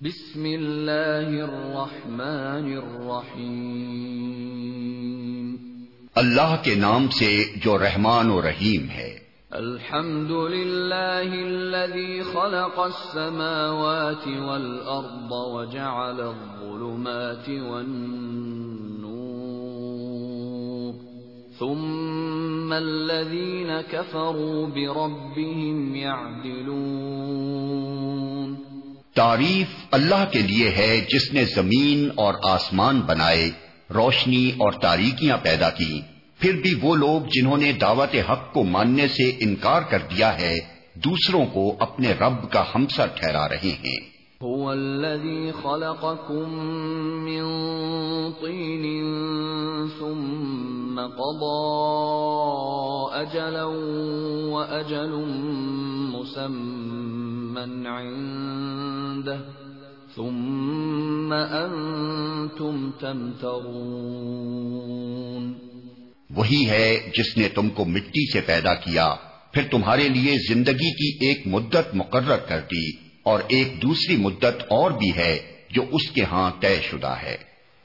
بسم اللہ الرحمن الرحیم۔ اللہ کے نام سے جو رحمان و رحیم ہے۔ الحمد للہ الذي خلق السماوات والأرض وجعل الظلمات والنور۔ ثم الذين كفروا بربهم يعدلون تعریف اللہ کے لیے ہے جس نے زمین اور آسمان بنائے، روشنی اور تاریکیاں پیدا کی۔ پھر بھی وہ لوگ جنہوں نے دعوت حق کو ماننے سے انکار کر دیا ہے، دوسروں کو اپنے رب کا ہمسر ٹھہرا رہے ہیں۔ هو الذي خلقكم من طين ثم قضى أجلا وأجل مسمى. عنده ثم أنتم تمترون۔ وہی ہے جس نے تم کو مٹی سے پیدا کیا، پھر تمہارے لیے زندگی کی ایک مدت مقرر کر دی، اور ایک دوسری مدت اور بھی ہے جو اس کے ہاں طے شدہ ہے۔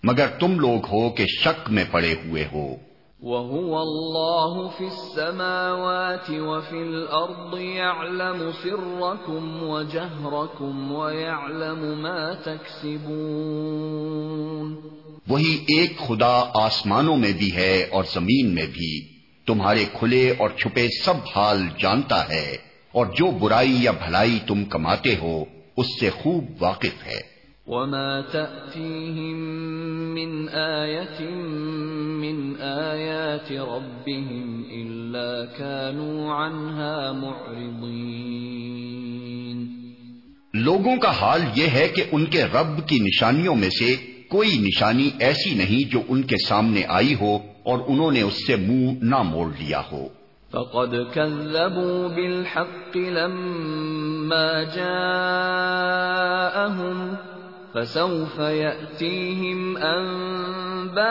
مگر تم لوگ ہو کہ شک میں پڑے ہوئے ہو۔ وهو الله في السماوات وفي الأرض يعلم سركم وجهركم ويعلم ما تكسبون وہی ایک خدا آسمانوں میں بھی ہے اور زمین میں بھی۔ تمہارے کھلے اور چھپے سب حال جانتا ہے اور جو برائی یا بھلائی تم کماتے ہو، اس سے خوب واقف ہے۔ وما تأتيهم من آية من آيات ربهم إلا كانوا عنها معرضين لوگوں کا حال یہ ہے کہ ان کے رب کی نشانیوں میں سے کوئی نشانی ایسی نہیں جو ان کے سامنے آئی ہو اور انہوں نے اس سے منہ نہ موڑ لیا ہو۔ فقد كذبوا بالحق لما جاءهم فسوف يأتيهم أنباء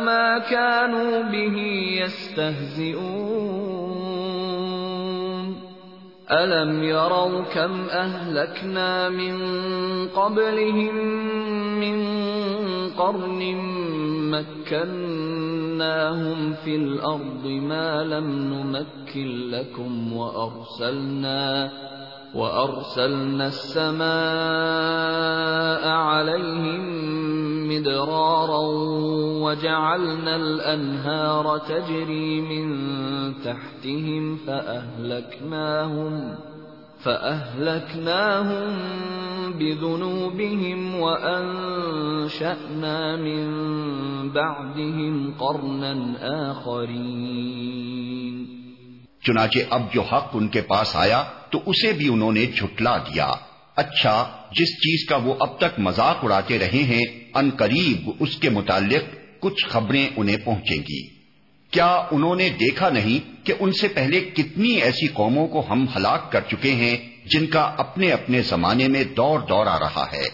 ما كانوا به يستهزئون. ألم يروا كم أهلكنا من قبلهم من قرن مكناهم في الأرض ما لم نمكن لكم وأرسلنا وأرسلنا السماء عليهم مدرارا وجعلنا الأنهار تجري من تحتهم فأهلكناهم فأهلكناهم بذنوبهم وأنشأنا من بعدهم قرنا آخرين چنانچہ اب جو حق ان کے پاس آیا تو اسے بھی انہوں نے جھٹلا دیا۔ اچھا جس چیز کا وہ اب تک مذاق اڑاتے رہے ہیں، ان قریب اس کے متعلق کچھ خبریں انہیں پہنچیں گی۔ کیا انہوں نے دیکھا نہیں کہ ان سے پہلے کتنی ایسی قوموں کو ہم ہلاک کر چکے ہیں جن کا اپنے اپنے زمانے میں دور دور آ رہا ہے؟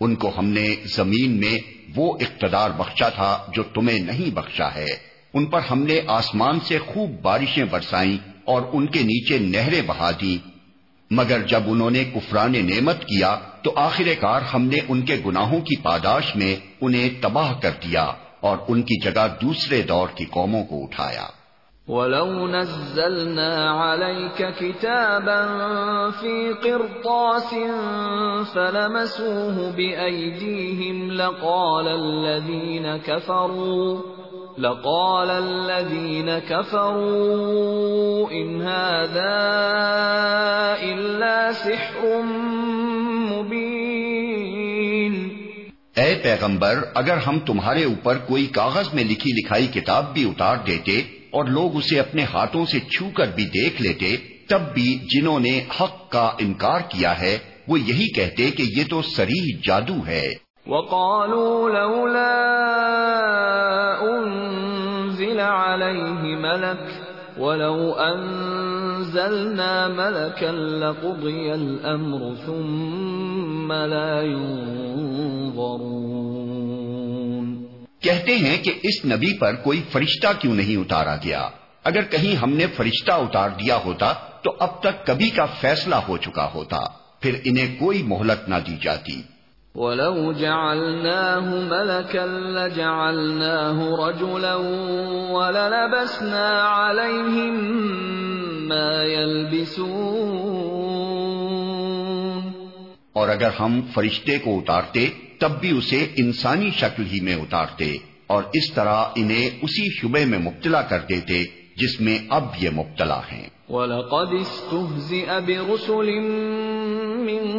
ان کو ہم نے زمین میں وہ اقتدار بخشا تھا جو تمہیں نہیں بخشا ہے۔ ان پر ہم نے آسمان سے خوب بارشیں برسائیں اور ان کے نیچے نہریں بہا دی مگر جب انہوں نے کفران نعمت کیا، تو آخر کار ہم نے ان کے گناہوں کی پاداش میں انہیں تباہ کر دیا اور ان کی جگہ دوسرے دور کی قوموں کو اٹھایا۔ ولو نزلنا عليك كتابا في قرطاس فلمسوه بأيديهم لقال الذين كفروا لقال الذين كفروا إن هذا إلا سحر مبين. اے پیغمبر، اگر ہم تمہارے اوپر کوئی کاغذ میں لکھی لکھائی کتاب بھی اتار دیتے اور لوگ اسے اپنے ہاتھوں سے چھو کر بھی دیکھ لیتے، تب بھی جنہوں نے حق کا انکار کیا ہے، وہ یہی کہتے کہ یہ تو سریح جادو ہے۔ وقالوا لولا أنزل عليه ملك ولو أنزلنا ملكا لقضي الأمر ثم لا ينظرون۔ کہتے ہیں کہ اس نبی پر کوئی فرشتہ کیوں نہیں اتارا گیا؟ اگر کہیں ہم نے فرشتہ اتار دیا ہوتا، تو اب تک کبھی کا فیصلہ ہو چکا ہوتا، پھر انہیں کوئی مہلت نہ دی جاتی۔ وَلَوْ جَعَلْنَاهُ مَلَكًا لَجَعَلْنَاهُ رَجُلًا وَلَلَبَسْنَا عَلَيْهِمْ مَا يَلْبِسُونَ اور اگر ہم فرشتے کو اتارتے، تب بھی اسے انسانی شکل ہی میں اتارتے اور اس طرح انہیں اسی شبے میں مبتلا کر دیتے۔ جس میں اب یہ مبتلا ہیں۔ وَلَقَدْ اسْتُهْزِئَ بِرُسُلٍ مِّن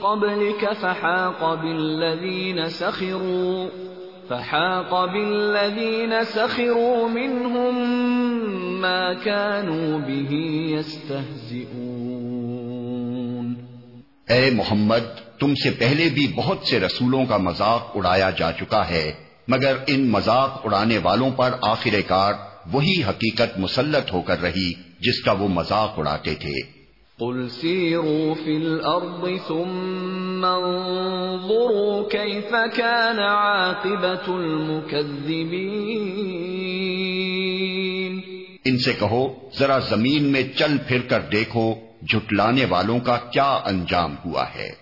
قَبْلِكَ فَحَاقَ بِالَّذِينَ سَخِرُوا فَحَاقَ بِالَّذِينَ سَخِرُوا مِنْهُمْ مَا كَانُوا بِهِ يَسْتَهْزِئُونَ۔ اے محمد تم سے پہلے بھی بہت سے رسولوں کا مذاق اڑایا جا چکا ہے مگر ان مذاق اڑانے والوں پر آخر کار وہی حقیقت مسلط ہو کر رہی جس کا وہ مذاق اڑاتے تھے۔ قل سیروا فی الارض ثم انظروا کیف کان عاقبت المکذبین ان سے کہو ذرا زمین میں چل پھر کر دیکھو جھٹلانے والوں کا کیا انجام ہوا ہے۔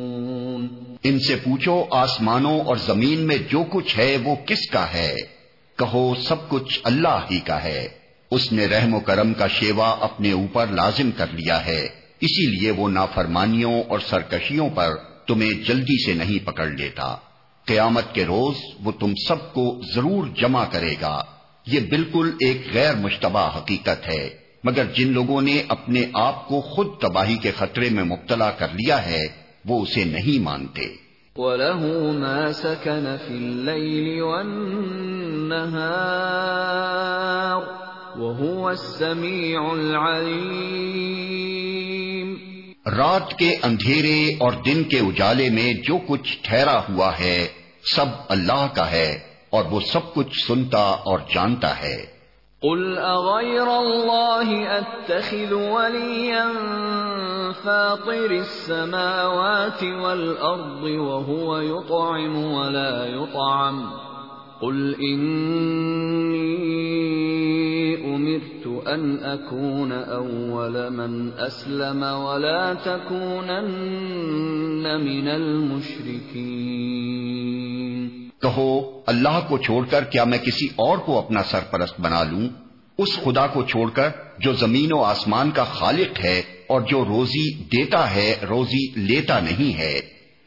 ان سے پوچھو آسمانوں اور زمین میں جو کچھ ہے وہ کس کا ہے؟ کہو سب کچ اللہ ہی کا ہے۔ اس نے رحم و کرم کا شیوا اپنے اوپر لازم کر لیا ہے۔ اسی لیے وہ نافرمانیوں اور سرکشیوں پر تمہیں جلدی سے نہیں پکڑ لیتا۔ قیامت کے روز وہ تم سب کو ضرور جمع کرے گا۔ یہ بالکل ایک غیر مشتبہ حقیقت ہے۔ مگر جن لوگوں نے اپنے آپ کو خود تباہی کے خطرے میں مبتلا کر لیا ہے وہ اسے نہیں مانتے۔ وَلَهُ مَا سَكَنَ فِي اللَّيْلِ وَالنَّهَارِ وهو السميع العليم۔ رات کے اندھیرے اور دن کے اجالے میں جو کچھ ٹھہرا ہوا ہے سب اللہ کا ہے اور وہ سب کچھ سنتا اور جانتا ہے۔ قل اغير الله اتخذ وليا فاطر السماوات والارض وهو يطعم ولا يطعم قل امرت ان اكون اول من اسلم ولا تكونن من المشركين کہو، اللہ کو چھوڑ کر کیا میں کسی اور کو اپنا سرپرست بنا لوں؟ اس خدا کو چھوڑ کر جو زمین و آسمان کا خالق ہے اور جو روزی دیتا ہے، روزی لیتا نہیں ہے۔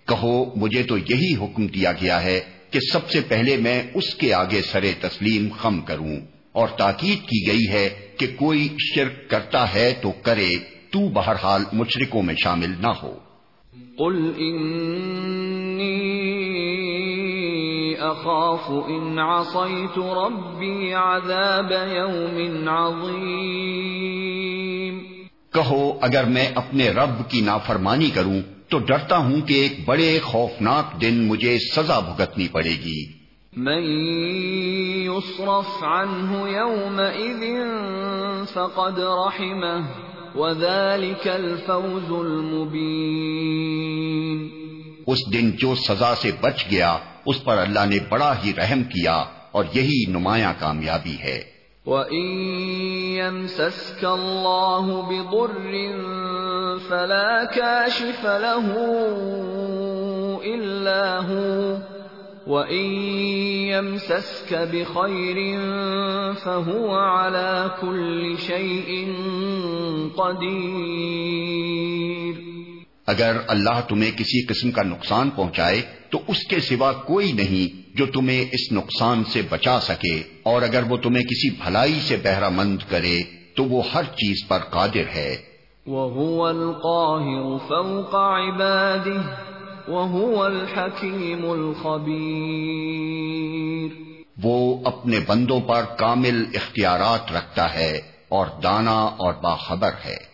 کہو، مجھے تو یہی حکم دیا گیا ہے کہ سب سے پہلے میں اس کے آگے سرے تسلیم خم کروں۔ اور تاکید کی گئی ہے کہ کوئی شرک کرتا ہے تو کرے، تو بہرحال مشرکوں میں شامل نہ ہو۔ قل انی اخاف ان عصیت ربی عذاب یوم عظیم کہو اگر میں اپنے رب کی نافرمانی کروں تو ڈرتا ہوں کہ ایک بڑے خوفناک دن مجھے سزا بھگتنی پڑے گی۔ من يصرف عنه يومئذ فقد رحمه وذلك الفوز المبين۔ اس دن جو سزا سے بچ گیا اس پر اللہ نے بڑا ہی رحم کیا اور یہی نمایاں کامیابی ہے۔ وَإِن يَمْسَسْكَ اللَّهُ بِضُرٍّ فَلَا كَاشِفَ لَهُ إِلَّا هُوَ وَإِن يَمْسَسْكَ بِخَيْرٍ فَهُوَ عَلَى كُلِّ شَيْءٍ قَدِيرٌ اگر اللہ تمہیں کسی قسم کا نقصان پہنچائے تو اس کے سوا کوئی نہیں جو تمہیں اس نقصان سے بچا سکے اور اگر وہ تمہیں کسی بھلائی سے بہرہ مند کرے تو وہ ہر چیز پر قادر ہے۔ وَهُوَ الْقَاهِرُ فَوْقَ عِبَادِهِ وَهُوَ الْحَكِيمُ الْخَبِيرُ۔ وہ اپنے بندوں پر کامل اختیارات رکھتا ہے اور دانا اور باخبر ہے۔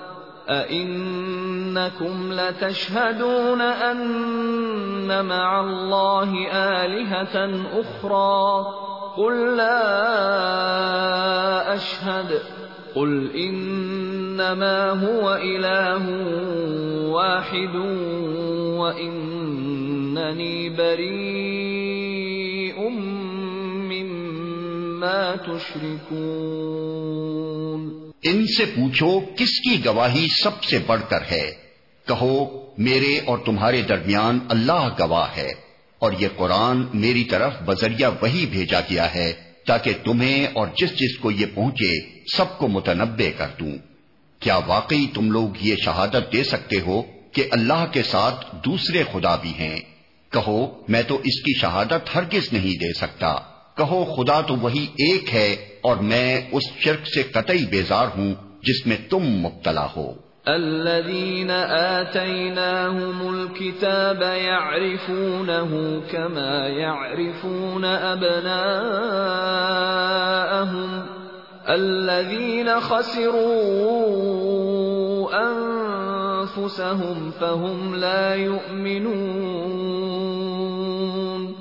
أئنكم لتشهدون أن مع الله آلهة أخرى قل لا أشهد قل إنما هو إله واحد وإنني بريء مما تشركون ان سے پوچھو کس کی گواہی سب سے بڑھ کر ہے۔ کہو، میرے اور تمہارے درمیان اللہ گواہ ہے، اور یہ قرآن میری طرف بذریعہ وہی بھیجا گیا ہے تاکہ تمہیں اور جس جس کو یہ پہنچے سب کو متنبع کر دوں۔ کیا واقعی تم لوگ یہ شہادت دے سکتے ہو کہ اللہ کے ساتھ دوسرے خدا بھی ہیں؟ کہو، میں تو اس کی شہادت ہرگز نہیں دے سکتا۔ کہو، خدا تو وہی ایک ہے اور میں اس شرک سے قطعی بیزار ہوں جس میں تم مبتلا ہو۔ الذين آتيناهم الكتاب يعرفونه كما يعرفون أبناءهم الذين خسروا أنفسهم فهم لا يؤمنون۔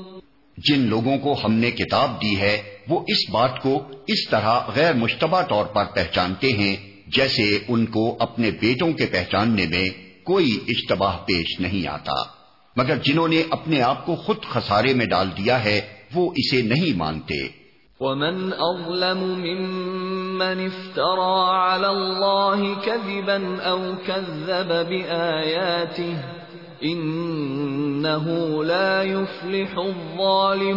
جن لوگوں کو ہم نے کتاب دی ہے وہ اس بات کو اس طرح غیر مشتبہ طور پر پہچانتے ہیں جیسے ان کو اپنے بیٹوں کے پہچاننے میں کوئی اشتباہ پیش نہیں آتا۔ مگر جنہوں نے اپنے آپ کو خود خسارے میں ڈال دیا ہے، وہ اسے نہیں مانتے۔ ومن اظلم ممن افترى على الله كذبا او كذب بآياته انه لا يفلح الظالمون۔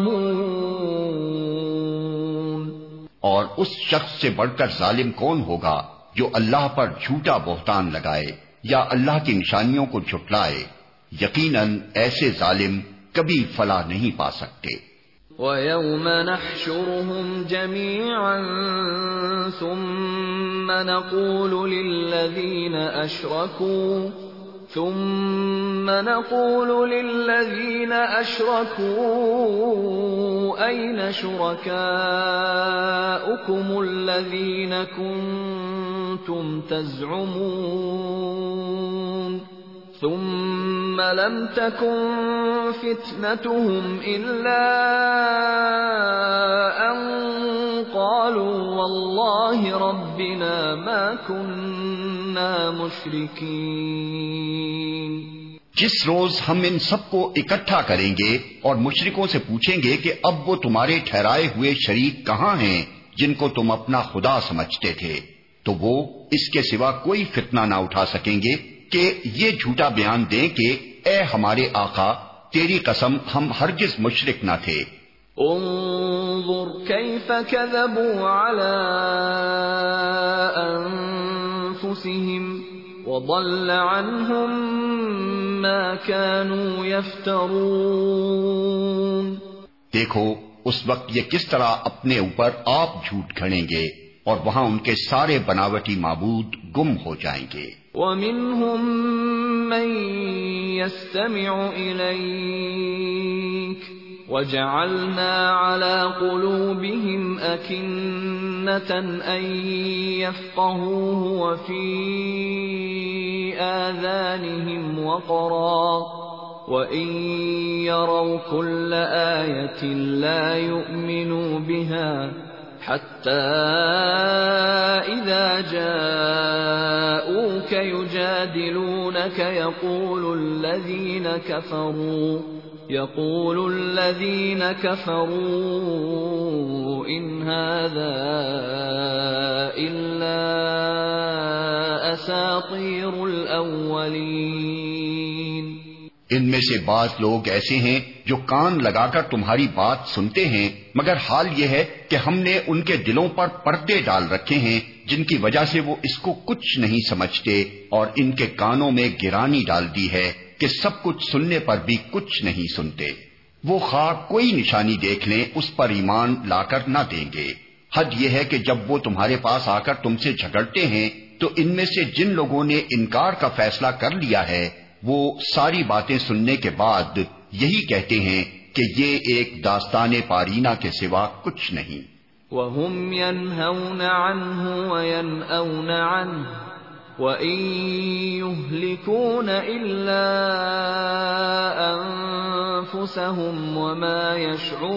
اور اس شخص سے بڑھ کر ظالم کون ہوگا جو اللہ پر جھوٹا بہتان لگائے یا اللہ کی نشانیوں کو جھٹلائے؟ یقیناً ایسے ظالم کبھی فلا نہیں پا سکتے۔ وَيَوْمَ نَحْشُرُهُمْ جَمِيعًا ثُمَّ نَقُولُ لِلَّذِينَ أَشْرَكُوا ثم نقول للذين أشركوا أين شركاؤكم الذين كنتم تزعمون ثم لم تكن فتنتهم إلا أن قالوا والله ربنا ما كنا مشركين جس روز ہم ان سب کو اکٹھا کریں گے اور مشرکوں سے پوچھیں گے کہ اب وہ تمہارے ٹھہرائے ہوئے شریک کہاں ہیں جن کو تم اپنا خدا سمجھتے تھے، تو وہ اس کے سوا کوئی فتنہ نہ اٹھا سکیں گے۔ کہ یہ جھوٹا بیان دیں کہ اے ہمارے آقا تیری قسم ہم ہرگز مشرک نہ تھے۔ انظر كيف كذبوا على انفسهم وضل عنهم ما كانوا يفترون دیکھو اس وقت یہ کس طرح اپنے اوپر آپ جھوٹ کھڑیں گے اور وہاں ان کے سارے بناوٹی معبود گم ہو جائیں گے۔ وَمِنْهُمْ مَنْ يَسْتَمِعُ إِلَيْكَ. وجعلنا على قلوبهم أكنة أن يفقهوه وفي آذانهم وقرا. وإن يروا كل آية لا يؤمنوا بها حتى إذا جاءوك يجادلونك يقول الذين كفروا، يقول الذين كفروا إن هذا إلا أساطير الأولين. ان میں سے بعض لوگ ایسے ہیں جو کان لگا کر تمہاری بات سنتے ہیں، مگر حال یہ ہے کہ ہم نے ان کے دلوں پر پردے ڈال رکھے ہیں، جن کی وجہ سے وہ اس کو کچھ نہیں سمجھتے اور ان کے کانوں میں گرانی ڈال دی ہے کہ سب کچھ سننے پر بھی کچھ نہیں سنتے۔ وہ خواہ کوئی نشانی دیکھ لیں، اس پر ایمان لا کر نہ دیں گے۔ حد یہ ہے کہ جب وہ تمہارے پاس آ کر تم سے جھگڑتے ہیں، تو ان میں سے جن لوگوں نے انکار کا فیصلہ کر لیا ہے وہ ساری باتیں سننے کے بعد یہی کہتے ہیں کہ یہ ایک داستان پارینہ کے سوا کچھ نہیں۔ وَهُمْ يَنْهَوْنَ عَنْهُ وَيَنْأَوْنَ عَنْهُ وَإِن يُهْلِكُونَ إِلَّا أَنفُسَهُمْ وَمَا يَشْعُرُونَ۔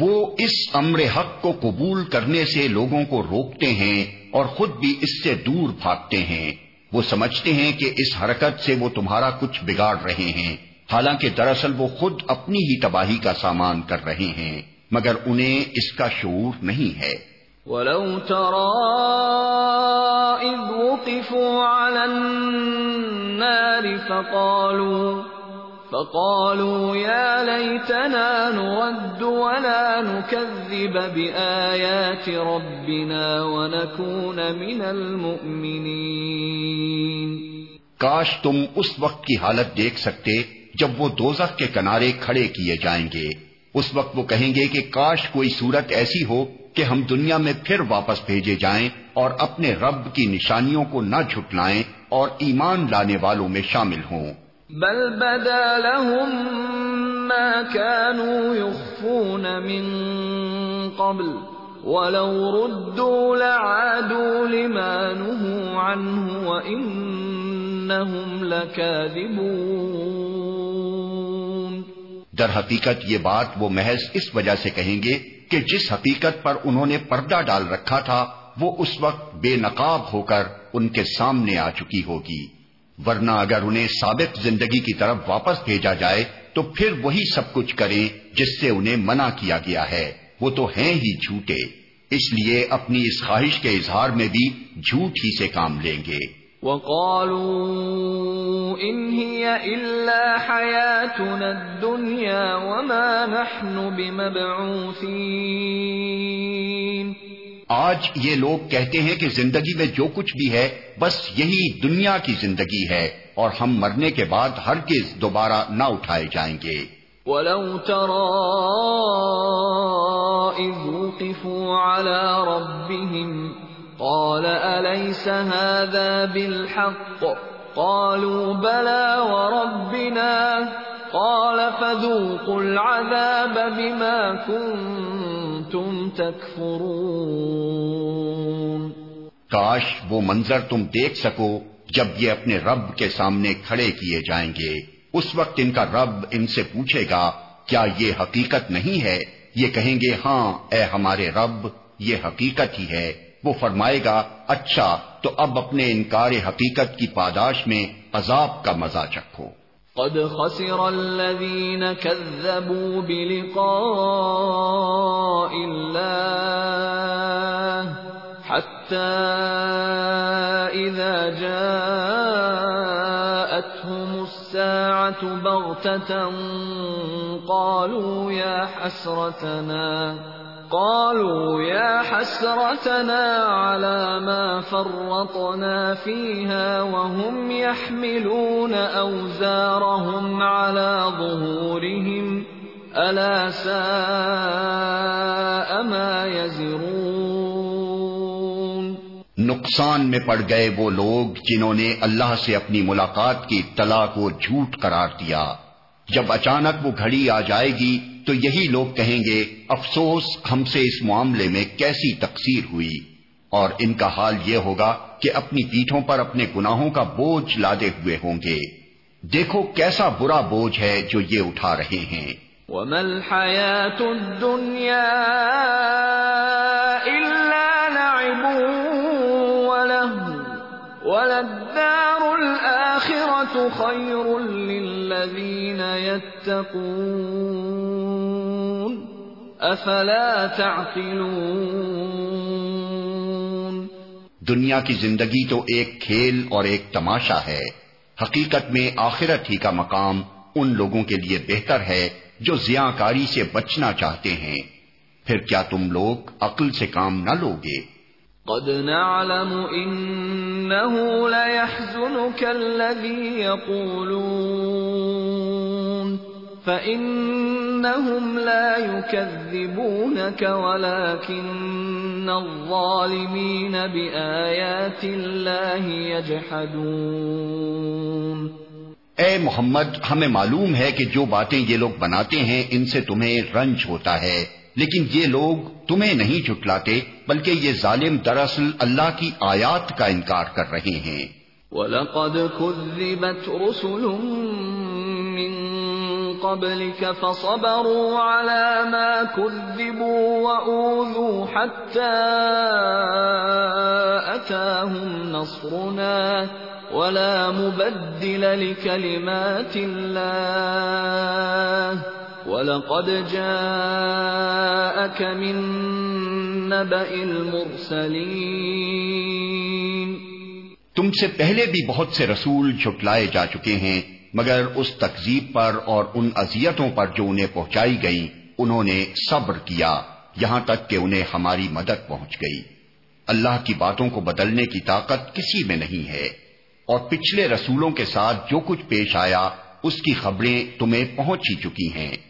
وہ اس امر حق کو قبول کرنے سے لوگوں کو روکتے ہیں اور خود بھی اس سے دور بھاگتے ہیں۔ وہ سمجھتے ہیں کہ اس حرکت سے وہ تمہارا کچھ بگاڑ رہے ہیں۔ حالانکہ دراصل وہ خود اپنی ہی تباہی کا سامان کر رہے ہیں، مگر انہیں اس کا شعور نہیں ہے۔ وَلَوْ تَرَا إِذْ وُقِفُوا عَلَى النَّارِ فَقَالُوا فقالوا يا ليتنا نرد ولا نكذب بآيات ربنا ونكون من المؤمنين. کاش تم اس وقت کی حالت دیکھ سکتے جب وہ دوزخ کے کنارے کھڑے کیے جائیں گے۔ اس وقت وہ کہیں گے کہ کاش کوئی صورت ایسی ہو کہ ہم دنیا میں پھر واپس بھیجے جائیں اور اپنے رب کی نشانیوں کو نہ جھٹلائیں اور ایمان لانے والوں میں شامل ہوں۔ بل بدا لهم ما كانوا يخفون من قبل ولو ردوا لعادوا لما نهوا عنه وإنهم لكاذبون. در حقیقت یہ بات وہ محض اس وجہ سے کہیں گے کہ جس حقیقت پر انہوں نے پردہ ڈال رکھا تھا وہ اس وقت بے نقاب ہو کر ان کے سامنے آ چکی ہوگی۔ ورنہ اگر انہیں سابق زندگی کی طرف واپس بھیجا جائے، تو پھر وہی سب کچھ کریں جس سے انہیں منع کیا گیا ہے۔ وہ تو ہیں ہی جھوٹے۔ اس لیے اپنی اس خواہش کے اظہار میں بھی جھوٹ ہی سے کام لیں گے۔ وقالوا ان هي الا حياتنا الدنيا وما نحن بمبعوثين۔ آج یہ لوگ کہتے ہیں کہ زندگی میں جو کچھ بھی ہے، بس یہی دنیا کی زندگی ہے، اور ہم مرنے کے بعد ہر دوبارہ نہ اٹھائے جائیں گے۔ وَلَوْ تَرَى إِذْ وُقِفُوا عَلَى رَبِّهِمْ، قَالَ أَلَيْسَ هَذَا بِالْحَقِّ؟ قَالُوا بَلَى وَرَبِّنَا قَالَ فَذُوقُوا الْعَذَابَ بِمَا كُنْتُمْ تم تکفرون کاش وہ منظر تم دیکھ سکو جب یہ اپنے رب کے سامنے کھڑے کیے جائیں گے۔ اس وقت ان کا رب ان سے پوچھے گا، کیا یہ حقیقت نہیں ہے؟ یہ کہیں گے ہاں اے ہمارے رب، یہ حقیقت ہی ہے۔ وہ فرمائے گا اچھا تو اب اپنے انکار حقیقت کی پاداش میں عذاب کا مزہ چکھو۔ قد خسر الذين كذبوا بلقاء الله حتى إذا جاءتهم الساعة بغتة قالوا يا حسرتنا قالوا يا حسرتنا على ما فرطنا فيها وهم يحملون أوزارهم على ظهورهم ألا ساء ما يزرون نقصان میں پڑ گئے وہ لوگ جنہوں نے اللہ سے اپنی ملاقات کی اطلاع کو جھوٹ قرار دیا۔ جب اچانک وہ گھڑی آ جائے گی تو یہی لوگ کہیں گے، افسوس، ہم سے اس معاملے میں کیسی تقسیر ہوئی؟ اور ان کا حال یہ ہوگا کہ اپنی پیٹھوں پر اپنے گناہوں کا بوجھ لادے ہوئے ہوں گے۔ دیکھو کیسا برا بوجھ ہے جو یہ اٹھا رہے ہیں۔ خير للذين يتقون افلا تعقلون دنیا کی زندگی تو ایک کھیل اور ایک تماشا ہے۔ حقیقت میں آخرت ہی کا مقام ان لوگوں کے لیے بہتر ہے جو زیاں کاری سے بچنا چاہتے ہیں۔ پھر کیا تم لوگ عقل سے کام نہ لوگے؟ قد نعلم انه ليحزنك الذي يقولون فَإِنَّهُمْ لَا يُكَذِّبُونَكَ وَلَكِنَّ الظَّالِمِينَ بِآيَاتِ اللَّهِ يَجْحَدُونَ اے محمد، ہمیں معلوم ہے کہ جو باتیں یہ لوگ بناتے ہیں، ان سے تمہیں رنج ہوتا ہے۔ لیکن یہ لوگ تمہیں نہیں جھٹلاتے، بلکہ یہ ظالم دراصل اللہ کی آیات کا انکار کر رہے ہیں۔ وَلَقَدْ كُذِّبَتْ رُسُلٌ مِّن قَبْلِكَ فَصَبَرُوا عَلَى مَا كُذِّبُوا وَأُوذُوا حَتَّى أَتَاهُمْ نَصْرُنَا ولا مبدل لكلمات الله ولقد جاءك من نبأ المرسلين تم سے پہلے بھی بہت سے رسول جھٹلائے جا چکے ہیں، مگر اس تکذیب پر اور ان اذیتوں پر جو انہیں پہنچائی گئی انہوں نے صبر کیا، یہاں تک کہ انہیں ہماری مدد پہنچ گئی۔ اللہ کی باتوں کو بدلنے کی طاقت کسی میں نہیں ہے۔ اور پچھلے رسولوں کے ساتھ جو کچھ پیش آیا، اس کی خبریں تمہیں پہنچ ہی چکی ہیں۔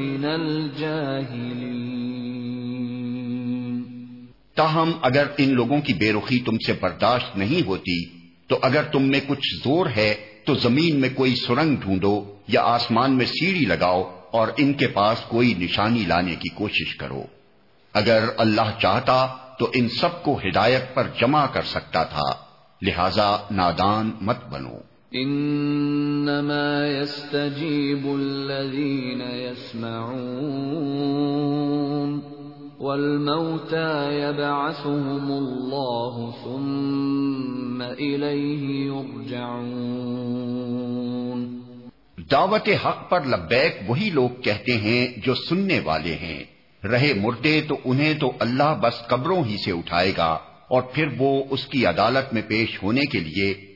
من تاہم، اگر ان لوگوں کی بے رخی تم سے برداشت نہیں ہوتی، تو اگر تم میں کچھ زور ہے، تو زمین میں کوئی سرنگ ڈھونڈو یا آسمان میں سیڑھی لگاؤ اور ان کے پاس کوئی نشانی لانے کی کوشش کرو۔ اگر اللہ چاہتا، تو ان سب کو ہدایت پر جمع کر سکتا تھا۔ لہذا نادان مت بنو۔ انما يستجيب الذين يسمعون والموتى يبعثهم الله ثم اليه يرجعون دعوت حق پر لبیک وہی لوگ کہتے ہیں جو سننے والے ہیں۔ رہے مردے تو انہیں تو اللہ بس قبروں ہی سے اٹھائے گا اور پھر وہ اس کی عدالت میں پیش ہونے کے لیے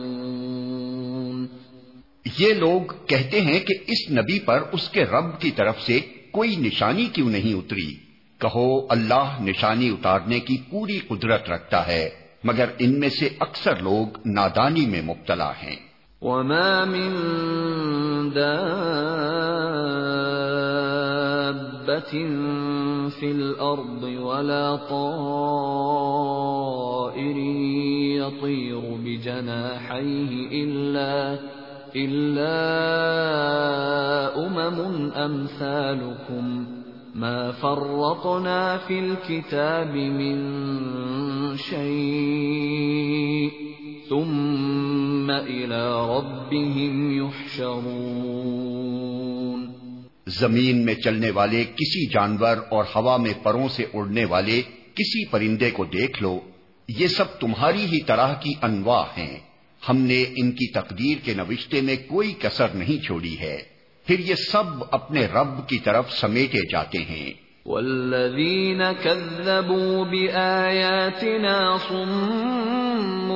یہ لوگ کہتے ہیں کہ اس نبی پر اس کے رب کی طرف سے کوئی نشانی کیوں نہیں اتری؟ کہو، اللہ نشانی اتارنے کی پوری قدرت رکھتا ہے، مگر ان میں سے اکثر لوگ نادانی میں مبتلا ہیں۔ وما من في الأرض ولا طائر يطير بجناحيه إلا أمثالكم ما فرطنا في الكتاب من شيء ثم إلى ربهم يحشرون زمین میں چلنے والے کسی جانور اور ہوا میں پروں سے اڑنے والے کسی پرندے کو دیکھ لو، یہ سب تمہاری ہی طرح کی انواع ہیں۔ ہم نے ان کی تقدیر کے نوشتے میں کوئی کسر نہیں چھوڑی ہے۔ پھر یہ سب اپنے رب کی طرف سمیٹے جاتے ہیں۔ والذین كذبوا بآیاتنا صم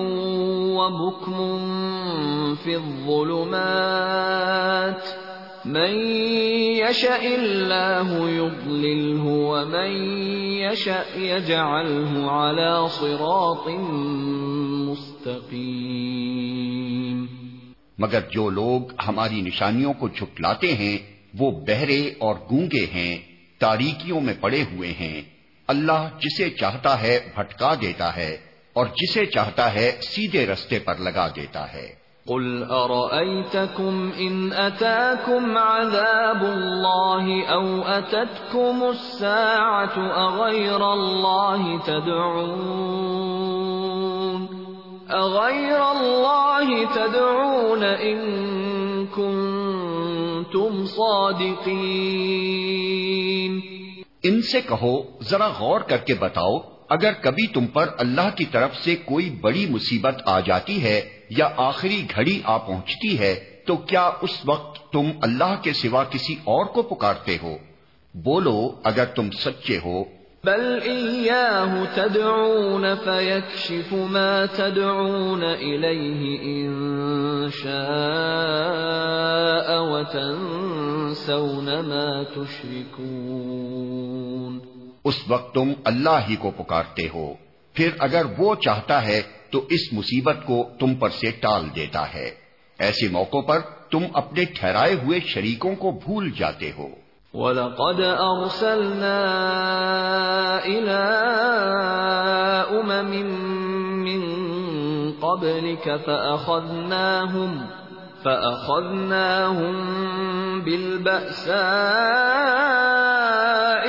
وبکم فی الظلمات من يشاء الله يضلله ومن يشاء يجعله على صراط مستقیم مگر جو لوگ ہماری نشانیوں کو جھٹلاتے ہیں، وہ بہرے اور گونگے ہیں، تاریکیوں میں پڑے ہوئے ہیں۔ اللہ جسے چاہتا ہے بھٹکا دیتا ہے، اور جسے چاہتا ہے سیدھے رستے پر لگا دیتا ہے۔ قل أرأيتكم إن أتاكم عذاب الله أو أتتكم الساعة أغير الله تدعون أغير الله تدعون إن كنتم صادقين ان سے کہو، ذرا غور کر کے بتاؤ، اگر کبھی تم پر اللہ کی طرف سے کوئی بڑی مصیبت آ جاتی ہے یا آخری گھڑی آ پہنچتی ہے تو کیا اس وقت تم اللہ کے سوا کسی اور کو پکارتے ہو؟ بولو اگر تم سچے ہو۔ بل إياه تدعون فيكشف ما تدعون إليه إن شاء وتنسون ما تشركون۔ اس وقت تم اللہ ہی کو پکارتے ہو۔ پھر اگر وہ چاہتا ہے تو اس مصیبت کو تم پر سے ٹال دیتا ہے۔ ایسے موقع پر تم اپنے ٹھہرائے ہوئے شریکوں کو بھول جاتے ہو۔ وَلَقَدْ أَرْسَلْنَا إِلَىٰ أُمَمٍ مِّن قَبْلِكَ فَأَخَذْنَاهُمْ فَأَخَذْنَاهُمْ بِالْبَأْسَاءِ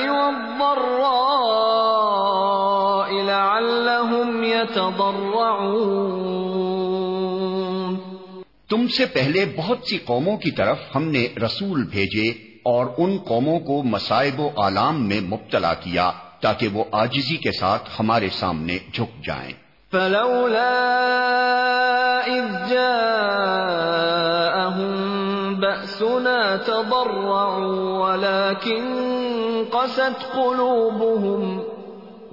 وَالضَّرَّاءِ يَتَضَرَّعُونَ. تم سے پہلے بہت سی قوموں کی طرف ہم نے رسول بھیجے اور ان قوموں کو مصائب و عالام میں مبتلا کیا تاکہ وہ آجزی کے ساتھ ہمارے سامنے جھک جائیں۔ فلولا اذ جاءهم بأسنا تضرعوا ولكن قست قلوبهم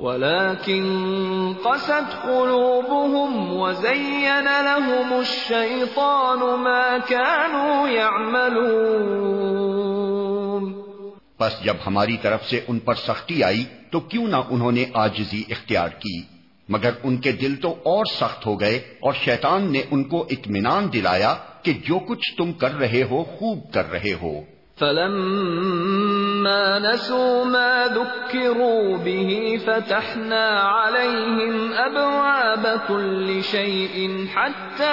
ولكن قست قلوبهم وزين لهم الشيطان ما كانوا يعملون بس جب ہماری طرف سے ان پر سختی آئی تو کیوں نہ انہوں نے آجزی اختیار کی؟ مگر ان کے دل تو اور سخت ہو گئے اور شیطان نے ان کو اطمینان دلایا کہ جو کچھ تم کر رہے ہو خوب کر رہے ہو۔ فلما نسوا ما ذكروا به فتحنا عليهم أبواب كل شيء حتى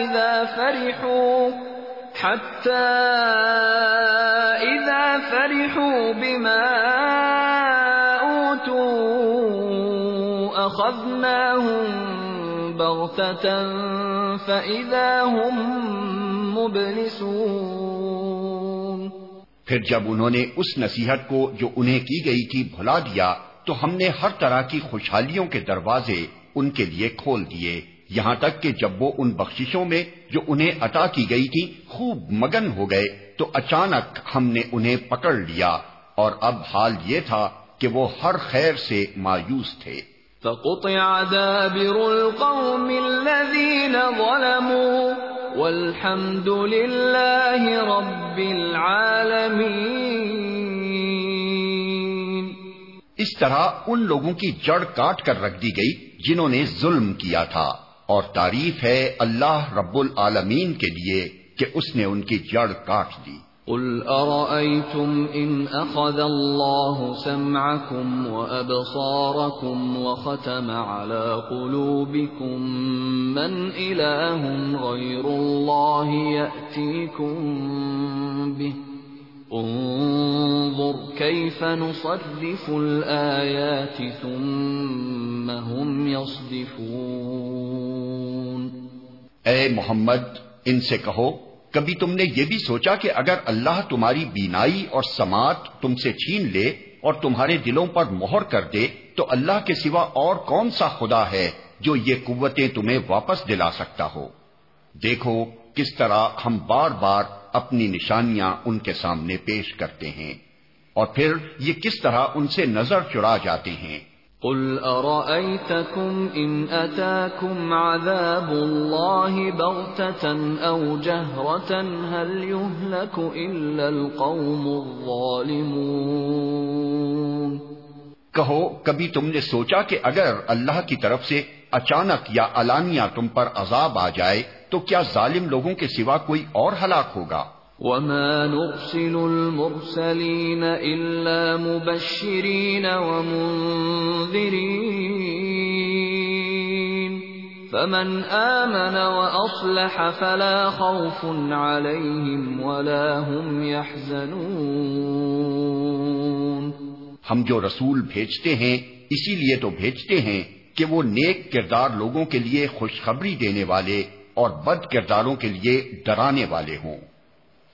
إذا فرحوا، حتى إذا فرحوا بما أوتوا أخذناهم بغتة فإذا هم مبلسون. پھر جب انہوں نے اس نصیحت کو جو انہیں کی گئی تھی بھلا دیا، تو ہم نے ہر طرح کی خوشحالیوں کے دروازے ان کے لیے کھول دیے۔ یہاں تک کہ جب وہ ان بخششوں میں جو انہیں عطا کی گئی تھی خوب مگن ہو گئے، تو اچانک ہم نے انہیں پکڑ لیا۔ اور اب حال یہ تھا کہ وہ ہر خیر سے مایوس تھے۔ فقطع دابر القوم الذين ظلموا والحمد للہ رب العالمین۔ اس طرح ان لوگوں کی جڑ کاٹ کر رکھ دی گئی جنہوں نے ظلم کیا تھا۔ اور تعریف ہے اللہ رب العالمین کے لیے کہ اس نے ان کی جڑ کاٹ دی۔ قل أرأيتم إن أخذ الله سمعكم وأبصاركم وختم على قلوبكم من إله غير الله يأتيكم به انظر كيف نصرف الآيات ثم هم يصدفون اے محمد، ان سے کہو کبھی تم نے یہ بھی سوچا کہ اگر اللہ تمہاری بینائی اور سماعت تم سے چھین لے اور تمہارے دلوں پر مہر کر دے، تو اللہ کے سوا اور کون سا خدا ہے جو یہ قوتیں تمہیں واپس دلا سکتا ہو؟ دیکھو کس طرح ہم بار بار اپنی نشانیاں ان کے سامنے پیش کرتے ہیں اور پھر یہ کس طرح ان سے نظر چڑا جاتے ہیں۔ قل أرأيتكم إن أتاكم عذاب الله بغتة أو جهرة هل يهلك إلا القوم الظالمون کہو، کبھی تم نے سوچا کہ اگر اللہ کی طرف سے اچانک یا علانیہ تم پر عذاب آ جائے، تو کیا ظالم لوگوں کے سوا کوئی اور ہلاک ہوگا؟ وما نرسل المرسلين إلا مبشرين ومنذرين فمن آمن وأصلح فلا خوف عليهم ولا هم يحزنون ہم جو رسول بھیجتے ہیں، اسی لیے تو بھیجتے ہیں کہ وہ نیک کردار لوگوں کے لیے خوشخبری دینے والے اور بد کرداروں کے لیے ڈرانے والے ہوں۔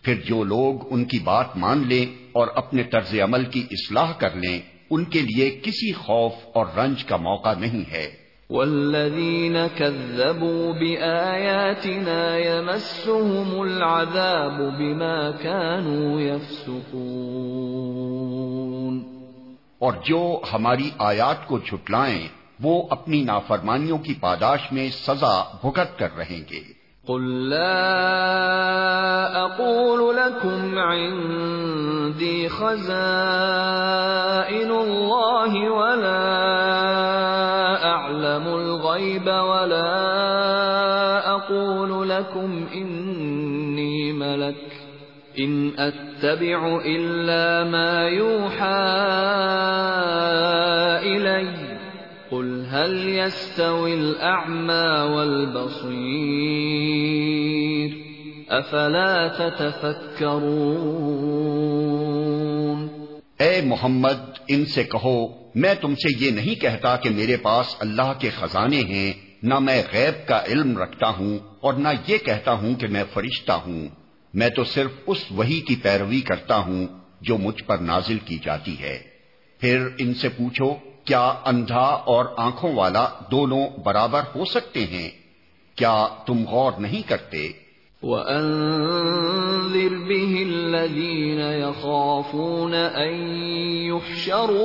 پھر جو لوگ ان کی بات مان لیں اور اپنے طرز عمل کی اصلاح کر لیں ان کے لیے کسی خوف اور رنج کا موقع نہیں ہے۔ والذین كذبوا بآیاتنا يمسهم العذاب بما كانوا يفسقون۔ اور جو ہماری آیات کو چھٹلائیں وہ اپنی نافرمانیوں کی پاداش میں سزا بھگت کر رہیں گے۔ قل لا اقول لكم عندي خزائن الله ولا اعلم الغيب ولا اقول لكم اني ملك ان اتبع الا ما يوحى الي هل يستوي الأعمى والبصير أفلا تتفكرون اے محمد، ان سے کہو، میں تم سے یہ نہیں کہتا کہ میرے پاس اللہ کے خزانے ہیں، نہ میں غیب کا علم رکھتا ہوں اور نہ یہ کہتا ہوں کہ میں فرشتہ ہوں۔ میں تو صرف اس وہی کی پیروی کرتا ہوں جو مجھ پر نازل کی جاتی ہے۔ پھر ان سے پوچھو کیا اندھا اور آنکھوں والا دونوں برابر ہو سکتے ہیں؟ کیا تم غور نہیں کرتے؟ وَأَنذِرْ بِهِ الَّذِينَ يَخَافُونَ أَن يُحْشَرُوا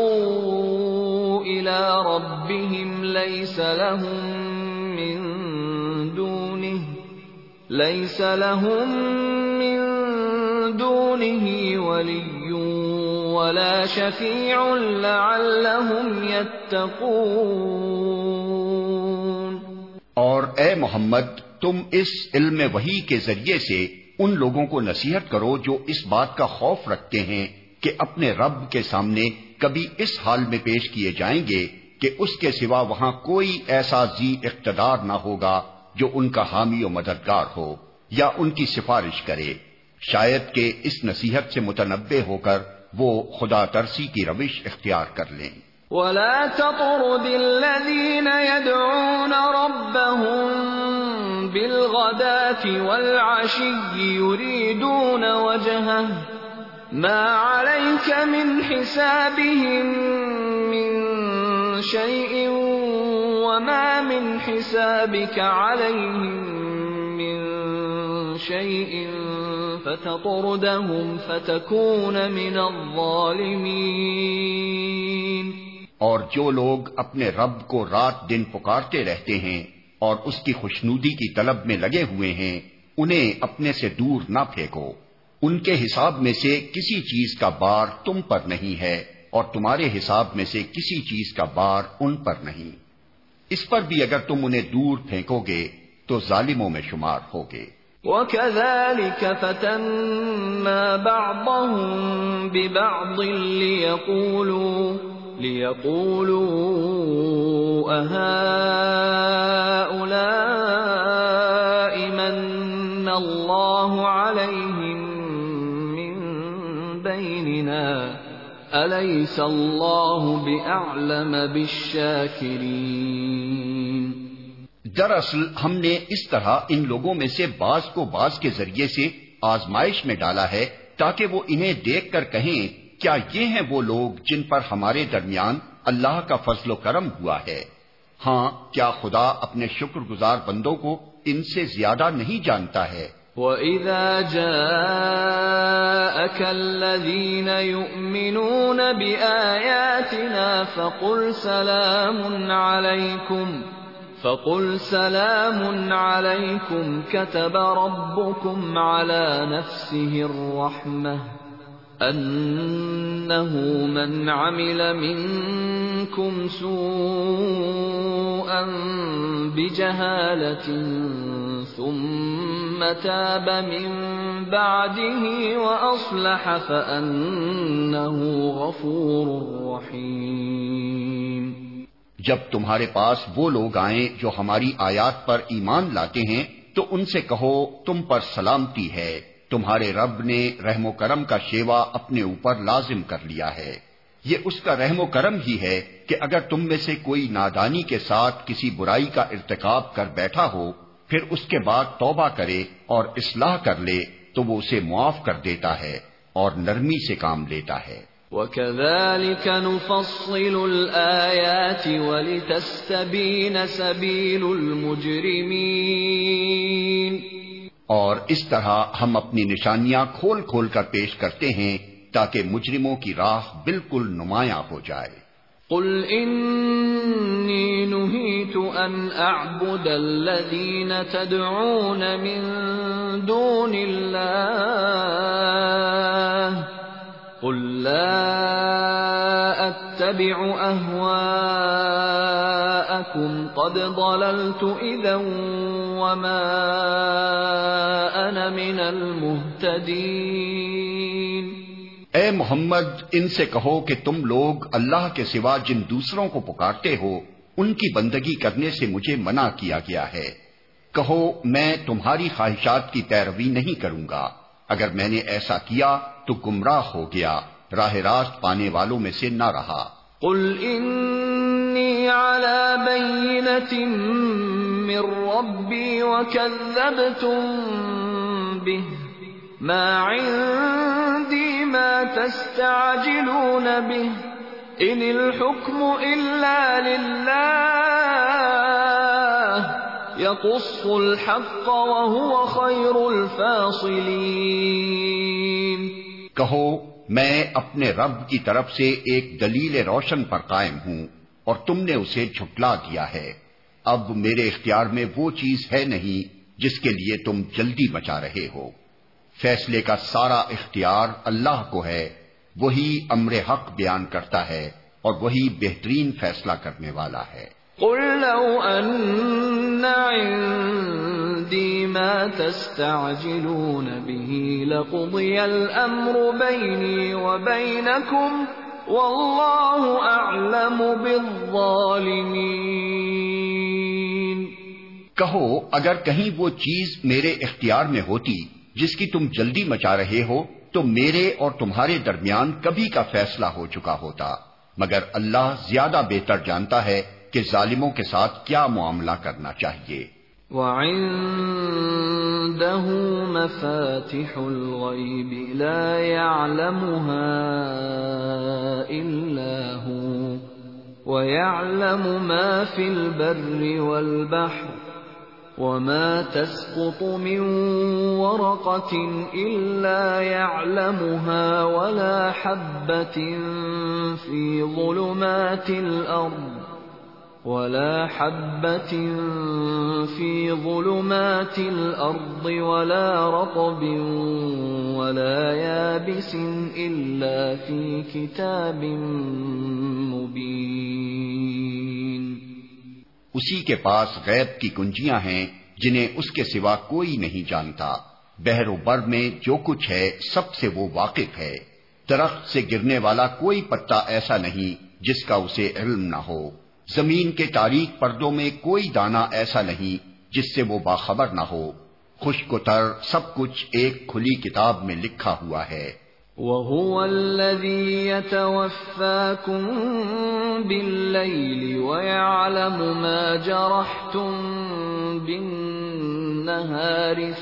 إِلَى رَبِّهِمْ لَيْسَ لَهُم مِّن دُونِهِ، لَيْسَ لَهُم مِّن دُونِهِ وَلِيٌّ ولا شفیع لعلهم يتقون۔ اور اے محمد، تم اس علم وحی کے ذریعے سے ان لوگوں کو نصیحت کرو جو اس بات کا خوف رکھتے ہیں کہ اپنے رب کے سامنے کبھی اس حال میں پیش کیے جائیں گے کہ اس کے سوا وہاں کوئی ایسا زی اقتدار نہ ہوگا جو ان کا حامی و مددگار ہو یا ان کی سفارش کرے۔ شاید کہ اس نصیحت سے متنبع ہو کر وہ خدا ترسی کی روش اختیار کر لیں۔ ولا تطرد الذين يدعون ربهم بالغداة والعشي يريدون وجهه ما عليك من حسابهم من شيء وما من حسابك عليهم شيء فتطردهم فتكون من الظالمين. اور جو لوگ اپنے رب کو رات دن پکارتے رہتے ہیں اور اس کی خوشنودی کی طلب میں لگے ہوئے ہیں، انہیں اپنے سے دور نہ پھینکو۔ ان کے حساب میں سے کسی چیز کا بار تم پر نہیں ہے اور تمہارے حساب میں سے کسی چیز کا بار ان پر نہیں۔ اس پر بھی اگر تم انہیں دور پھینکو گے، تو ظالموں میں شمار ہوگے۔ وَكَذَلِكَ فَتَنَّا بَعْضَهُمْ بِبَعْضٍ لِيَقُولُوا لِيَقُولُوا أَهَٰؤُلَاءِ مَنَّ اللَّهُ عَلَيْهِمْ مِنْ بَيْنِنَا أَلَيْسَ اللَّهُ بِأَعْلَمَ بِالشَّاكِرِينَ دراصل ہم نے اس طرح ان لوگوں میں سے بعض کو بعض کے ذریعے سے آزمائش میں ڈالا ہے تاکہ وہ انہیں دیکھ کر کہیں، کیا یہ ہیں وہ لوگ جن پر ہمارے درمیان اللہ کا فضل و کرم ہوا ہے؟ ہاں کیا خدا اپنے شکر گزار بندوں کو ان سے زیادہ نہیں جانتا ہے؟ وَإِذَا جَاءَكَ الَّذِينَ يُؤْمِنُونَ بِآيَاتِنَا فَقُلْ سَلَامٌ عَلَيْكُمْ فقل سلام عليكم كتب ربكم على نفسه الرحمة أنه من عمل منكم سوءا بجهالة ثم تاب من بعده وأصلح فأنه غفور رحيم جب تمہارے پاس وہ لوگ آئیں جو ہماری آیات پر ایمان لاتے ہیں، تو ان سے کہو، تم پر سلامتی ہے۔ تمہارے رب نے رحم و کرم کا شیوا اپنے اوپر لازم کر لیا ہے۔ یہ اس کا رحم و کرم ہی ہے کہ اگر تم میں سے کوئی نادانی کے ساتھ کسی برائی کا ارتکاب کر بیٹھا ہو، پھر اس کے بعد توبہ کرے اور اصلاح کر لے، تو وہ اسے معاف کر دیتا ہے اور نرمی سے کام لیتا ہے۔ وَكَذَلِكَ نُفَصِّلُ الْآيَاتِ وَلِتَسْتَبِينَ سَبِيلُ الْمُجْرِمِينَ اور اس طرح ہم اپنی نشانیاں کھول کھول کر پیش کرتے ہیں تاکہ مجرموں کی راہ بالکل نمایاں ہو جائے۔ قل انی نہیت ان اعبد الذین تدعون من دون اللہ قل لا اتبع اہواءکم قد ضللت اذا وما انا من المہتدین اے محمد، ان سے کہو کہ تم لوگ اللہ کے سوا جن دوسروں کو پکارتے ہو، ان کی بندگی کرنے سے مجھے منع کیا گیا ہے۔ کہو، میں تمہاری خواہشات کی پیروی نہیں کروں گا۔ اگر میں نے ایسا کیا تو گمراہ ہو گیا، راہ راست پانے والوں میں سے نہ رہا۔ قل انی علی بینت من ربی وکذبتم به، ما عندي ما تستعجلون به ان الحكم الا لله. يقص الحق وهو خير الفاصلين. کہو، میں اپنے رب کی طرف سے ایک دلیل روشن پر قائم ہوں اور تم نے اسے جھٹلا دیا ہے۔ اب میرے اختیار میں وہ چیز ہے نہیں جس کے لیے تم جلدی مچا رہے ہو۔ فیصلے کا سارا اختیار اللہ کو ہے۔ وہی امر حق بیان کرتا ہے اور وہی بہترین فیصلہ کرنے والا ہے۔ قل لو ان عندي ما تستعجلون به لقضي الامر بيني وبينكم والله اعلم بالظالمين. کہو، اگر کہیں وہ چیز میرے اختیار میں ہوتی جس کی تم جلدی مچا رہے ہو، تو میرے اور تمہارے درمیان کبھی کا فیصلہ ہو چکا ہوتا، مگر اللہ زیادہ بہتر جانتا ہے کہ ظالموں کے ساتھ کیا معاملہ کرنا چاہیے۔ وعنده مفاتح الغيب لا يعلمها إلا هو ويعلم ما في البر والبحر وما تسقط من ورقة إلا يعلمها ولا حبة في ظلمات الأرض ولا حبة في ظلمات الأرض ولا رطب ولا يابس إلا في كتاب مبين. اسی کے پاس غیب کی کنجیاں ہیں جنہیں اس کے سوا کوئی نہیں جانتا۔ بحر و بر میں جو کچھ ہے سب سے وہ واقف ہے۔ درخت سے گرنے والا کوئی پتا ایسا نہیں جس کا اسے علم نہ ہو۔ زمین کے تاریخ پردوں میں کوئی دانا ایسا نہیں جس سے وہ باخبر نہ ہو۔ خشک و تر سب کچھ ایک کھلی کتاب میں لکھا ہوا ہے۔ وهو الذي يتوفاكم بالليل ويعلم ما جرحتم بالنهار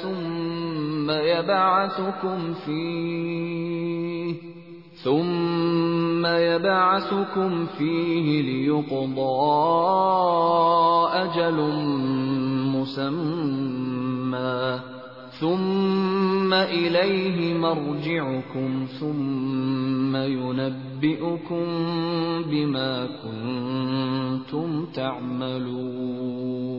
ثم يبعثكم فيه ثم يبعثكم فيه ليقضى أجل مسمى ثم إليه مرجعكم ثم ينبئكم بما كنتم تعملون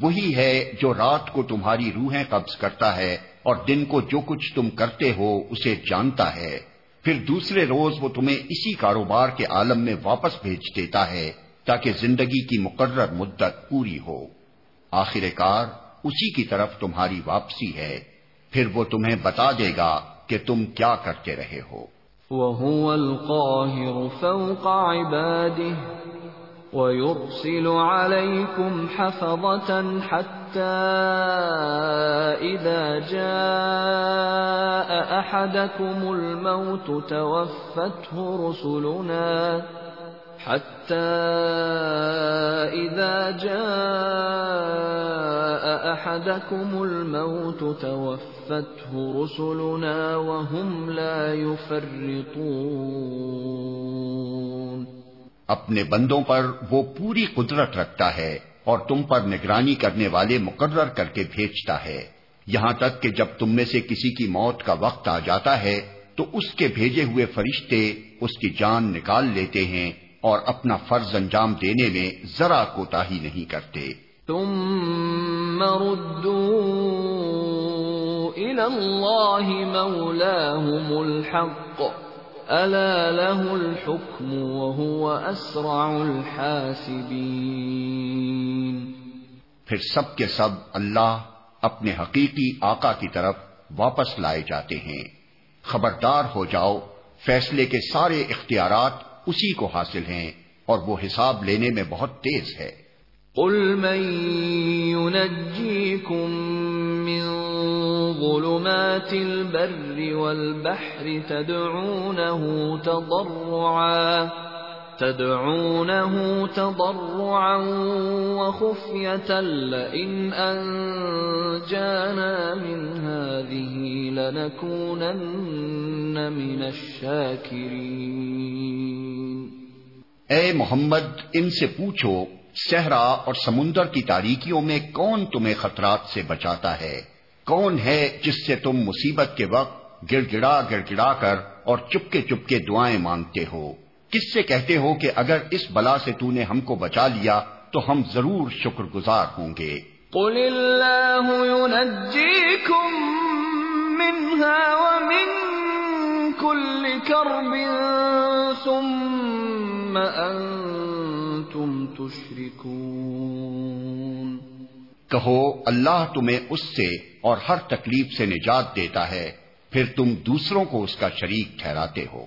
وہی ہے جو رات کو تمہاری روحیں قبض کرتا ہے۔ اور دن کو جو کچھ تم کرتے ہو اسے جانتا ہے۔ پھر دوسرے روز وہ تمہیں اسی کاروبار کے عالم میں واپس بھیج دیتا ہے تاکہ زندگی کی مقرر مدت پوری ہو۔ آخر کار اسی کی طرف تمہاری واپسی ہے۔ پھر وہ تمہیں بتا دے گا کہ تم کیا کرتے رہے ہو۔ وهو القاهر فوق عباده ويرسل عليكم حفظة حتى إذا جاء أحدكم الموت توفته رسلنا حتى إذا جاء أحدكم الموت توفته رسلنا وهم لا يفرطون اپنے بندوں پر وہ پوری قدرت رکھتا ہے۔ اور تم پر نگرانی کرنے والے مقرر کر کے بھیجتا ہے۔ یہاں تک کہ جب تم میں سے کسی کی موت کا وقت آ جاتا ہے، تو اس کے بھیجے ہوئے فرشتے اس کی جان نکال لیتے ہیں اور اپنا فرض انجام دینے میں ذرا کوتا ہی نہیں کرتے۔ ثم ردوا الى الله مولاهم الحق۔ الا له الحكم وهو اسرع الحاسبين پھر سب کے سب اللہ اپنے حقیقی آقا کی طرف واپس لائے جاتے ہیں۔ خبردار ہو جاؤ فیصلے کے سارے اختیارات اسی کو حاصل ہیں اور وہ حساب لینے میں بہت تیز ہے۔ قل من ينجيكم من ظلمات البر والبحر تدعونه تضرعا تدعونه تضرعا وخفية لئن أنجانا من هذه لنكونن من الشاكرين. اے محمد، ان سے پوچھو صحرا اور سمندر کی تاریکیوں میں کون تمہیں خطرات سے بچاتا ہے؟ کون ہے جس سے تم مصیبت کے وقت گڑ گڑا گڑ گڑا کر اور چپکے چپکے دعائیں مانگتے ہو؟ کس سے کہتے ہو کہ اگر اس بلا سے تو نے ہم کو بچا لیا، تو ہم ضرور شکر گزار ہوں گے۔ قل اللہ منها ومن كل كرب ثم تم تشركون کہو، اللہ تمہیں اس سے اور ہر تکلیف سے نجات دیتا ہے، پھر تم دوسروں کو اس کا شریک ٹھہراتے ہو۔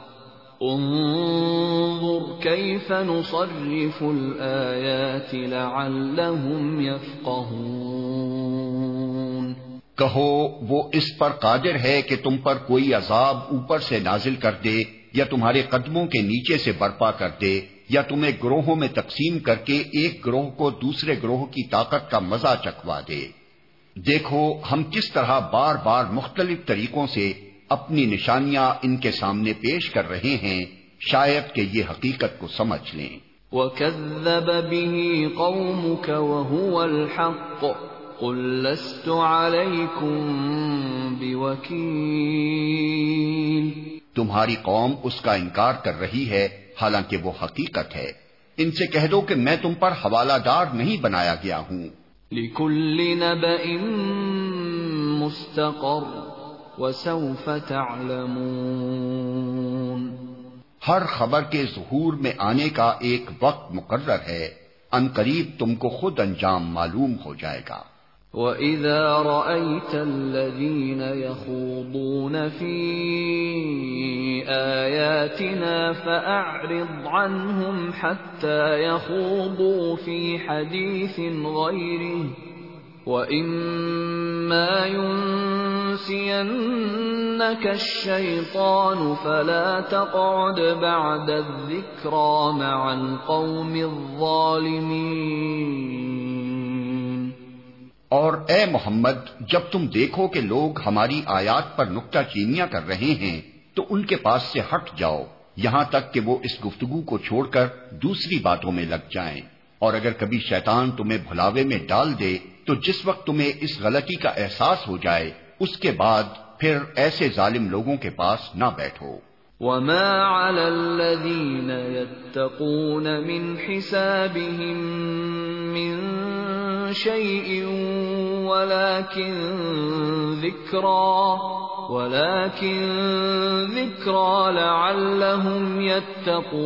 انظر كيف نصرف الآيات لعلهم يفقهون کہو، وہ اس پر قادر ہے کہ تم پر کوئی عذاب اوپر سے نازل کر دے، یا تمہارے قدموں کے نیچے سے برپا کر دے، یا تمہیں گروہوں میں تقسیم کر کے ایک گروہ کو دوسرے گروہ کی طاقت کا مزہ چکوا دے۔ دیکھو، ہم کس طرح بار بار مختلف طریقوں سے اپنی نشانیاں ان کے سامنے پیش کر رہے ہیں شاید کہ یہ حقیقت کو سمجھ لیں۔ وَكَذَّبَ بِهِ قَوْمُكَ وَهُوَ الْحَقُّ قُلْ لَسْتُ عَلَيْكُمْ بِوَكِيلٍ۔ تمہاری قوم اس کا انکار کر رہی ہے حالانکہ وہ حقیقت ہے۔ ان سے کہہ دو کہ میں تم پر حوالہ دار نہیں بنایا گیا ہوں۔ لِكُلِّ نَبَئٍ مُسْتَقَرٍ۔ وسوف تعلمون۔ ہر خبر کے ظہور میں آنے کا ایک وقت مقرر ہے۔ ان قریب تم کو خود انجام معلوم ہو جائے گا۔ وَإِذَا رَأَيْتَ الَّذِينَ يَخُوضُونَ فِي آيَاتِنَا فَأَعْرِضْ عَنْهُمْ حَتَّى يَخُوضُوا فِي حَدِيثٍ غَيْرِهِ۔ وَإِمَّا يُنْسِيَنَّكَ الشَّيْطَانُ فَلَا تَقْعُدْ بَعْدَ الذِّكْرَى مَعَ الْقَوْمِ الظَّالِمِينَ اور اے محمد، جب تم دیکھو کہ لوگ ہماری آیات پر نکتہ چینیاں کر رہے ہیں، تو ان کے پاس سے ہٹ جاؤ، یہاں تک کہ وہ اس گفتگو کو چھوڑ کر دوسری باتوں میں لگ جائیں۔ اور اگر کبھی شیطان تمہیں بھلاوے میں ڈال دے تو جس وقت تمہیں اس غلطی کا احساس ہو جائے اس کے بعد پھر ایسے ظالم لوگوں کے پاس نہ بیٹھو۔ وما على الذين يتقون من حسابهم من شيء ولكن ذكرى ولكن ذكرى لعلهم يتقون۔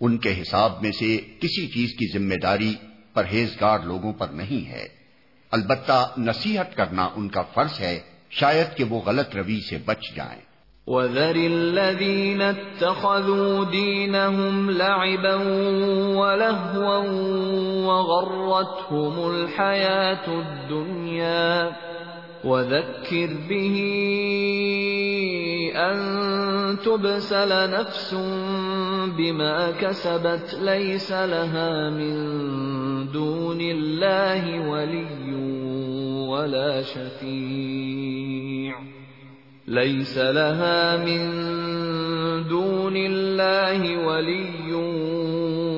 ان کے حساب میں سے کسی چیز کی ذمہ داری پرہیزگار لوگوں پر نہیں ہے۔ البتہ نصیحت کرنا ان کا فرض ہے، شاید کہ وہ غلط روی سے بچ جائیں۔ وَذَرِ الَّذِينَ اتَّخَذُوا دِينَهُمْ لَعِبًا وَلَهْوًا وَغَرَّتْهُمُ الْحَيَاةُ الدُّنْيَا وَذَكِّرْ بِهِ أَن تُبْسَلَ نَفْسٌ بِمَا كَسَبَتْ لَيْسَ لَهَا مِن دُونِ اللَّهِ وَلِيٌّ وَلَا شَفِيعٌ. ليس لها من دون الله ولي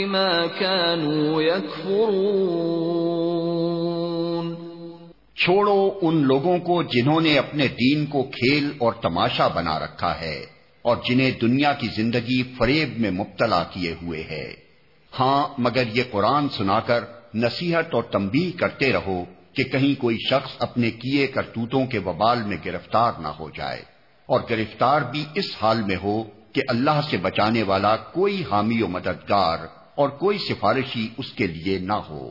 بما كانوا يكفرون چھوڑو ان لوگوں کو جنہوں نے اپنے دین کو کھیل اور تماشا بنا رکھا ہے اور جنہیں دنیا کی زندگی فریب میں مبتلا کیے ہوئے ہے ہاں مگر یہ قرآن سنا کر نصیحت اور تنبیہ کرتے رہو کہ کہیں کوئی شخص اپنے کیے کرتوتوں کے وبال میں گرفتار نہ ہو جائے اور گرفتار بھی اس حال میں ہو کہ اللہ سے بچانے والا کوئی حامی و مددگار اور کوئی سفارشی اس کے لیے نہ ہو۔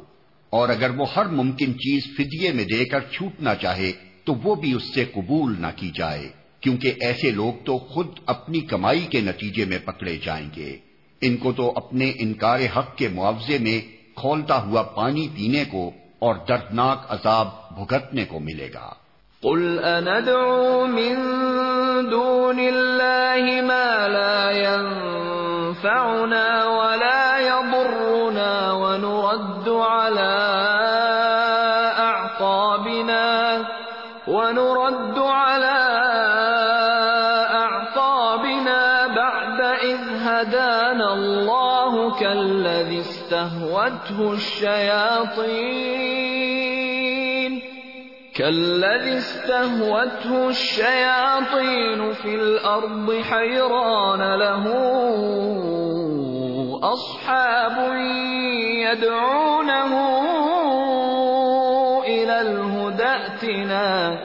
اور اگر وہ ہر ممکن چیز فدیے میں دے کر چھوٹنا چاہے، تو وہ بھی اس سے قبول نہ کی جائے، کیونکہ ایسے لوگ تو خود اپنی کمائی کے نتیجے میں پکڑے جائیں گے۔ ان کو تو اپنے انکار حق کے معاوضے میں کھولتا ہوا پانی پینے کو اور دردناک عذاب بھگتنے کو ملے گا۔ قل اندعو من دون الله ما لا ينفعنا ولا يضرنا ونرد على اعقابنا ونرد على اعقابنا بعد اذ هدانا الله كالذي استهوته الشياطين. كالذي استهوته الشياطين في الأرض حيران له أصحاب يدعونه إلى الهدى ائتنا.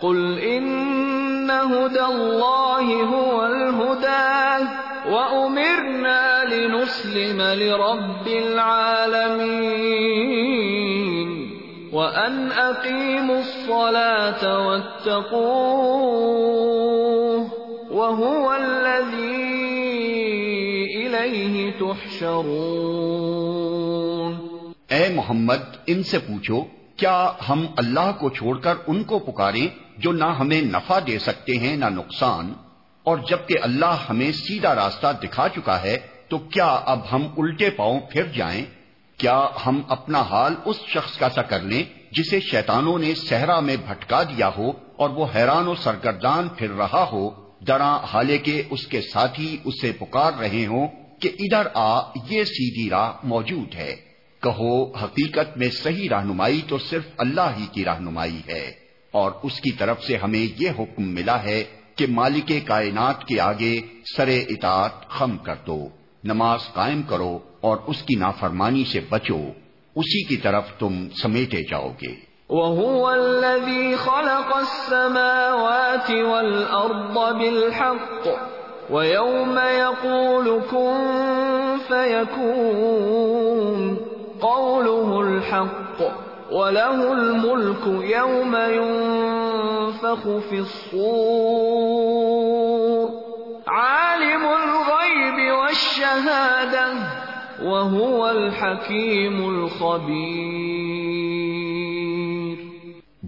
قل إن هدى الله هو الهدى وأمرنا لنسلم لرب العالمين. وأن أقيموا الصلاة واتقوه وهو الذي إليه تحشرون اے محمد، ان سے پوچھو، کیا ہم اللہ کو چھوڑ کر ان کو پکاریں جو نہ ہمیں نفع دے سکتے ہیں نہ نقصان؟ اور جبکہ اللہ ہمیں سیدھا راستہ دکھا چکا ہے، تو کیا اب ہم الٹے پاؤں پھر جائیں؟ کیا ہم اپنا حال اس شخص کا سا کر لیں جسے شیطانوں نے صحرا میں بھٹکا دیا ہو اور وہ حیران و سرگردان پھر رہا ہو؟ درا حالے کے اس کے ساتھی اسے پکار رہے ہوں کہ ادھر آ، یہ سیدھی راہ موجود ہے۔ کہو، حقیقت میں صحیح رہنمائی تو صرف اللہ ہی کی رہنمائی ہے۔ اور اس کی طرف سے ہمیں یہ حکم ملا ہے کہ مالک کائنات کے آگے سر اطاعت خم کر دو۔ نماز قائم کرو۔ اور اس کی نافرمانی سے بچو، اسی کی طرف تم سمیٹے جاؤ گے۔ وهو الذي خلق السماوات والأرض بالحق، ويوم يقول كن فيكون، قوله الحق، وله الملك يوم ينفخ في الصور، عالم الغيب والشهادة وهو الحكيم الخبير۔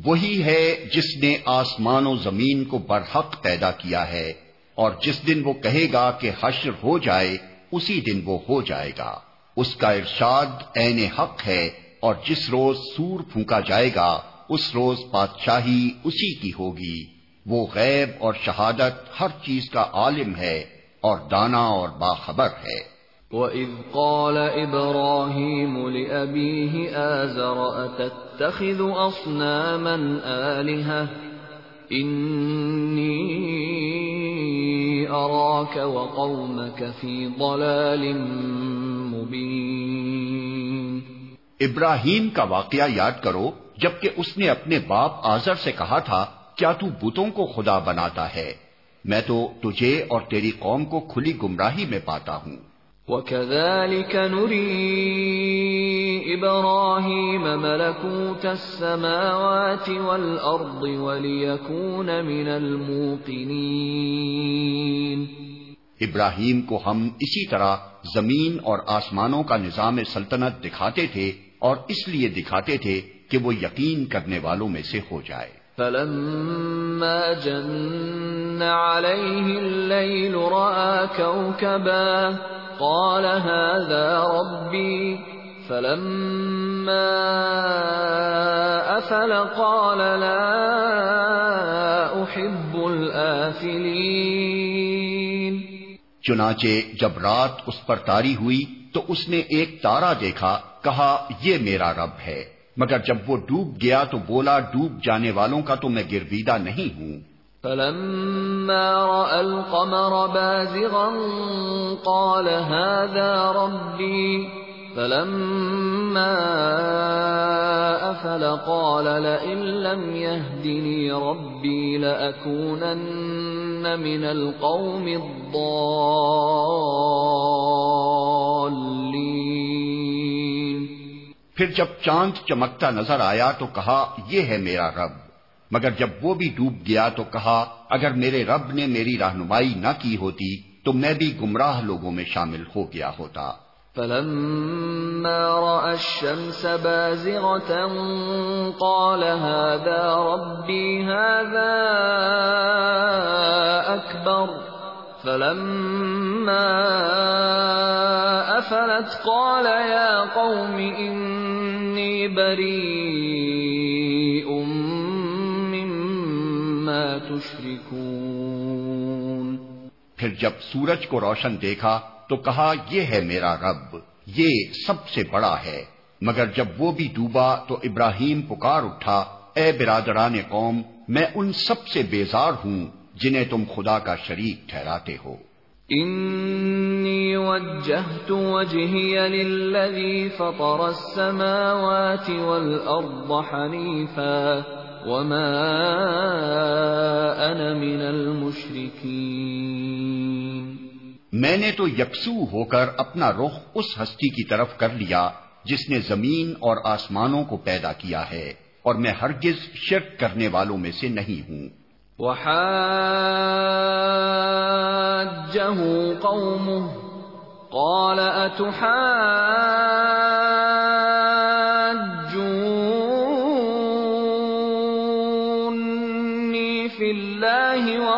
وہی ہے جس نے آسمان و زمین کو برحق پیدا کیا ہے، اور جس دن وہ کہے گا کہ حشر ہو جائے، اسی دن وہ ہو جائے گا۔ اس کا ارشاد عین حق ہے، اور جس روز سور پھونکا جائے گا، اس روز بادشاہی اسی کی ہوگی۔ وہ غیب اور شہادت ہر چیز کا عالم ہے، اور دانا اور باخبر ہے۔ وَإِذْ قَالَ إِبْرَاهِيمُ لِأَبِيهِ آزَرَ أَتَتَّخِذُ أَصْنَامًا آلِهَةً إِنِّي أَرَاكَ وَقَوْمَكَ فِي ضَلَالٍ مُبِينٍ ابراہیم کا واقعہ یاد کرو، جبکہ اس نے اپنے باپ آزر سے کہا تھا، کیا تو بتوں کو خدا بناتا ہے؟ میں تو تجھے اور تیری قوم کو کھلی گمراہی میں پاتا ہوں۔ وَكَذَلِكَ نُرِي إِبْرَاهِيمَ مَلَكُوتَ السَّمَاوَاتِ وَالْأَرْضِ وَلِيَكُونَ مِنَ الْمُوقِنِينَ ابراہیم کو ہم اسی طرح زمین اور آسمانوں کا نظام سلطنت دکھاتے تھے اور اس لیے دکھاتے تھے کہ وہ یقین کرنے والوں میں سے ہو جائے۔ فلما جن عليه الليل رأى كوكبا قال هذا ربي فلما أفل قال لا أحب الآفلين چنانچہ جب رات اس پر تاری ہوئی تو اس نے ایک تارا دیکھا، کہا، یہ میرا رب ہے۔ مگر جب وہ ڈوب گیا تو بولا، ڈوب جانے والوں کا تو میں گرویدہ نہیں ہوں۔ فلما رأى القمر بازغا قال هذا ربي. فلما أفل قال لئن لم يهدني ربي لأكونن من القوم الضالين. پھر جب چاند چمکتا نظر آیا تو کہا، یہ ہے میرا رب۔ مگر جب وہ بھی ڈوب گیا تو کہا، اگر میرے رب نے میری رہنمائی نہ کی ہوتی، تو میں بھی گمراہ لوگوں میں شامل ہو گیا ہوتا۔ فلما رأى الشمس بازغة قال هذا ربي هذا أكبر۔ فلما أفلت قال يا قوم إن مما تشركون پھر جب سورج کو روشن دیکھا تو کہا، یہ ہے میرا رب، یہ سب سے بڑا ہے۔ مگر جب وہ بھی ڈوبا تو ابراہیم پکار اٹھا، اے برادران قوم، میں ان سب سے بیزار ہوں جنہیں تم خدا کا شریک ٹھہراتے ہو۔ انی وجہت وجہی للذی فطر السماوات والارض حنیفا وما انا من المشرکین میں نے تو یکسو ہو کر اپنا رخ اس ہستی کی طرف کر لیا جس نے زمین اور آسمانوں کو پیدا کیا ہے اور میں ہرگز شرک کرنے والوں میں سے نہیں ہوں۔ وحاجه قومه قال أتحاجوني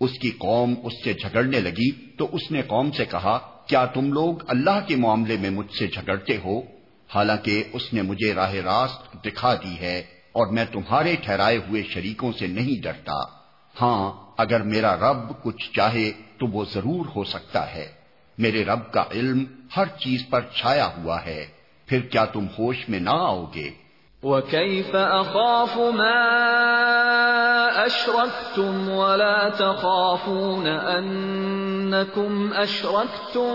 اس کی قوم اس سے جھگڑنے لگی تو اس نے قوم سے کہا، کیا تم لوگ اللہ کے معاملے میں مجھ سے جھگڑتے ہو؟ حالانکہ اس نے مجھے راہ راست دکھا دی ہے اور میں تمہارے ٹھہرائے ہوئے شریکوں سے نہیں ڈرتا۔ ہاں اگر میرا رب کچھ چاہے تو وہ ضرور ہو سکتا ہے۔ میرے رب کا علم ہر چیز پر چھایا ہوا ہے۔ پھر کیا تم ہوش میں نہ آؤ گے؟ وَكَيْفَ أَخَافُ مَا أَشْرَكْتُمْ وَلَا تَخَافُونَ أَنَّكُمْ أَشْرَكْتُمْ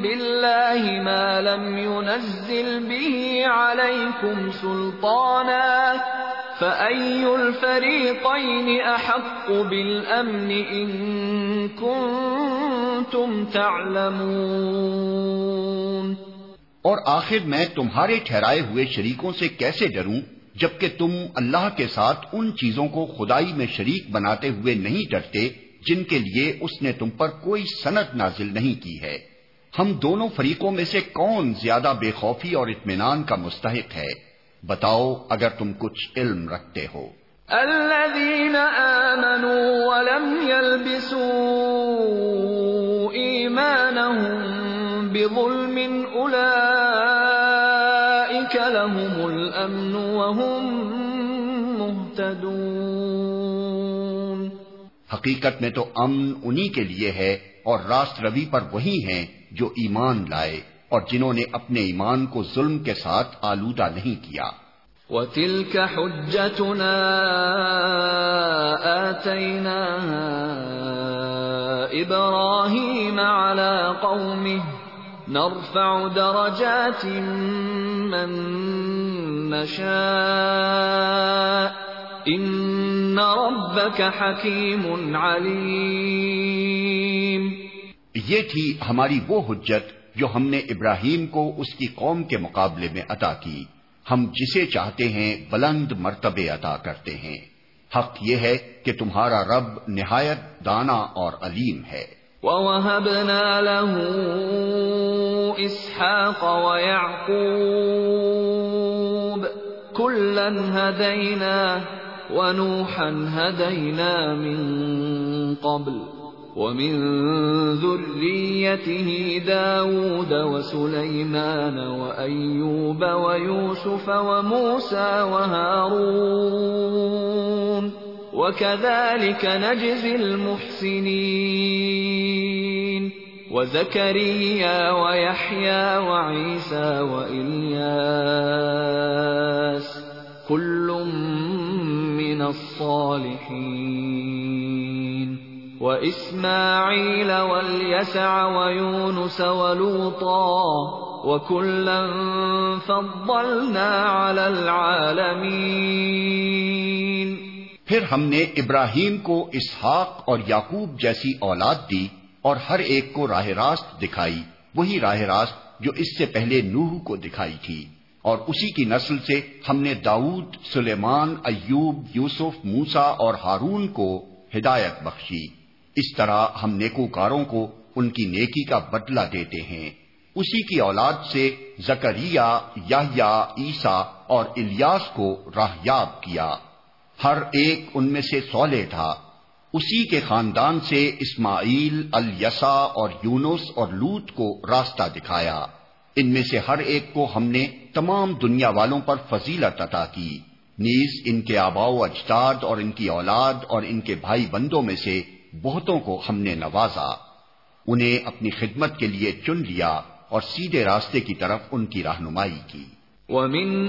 بِاللَّهِ مَا لَمْ يُنَزِّلْ بِهِ عَلَيْكُمْ سُلْطَانًا فَأَيُّ الْفَرِيقَيْنِ أَحَقُّ بِالْأَمْنِ إِن كُنتُمْ تَعْلَمُونَ اور آخر میں تمہارے ٹھہرائے ہوئے شریکوں سے کیسے ڈروں جبکہ تم اللہ کے ساتھ ان چیزوں کو خدائی میں شریک بناتے ہوئے نہیں ڈرتے جن کے لیے اس نے تم پر کوئی صنعت نازل نہیں کی ہے۔ ہم دونوں فریقوں میں سے کون زیادہ بے خوفی اور اطمینان کا مستحق ہے؟ بتاؤ اگر تم کچھ علم رکھتے ہو۔ الذين آمنوا ولم يلبسوا إيمانهم بظلم لهم الأمن وهم مهتدون۔ حقیقت میں تو امن انہی کے لیے ہے اور راست روی پر وہی ہیں جو ایمان لائے اور جنہوں نے اپنے ایمان کو ظلم کے ساتھ آلودہ نہیں کیا۔ وَتِلْكَ حُجَّتُنَا آتَيْنَاهَا إِبْرَاهِيمَ عَلَى قَوْمِهِ نَرْفَعُ دَرَجَاتٍ مَّن نَّشَاءُ. إِنَّ رَبَّكَ حَكِيمٌ عَلِيمٌ. یہ تھی ہماری وہ حجت جو ہم نے ابراہیم کو اس کی قوم کے مقابلے میں عطا کی۔ ہم جسے چاہتے ہیں بلند مرتبے عطا کرتے ہیں۔ حق یہ ہے کہ تمہارا رب نہایت دانا اور علیم ہے۔ وَوَهَبْنَا لَهُ إِسْحَاقَ وَيَعْقُوبَ كُلًّا هَدَيْنَا وَنُوحًا هَدَيْنَا مِن قَبْلُ ومن ذريته داود وسليمان وأيوب ويوسف وموسى وهارون وكذلك نجزي المحسنين وزكريا ويحيى وعيسى وإلياس كل من الصالحين وَإِسْمَاعِيلَ وَالْيَسَعَ وَيُونُسَ وَلُوطًا وَكُلًّا فَضَّلْنَا عَلَى الْعَالَمِينَ پھر ہم نے ابراہیم کو اسحاق اور یعقوب جیسی اولاد دی اور ہر ایک کو راہ راست دکھائی، وہی راہ راست جو اس سے پہلے نوح کو دکھائی تھی۔ اور اسی کی نسل سے ہم نے داؤد، سلیمان، ایوب، یوسف موسا اور ہارون کو ہدایت بخشی۔ اس طرح ہم نیکوکاروں کو ان کی نیکی کا بدلہ دیتے ہیں۔ اسی کی اولاد سے زکریہ یا عیسا اور الیاس کو راہیاب کیا۔ ہر ایک ان میں سے سولے تھا۔ اسی کے خاندان سے اسماعیل، الیسا اور یونس اور لوت کو راستہ دکھایا۔ ان میں سے ہر ایک کو ہم نے تمام دنیا والوں پر فضیلت عطا کی۔ نیز ان کے آبا و اجداد اور ان کی اولاد اور ان کے بھائی بندوں میں سے بہتوں کو ہم نے نوازا۔ انہیں اپنی خدمت کے لیے چن لیا اور سیدھے راستے کی طرف ان کی رہنمائی کی۔ وَمِنْ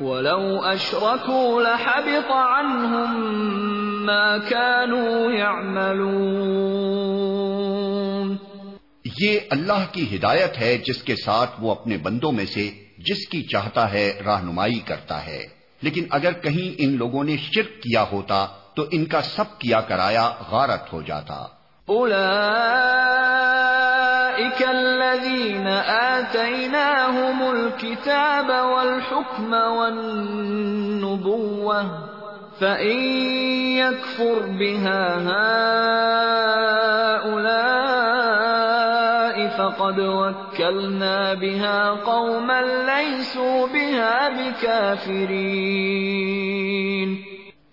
ولو أشركوا لحبط عنهم ما كانوا يعملون. یہ اللہ کی ہدایت ہے جس کے ساتھ وہ اپنے بندوں میں سے جس کی چاہتا ہے رہنمائی کرتا ہے۔ لیکن اگر کہیں ان لوگوں نے شرک کیا ہوتا تو ان کا سب کیا کرایا غارت ہو جاتا۔ اولئیک الذین آتیناہم الكتاب والحکم والنبوة فإن يكفر بها هؤلاء فقد وكلنا بها قوما ليسوا بها بكافرين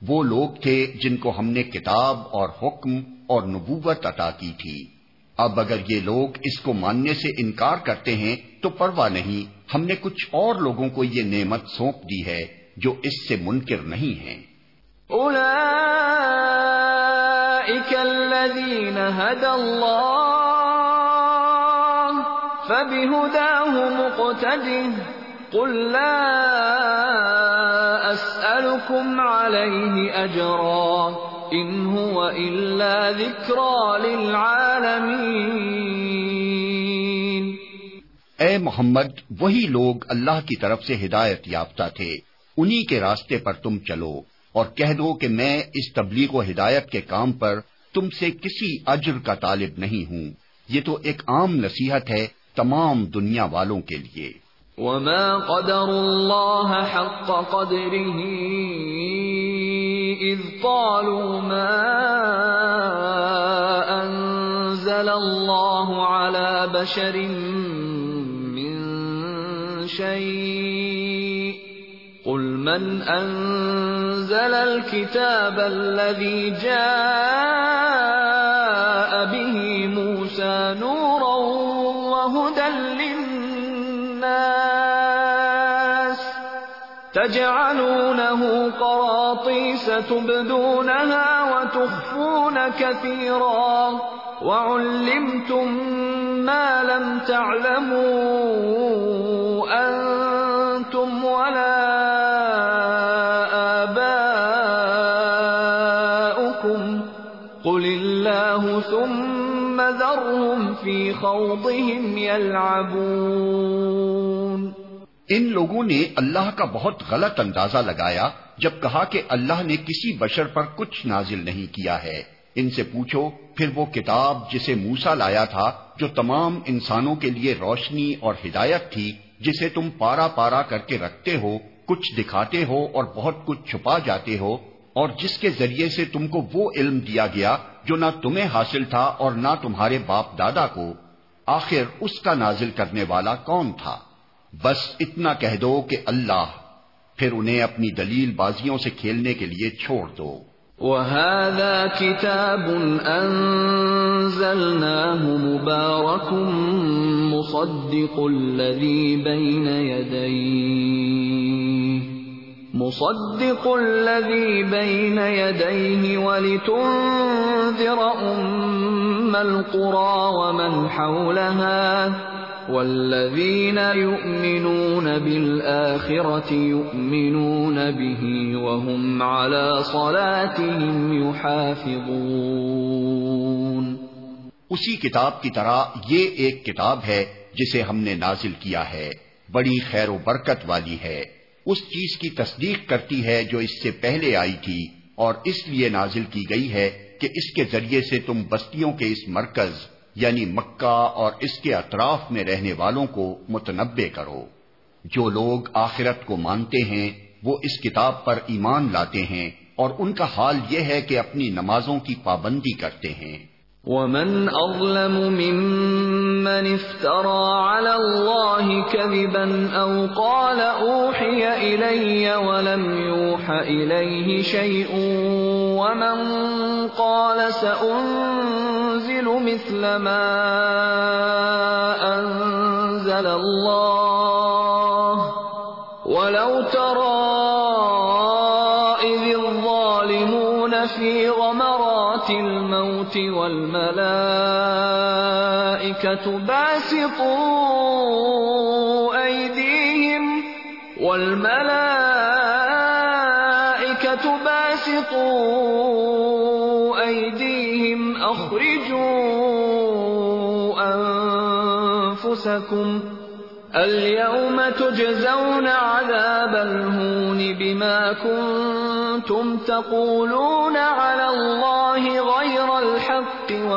وہ لوگ تھے جن کو ہم نے کتاب اور حکم اور نبوت عطا کی تھی۔ اب اگر یہ لوگ اس کو ماننے سے انکار کرتے ہیں تو پرواہ نہیں، ہم نے کچھ اور لوگوں کو یہ نعمت سونپ دی ہے جو اس سے منکر نہیں ہیں۔ أسألكم عليه أجرا إن هو للعالمين. اے محمد وہی لوگ اللہ کی طرف سے ہدایت یافتہ تھے انہی کے راستے پر تم چلو اور کہہ دو کہ میں اس تبلیغ و ہدایت کے کام پر تم سے کسی اجر کا طالب نہیں ہوں۔ یہ تو ایک عام نصیحت ہے تمام دنیا والوں کے لیے۔ وما قدر الله حق قدره إذ قالوا ما أنزل الله على بشر من شيء قل من أنزل الكتاب الذي جاء به موسى نورا تجعلونه قراطيس تبدونها وتخفون كثيرا. وعلمتم ما لم تعلموا أنتم ولا آباؤكم. قل الله ثم ذرهم في خوضهم يلعبون. ان لوگوں نے اللہ کا بہت غلط اندازہ لگایا جب کہا کہ اللہ نے کسی بشر پر کچھ نازل نہیں کیا ہے۔ ان سے پوچھو، پھر وہ کتاب جسے موسا لایا تھا، جو تمام انسانوں کے لیے روشنی اور ہدایت تھی، جسے تم پارا پارا کر کے رکھتے ہو، کچھ دکھاتے ہو اور بہت کچھ چھپا جاتے ہو، اور جس کے ذریعے سے تم کو وہ علم دیا گیا جو نہ تمہیں حاصل تھا اور نہ تمہارے باپ دادا کو۔ آخر اس کا نازل کرنے والا کون تھا؟ بس اتنا کہہ دو کہ اللہ، پھر انہیں اپنی دلیل بازیوں سے کھیلنے کے لیے چھوڑ دو۔ وهذا كتاب أنزلناه مبارك مصدق الذي بين يديه، مصدق الذي بين يديه ولتنذر أم القرى ومن حولها۔ والذين يؤمنون بالآخرة يؤمنون به وهم على صلاتهم يحافظون اسی کتاب کی طرح یہ ایک کتاب ہے جسے ہم نے نازل کیا ہے۔ بڑی خیر و برکت والی ہے۔ اس چیز کی تصدیق کرتی ہے جو اس سے پہلے آئی تھی اور اس لیے نازل کی گئی ہے کہ اس کے ذریعے سے تم بستیوں کے اس مرکز یعنی مکہ اور اس کے اطراف میں رہنے والوں کو متنبع کرو۔ جو لوگ آخرت کو مانتے ہیں، وہ اس کتاب پر ایمان لاتے ہیں اور ان کا حال یہ ہے کہ اپنی نمازوں کی پابندی کرتے ہیں۔ ومن اظلم ممن افترى على الله كذبا او قال اوحي الي ولم يوحى اليه شيء ومن قال سانزل مثل ما والملائكة باسطوا أيديهم والملائكة باسطوا أيديهم أخرجوا أنفسكم اليوم تجزون عذاب الهون بما كنتم تقولون على الله غير الحق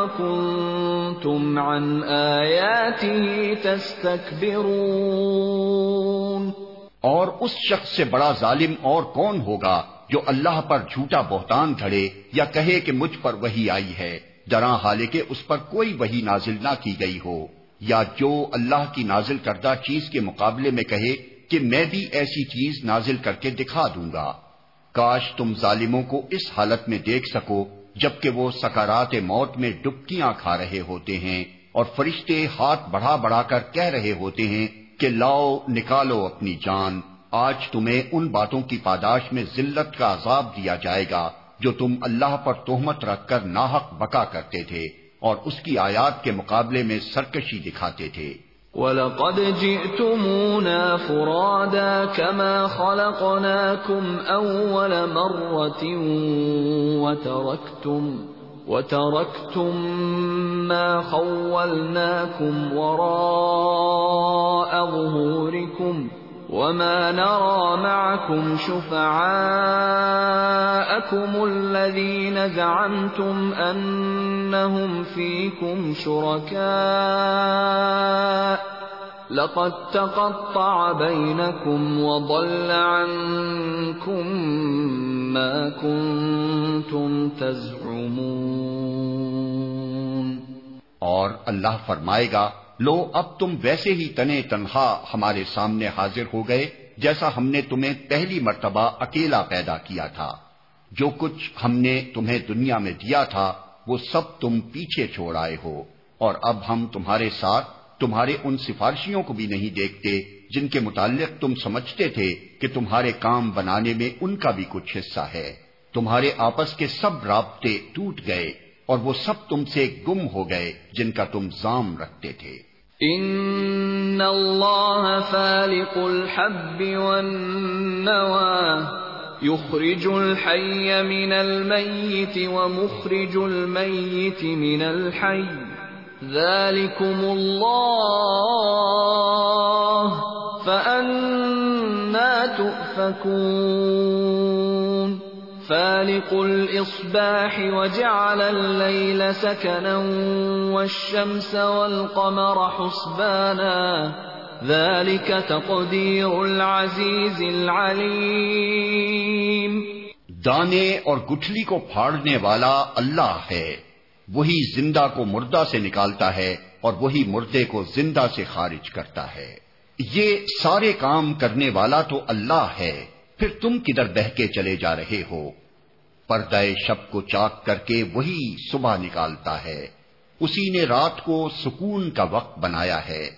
وكنتم عن آياته تستكبرون. اور اس شخص سے بڑا ظالم اور کون ہوگا جو اللہ پر جھوٹا بہتان دھڑے یا کہے کہ مجھ پر وہی آئی ہے؟ جرا حالانکہ اس پر کوئی وہی نازل نہ کی گئی ہو، یا جو اللہ کی نازل کردہ چیز کے مقابلے میں کہے کہ میں بھی ایسی چیز نازل کر کے دکھا دوں گا۔ کاش تم ظالموں کو اس حالت میں دیکھ سکو جبکہ وہ سکارات موت میں ڈبکیاں کھا رہے ہوتے ہیں اور فرشتے ہاتھ بڑھا بڑھا کر کہہ رہے ہوتے ہیں کہ لاؤ، نکالو اپنی جان۔ آج تمہیں ان باتوں کی پاداش میں ذلت کا عذاب دیا جائے گا جو تم اللہ پر تہمت رکھ کر ناحق بکا کرتے تھے اور اس کی آیات کے مقابلے میں سرکشی دکھاتے تھے۔ وَلَقَدْ جِئْتُمُونَا فُرَادَا كَمَا خَلَقْنَاكُمْ أَوَّلَ مَرَّةٍ وَتَرَكْتُمْ وَتَرَكْتُمْ مَا خَوَّلْنَاكُمْ وَرَاءَ ظُهُورِكُمْ وما نرى معكم شفعاءكم الذين زعمتم أنهم فيكم شركاء لقد تقطع بينكم وضل عنكم ما كنتم تزعمون اور اللہ فرمائے گا لو، اب تم ویسے ہی تنے تنہا ہمارے سامنے حاضر ہو گئے، جیسا ہم نے تمہیں پہلی مرتبہ اکیلا پیدا کیا تھا۔ جو کچھ ہم نے تمہیں دنیا میں دیا تھا، وہ سب تم پیچھے چھوڑ آئے ہو۔ اور اب ہم تمہارے ساتھ، تمہارے ان سفارشیوں کو بھی نہیں دیکھتے، جن کے متعلق تم سمجھتے تھے کہ تمہارے کام بنانے میں ان کا بھی کچھ حصہ ہے۔ تمہارے آپس کے سب رابطے ٹوٹ گئے۔ اور وہ سب تم سے گم ہو گئے جن کا تم زام رکھتے تھے۔ ان اللہ فالق الحب والنوى يخرج الحي من الميت ومخرج الميت من الحي ذلكم الله فأنا تؤفكون فالق الاصباح وجعل الليل سكنا والشمس والقمر حسبانا. ذلك تقدير العزيز العليم. دانے اور گٹھلی کو پھاڑنے والا اللہ ہے. وہی زندہ کو مردہ سے نکالتا ہے اور وہی مردے کو زندہ سے خارج کرتا ہے. یہ سارے کام کرنے والا تو اللہ ہے. پھر تم کدھر بہ کے چلے جا رہے ہو؟ پردہ شب کو چاک کر کے وہی صبح نکالتا ہے۔ اسی نے رات کو سکون کا وقت بنایا ہے۔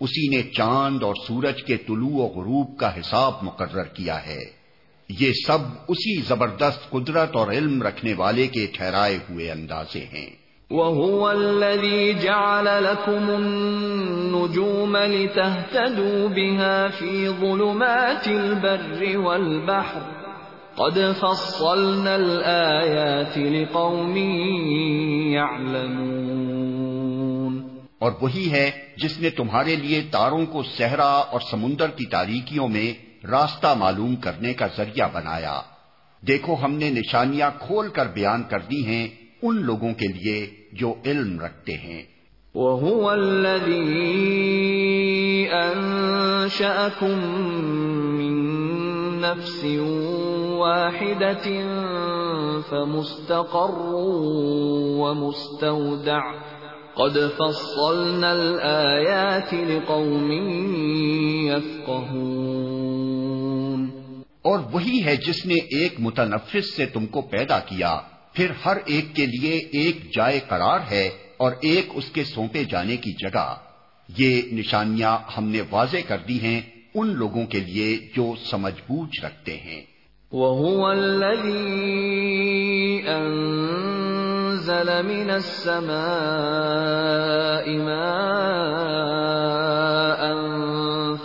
اسی نے چاند اور سورج کے طلوع و غروب کا حساب مقرر کیا ہے۔ یہ سب اسی زبردست قدرت اور علم رکھنے والے کے ٹھہرائے ہوئے اندازے ہیں۔ وَهُوَ الَّذِي جَعَلَ لَكُمُ النُّجُومَ لِتَهْتَدُوا بِهَا فِي ظُلُمَاتِ الْبَرِّ وَالْبَحْرِ قَدْ فَصَّلْنَا الْآيَاتِ لِقَوْمٍ يَعْلَمُونَ اور وہی ہے جس نے تمہارے لیے تاروں کو صحرا اور سمندر کی تاریکیوں میں راستہ معلوم کرنے کا ذریعہ بنایا۔ دیکھو ہم نے نشانیاں کھول کر بیان کر دی ہیں۔ ان لوگوں کے لیے جو علم رکھتے ہیں۔ وَهُوَ الَّذِي أَنشَأَكُم مِّن نَّفْسٍ وَاحِدَةٍ فَمُسْتَقَرٌّ وَمُسْتَوْدَعٌ قَدْ فَصَّلْنَا الْآيَاتِ لِقَوْمٍ يَفْقَهُونَ۔ اور وہی ہے جس نے ایک متنفس سے تم کو پیدا کیا۔ پھر ہر ایک کے لیے ایک جائے قرار ہے اور ایک اس کے سونپے جانے کی جگہ۔ یہ نشانیاں ہم نے واضح کر دی ہیں ان لوگوں کے لیے جو سمجھ بوجھ رکھتے ہیں۔ وَهُوَ الَّذِي أَنزَلَ مِنَ السَّمَاءِ مَاءً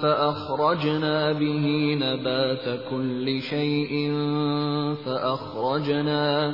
فَأَخْرَجْنَا بِهِ نَبَاتَ كُلِّ شَيْءٍ فَأَخْرَجْنَا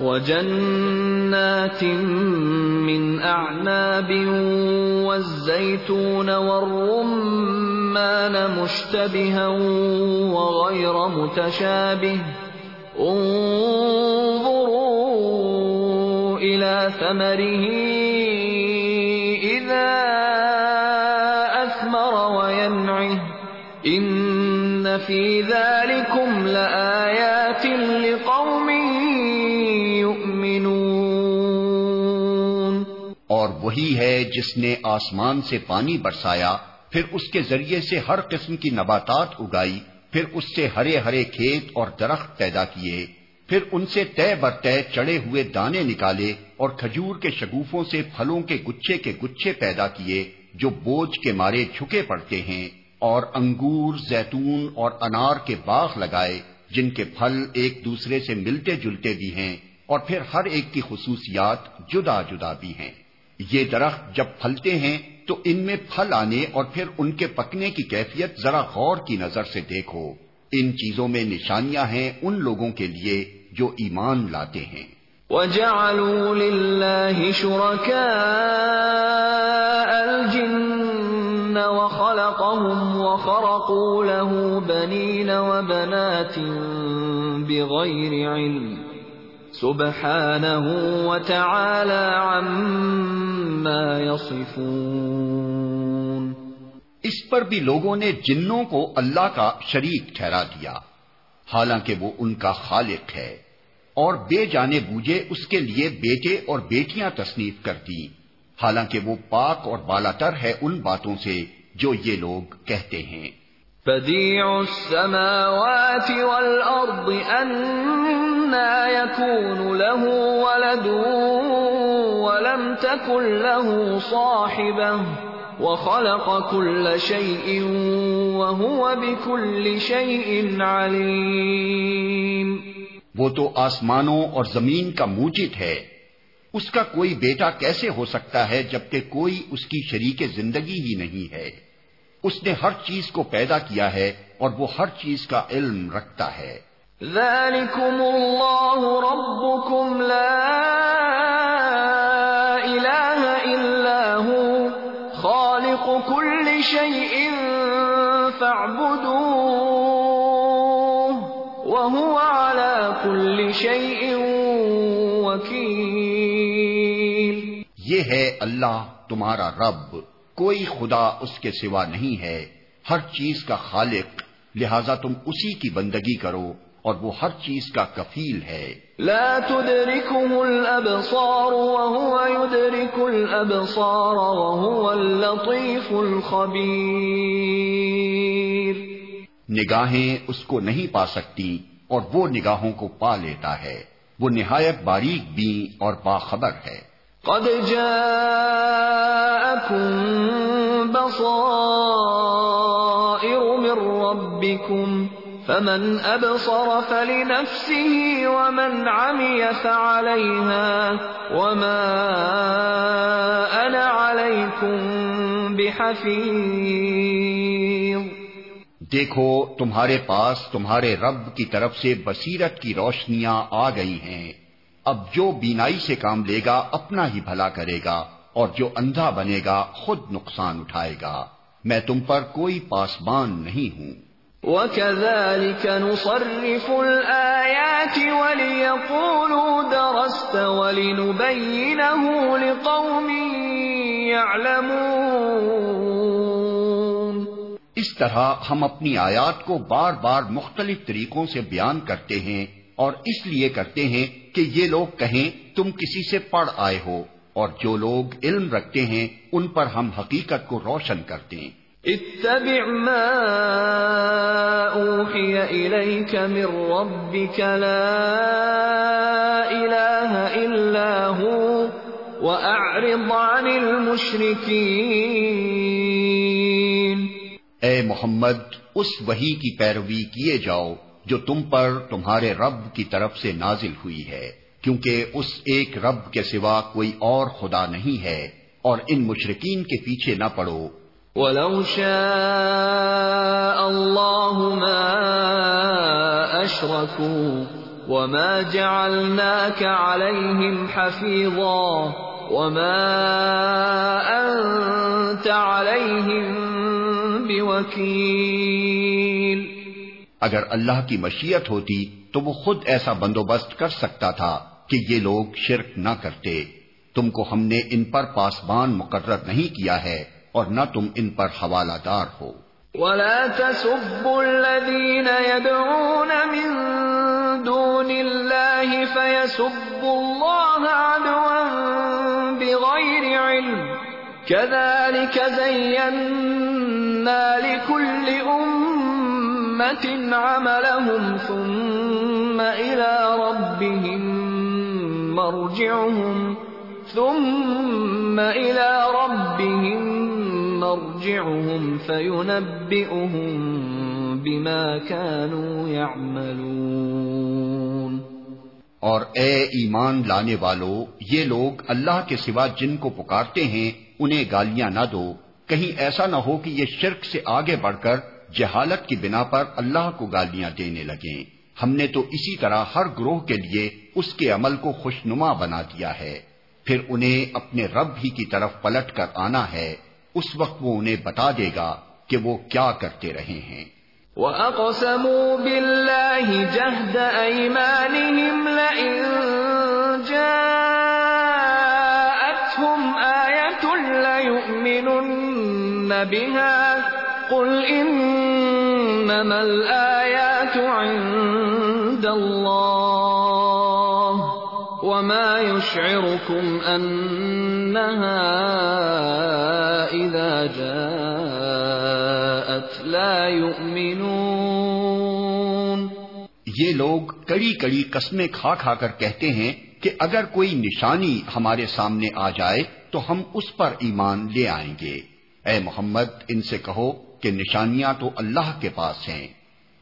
وجنات من أعناب والزيتون والرمان مشتبها وغير متشابه انظروا إلى ثمره إذا أثمر وينعه إن في ذلكم لآيات وہی ہے جس نے آسمان سے پانی برسایا، پھر اس کے ذریعے سے ہر قسم کی نباتات اگائی، پھر اس سے ہرے ہرے کھیت اور درخت پیدا کیے، پھر ان سے طے بر طے چڑے ہوئے دانے نکالے اور کھجور کے شگوفوں سے پھلوں کے گچھے کے گچھے پیدا کیے جو بوجھ کے مارے جھکے پڑتے ہیں، اور انگور، زیتون اور انار کے باغ لگائے، جن کے پھل ایک دوسرے سے ملتے جلتے بھی ہیں، اور پھر ہر ایک کی خصوصیات جدا جدا بھی ہیں۔ یہ درخت جب پھلتے ہیں تو ان میں پھل آنے اور پھر ان کے پکنے کی کیفیت ذرا غور کی نظر سے دیکھو۔ ان چیزوں میں نشانیاں ہیں ان لوگوں کے لیے جو ایمان لاتے ہیں۔ وَجَعَلُوا لِلَّهِ شُرَكَاءَ الْجِنَّ وَخَلَقَهُمْ وَخَرَقُوا لَهُ بَنِينَ وَبَنَاتٍ بِغَيْرِ عِلْمٍ سبحانه وتعالى عما يصفون۔ اس پر بھی لوگوں نے جنوں کو اللہ کا شریک ٹھہرا دیا۔ حالانکہ وہ ان کا خالق ہے۔ اور بے جانے بوجھے اس کے لیے بیٹے اور بیٹیاں تصنیف کر دی حالانکہ وہ پاک اور بالاتر ہے ان باتوں سے جو یہ لوگ کہتے ہیں۔ بديع السماوات والأرض أنا يكون له ولد ولم تكن له صاحبة وخلق كل شيء وهو بكل شيء عليم. وہ تو آسمانوں اور زمین کا موجد ہے۔ اس کا کوئی بیٹا کیسے ہو سکتا ہے جبکہ کوئی اس کی شریک زندگی ہی نہیں ہے؟ اس نے ہر چیز کو پیدا کیا ہے اور وہ ہر چیز کا علم رکھتا ہے۔ ذالکم اللہ ربکم لا الہ الا ہو خالق کل شیء فاعبدوه وهو على كل شيء وكيل۔ یہ ہے اللہ تمہارا رب۔ کوئی خدا اس کے سوا نہیں ہے۔ ہر چیز کا خالق لہذا تم اسی کی بندگی کرو اور وہ ہر چیز کا کفیل ہے۔ لا تدركه الابصار وهو يدرك الابصار وهو اللطيف الخبير نگاہیں اس کو نہیں پا سکتی اور وہ نگاہوں کو پا لیتا ہے۔ وہ نہایت باریک بھی اور باخبر ہے۔ قد جاءكم بصائر من ربكم، فمن أبصر فلنفسه ومن عمي فعليها، وما أنا عليكم بحفيظ۔ دیکھو، تمہارے پاس تمہارے رب کی طرف سے بصیرت کی روشنیاں آ گئی ہیں۔ اب جو بینائی سے کام لے گا اپنا ہی بھلا کرے گا اور جو اندھا بنے گا خود نقصان اٹھائے گا۔ میں تم پر کوئی پاسبان نہیں ہوں۔ وَكَذَلِكَ نُصَرِّفُ الْآيَاتِ وَلِيَقُولُوا دَرَسْتَ وَلِنُبَيِّنَهُ لِقَوْمٍ يَعْلَمُونَ۔ اس طرح ہم اپنی آیات کو بار بار مختلف طریقوں سے بیان کرتے ہیں۔ اور اس لیے کرتے ہیں کہ یہ لوگ کہیں تم کسی سے پڑھ آئے ہو اور جو لوگ علم رکھتے ہیں ان پر ہم حقیقت کو روشن کرتے ہیں۔ اتبع ما اوحی الیک من ربک لا الہ الا ہو واعرض عن المشرکین۔ اے محمد اس وحی کی پیروی کیے جاؤ۔ جو تم پر تمہارے رب کی طرف سے نازل ہوئی ہے، کیونکہ اس ایک رب کے سوا کوئی اور خدا نہیں ہے، اور ان مشرقین کے پیچھے نہ پڑو۔ وَلَوْ شَاءَ اللَّهُ مَا أَشْرَكُوا وَمَا جَعَلْنَاكَ عَلَيْهِمْ حَفِيظًا وَمَا أَنْتَ عَلَيْهِمْ بِوَكِيلٍ اگر اللہ کی مشیت ہوتی تو وہ خود ایسا بندوبست کر سکتا تھا کہ یہ لوگ شرک نہ کرتے۔ تم کو ہم نے ان پر پاسبان مقرر نہیں کیا ہے اور نہ تم ان پر حوالہ دار ہو۔ ولا تسبوا الذين يدعون من دون الله فيسبوا الله عدوا بغير علم كذلك زينا لكل أمة أمة عملهم ثم إلى ربهم مرجعهم ثم إلى ربهم مرجعهم فينبئهم بما كانوا يعملون اور اے ایمان لانے والو، یہ لوگ اللہ کے سوا جن کو پکارتے ہیں، انہیں گالیاں نہ دو۔ کہیں ایسا نہ ہو کہ یہ شرک سے آگے بڑھ کر جہالت کی بنا پر اللہ کو گالیاں دینے لگیں ہم نے تو اسی طرح ہر گروہ کے لیے اس کے عمل کو خوشنما بنا دیا ہے۔ پھر انہیں اپنے رب ہی کی طرف پلٹ کر آنا ہے۔ اس وقت وہ انہیں بتا دے گا کہ وہ کیا کرتے رہے ہیں۔ وَأَقْسَمُوا بِاللَّهِ جَهْدَ أَيْمَانِهِمْ لَئِن جَاءَتْهُمْ آيَةٌ لَيُؤْمِنُنَّ بِهَا قُلْ إِنَّ إِنَّمَا الْآيَاتُ عِندَ اللَّهِ وَمَا يُشْعِرُكُمْ أَنَّهَا إِذَا جَاءَتْ لَا يُؤْمِنُونَ یہ لوگ کڑی کڑی قسمیں کھا کھا کر کہتے ہیں کہ اگر کوئی نشانی ہمارے سامنے آ جائے تو ہم اس پر ایمان لے آئیں گے۔ اے محمد، ان سے کہو کہ نشانیاں تو اللہ کے پاس ہیں۔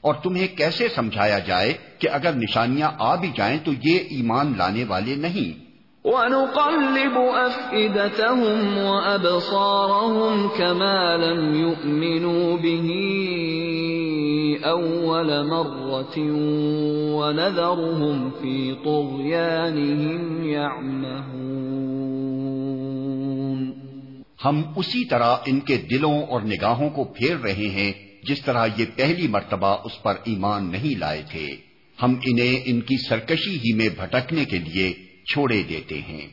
اور تمہیں کیسے سمجھایا جائے کہ اگر نشانیاں آ بھی جائیں تو یہ ایمان لانے والے نہیں؟ وَنُقَلِّبُ أَفْئِدَتَهُمْ وَأَبْصَارَهُمْ كَمَا لَمْ يُؤْمِنُوا بِهِ أَوَّلَ مَرَّةٍ وَنَذَرُهُمْ فِي طُغْيَانِهِمْ يَعْمَهُونَ ہم اسی طرح ان کے دلوں اور نگاہوں کو پھیر رہے ہیں، جس طرح یہ پہلی مرتبہ اس پر ایمان نہیں لائے تھے۔ ہم انہیں ان کی سرکشی ہی میں بھٹکنے کے لیے چھوڑے دیتے ہیں۔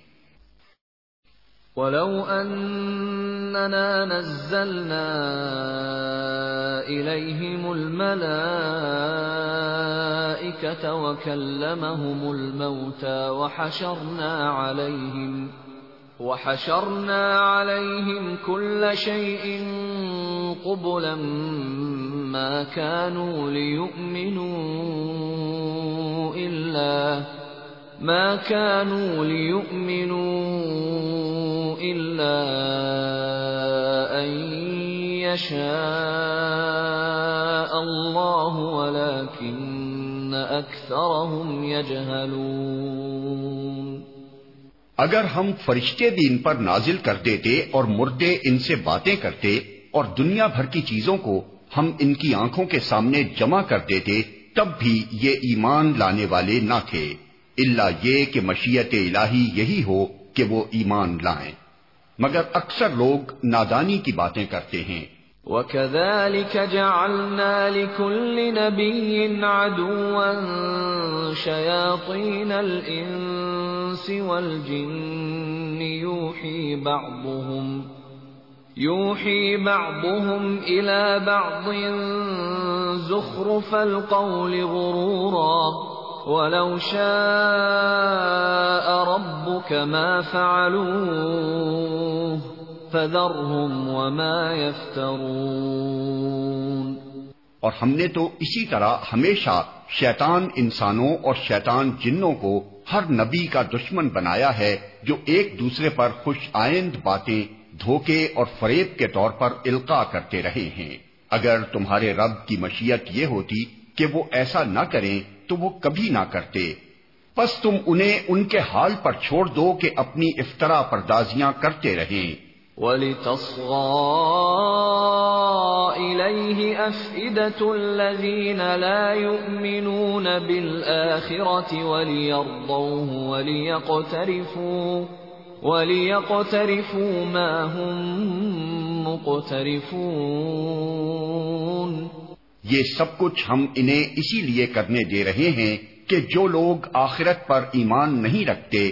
وَلَوْ أَنَّنَا نَزَّلْنَا إِلَيْهِمُ الْمَلَائِكَةَ وَكَلَّمَهُمُ الْمَوْتَى وَحَشَرْنَا عَلَيْهِمْ وحشرنا عليهم كل شيء قبلا ما كانوا ليؤمنوا إلا ما كانوا ليؤمنوا إلا أن يشاء الله ولكن أكثرهم يجهلون اگر ہم فرشتے بھی ان پر نازل کر دیتے اور مردے ان سے باتیں کرتے اور دنیا بھر کی چیزوں کو ہم ان کی آنکھوں کے سامنے جمع کر دیتے، تب بھی یہ ایمان لانے والے نہ تھے۔ اللہ یہ کہ مشیت الہی یہی ہو کہ وہ ایمان لائیں۔ مگر اکثر لوگ نادانی کی باتیں کرتے ہیں۔ وَكَذَلِكَ جَعَلْنَا لِكُلِّ نَبِيٍّ عَدُوًّا شَيَاطِينَ الْإِنسِ وَالْجِنِّ يُوحِي بَعْضُهُمْ يُوحِي بَعْضُهُمْ إِلَى بَعْضٍ زُخْرُفَ الْقَوْلِ غُرُورًا وَلَوْ شَاءَ رَبُّكَ مَا فَعَلُوهُ اور ہم نے تو اسی طرح ہمیشہ شیطان انسانوں اور شیطان جنوں کو ہر نبی کا دشمن بنایا ہے، جو ایک دوسرے پر خوش آئند باتیں دھوکے اور فریب کے طور پر القا کرتے رہے ہیں۔ اگر تمہارے رب کی مشیت یہ ہوتی کہ وہ ایسا نہ کریں، تو وہ کبھی نہ کرتے۔ پس تم انہیں ان کے حال پر چھوڑ دو کہ اپنی افطرا پردازیاں کرتے رہیں۔ وَلِتَصْغَى إِلَيْهِ أَفْئِدَةُ الَّذِينَ لَا يُؤْمِنُونَ بِالْآخِرَةِ وَلِيَرْضَوْهُ وَلِيَقْتَرِفُوا وَلِيَقْتَرِفُوا مَا هُمْ مُقْتَرِفُونَ یہ سب کچھ ہم انہیں اسی لیے کرنے دے رہے ہیں کہ جو لوگ آخرت پر ایمان نہیں رکھتے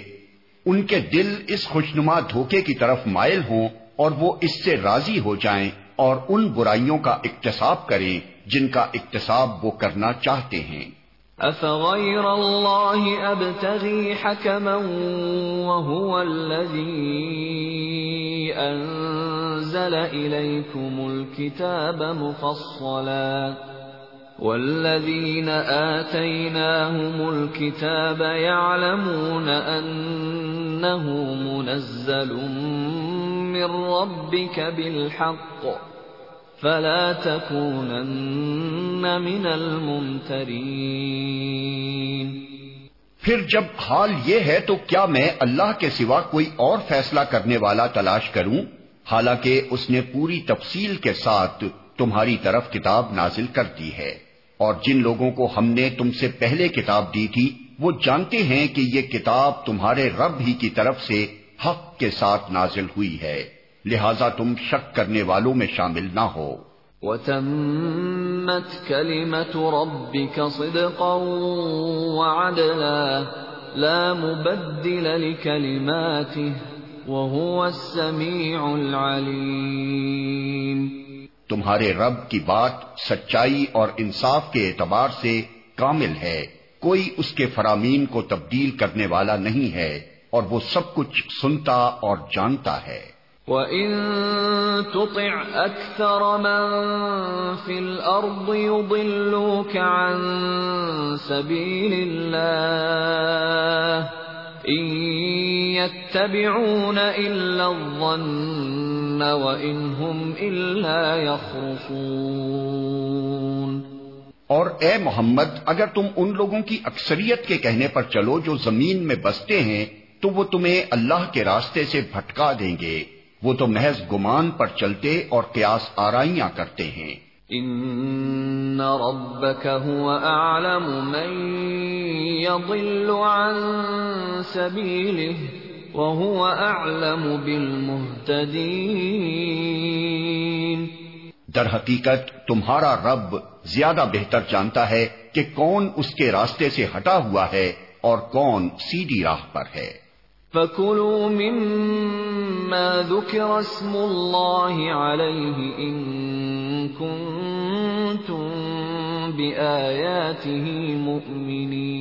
ان کے دل اس خوشنما دھوکے کی طرف مائل ہوں اور وہ اس سے راضی ہو جائیں اور ان برائیوں کا اقتصاب کریں جن کا اقتصاب وہ کرنا چاہتے ہیں۔ أفغير الله أبتغي حكما وهو الذي أنزل إليكم الكتاب مفصلا والذين آتيناهم الكتاب يعلمون أنه منزل من ربك بالحق فلا تكونن من الممترين پھر جب حال یہ ہے تو کیا میں اللہ کے سوا کوئی اور فیصلہ کرنے والا تلاش کروں؟ حالانکہ اس نے پوری تفصیل کے ساتھ تمہاری طرف کتاب نازل کر دی ہے۔ اور جن لوگوں کو ہم نے تم سے پہلے کتاب دی تھی، وہ جانتے ہیں کہ یہ کتاب تمہارے رب ہی کی طرف سے حق کے ساتھ نازل ہوئی ہے۔ لہذا تم شک کرنے والوں میں شامل نہ ہو۔ وتمت كلمة ربك صدقا وعدلا لا مبدل لكلماته وهو السميع العليم تمہارے رب کی بات سچائی اور انصاف کے اعتبار سے کامل ہے۔ کوئی اس کے فرامین کو تبدیل کرنے والا نہیں ہے اور وہ سب کچھ سنتا اور جانتا ہے۔ وَإِن تُطِعْ أَكْثَرَ مَن فِي الْأَرْضِ يُضِلُّوكَ عَن سَبِيلِ اللَّهِ إِن يَتَّبِعُونَ إِلَّا الظَّنَّ وَإِنْ هُمْ اور اے محمد، اگر تم ان لوگوں کی اکثریت کے کہنے پر چلو جو زمین میں بستے ہیں، تو وہ تمہیں اللہ کے راستے سے بھٹکا دیں گے۔ وہ تو محض گمان پر چلتے اور قیاس آرائیاں کرتے ہیں۔ ان ربك هو اعلم من يضل عن سبيله وهو اعلم بالمهتدين در حقیقت تمہارا رب زیادہ بہتر جانتا ہے کہ کون اس کے راستے سے ہٹا ہوا ہے اور کون سیدھی راہ پر ہے۔ فَكُلُوا مِمَّا ذُكِرَ اسْمُ اللَّهِ عَلَيْهِ إِن كُنتُم بِآيَاتِهِ مُؤْمِنِينَ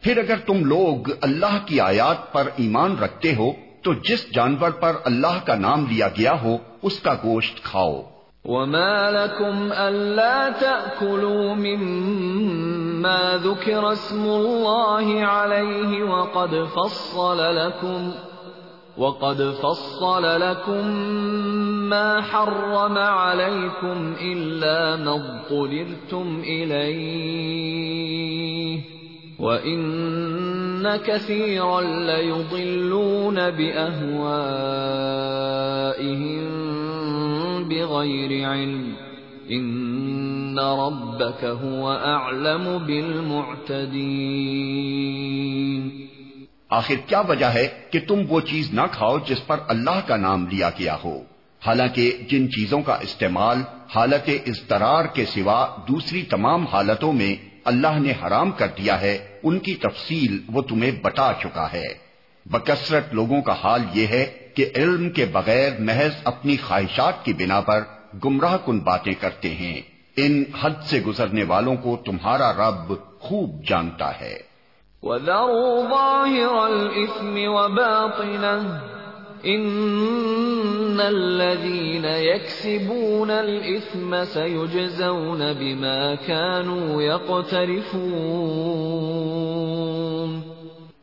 پھر اگر تم لوگ اللہ کی آیات پر ایمان رکھتے ہو، تو جس جانور پر اللہ کا نام لیا گیا ہو، اس کا گوشت کھاؤ۔ وما لكم ألا تأكلوا مما ذكر اسم الله عليه وقد فصل لكم وقد فصل لكم ما حرم عليكم إلا ما اضطررتم إليه وإن كثيرا ليضلون بأهوائهم بغیر علم ان ربك هو اعلم بالمعتدین آخر کیا وجہ ہے کہ تم وہ چیز نہ کھاؤ جس پر اللہ کا نام لیا گیا ہو؟ حالانکہ جن چیزوں کا استعمال حالت اضطرار کے سوا دوسری تمام حالتوں میں اللہ نے حرام کر دیا ہے، ان کی تفصیل وہ تمہیں بتا چکا ہے۔ بکثرت لوگوں کا حال یہ ہے کہ علم کے بغیر محض اپنی خواہشات کی بنا پر گمراہ کن باتیں کرتے ہیں۔ ان حد سے گزرنے والوں کو تمہارا رب خوب جانتا ہے۔ وَذَرُوا ظَاهِرَ الْإِثْمِ وَبَاطِنَهُ إِنَّ الَّذِينَ يَكْسِبُونَ الْإِثْمَ سَيُجْزَوْنَ بِمَا كَانُوا يَقْتَرِفُونَ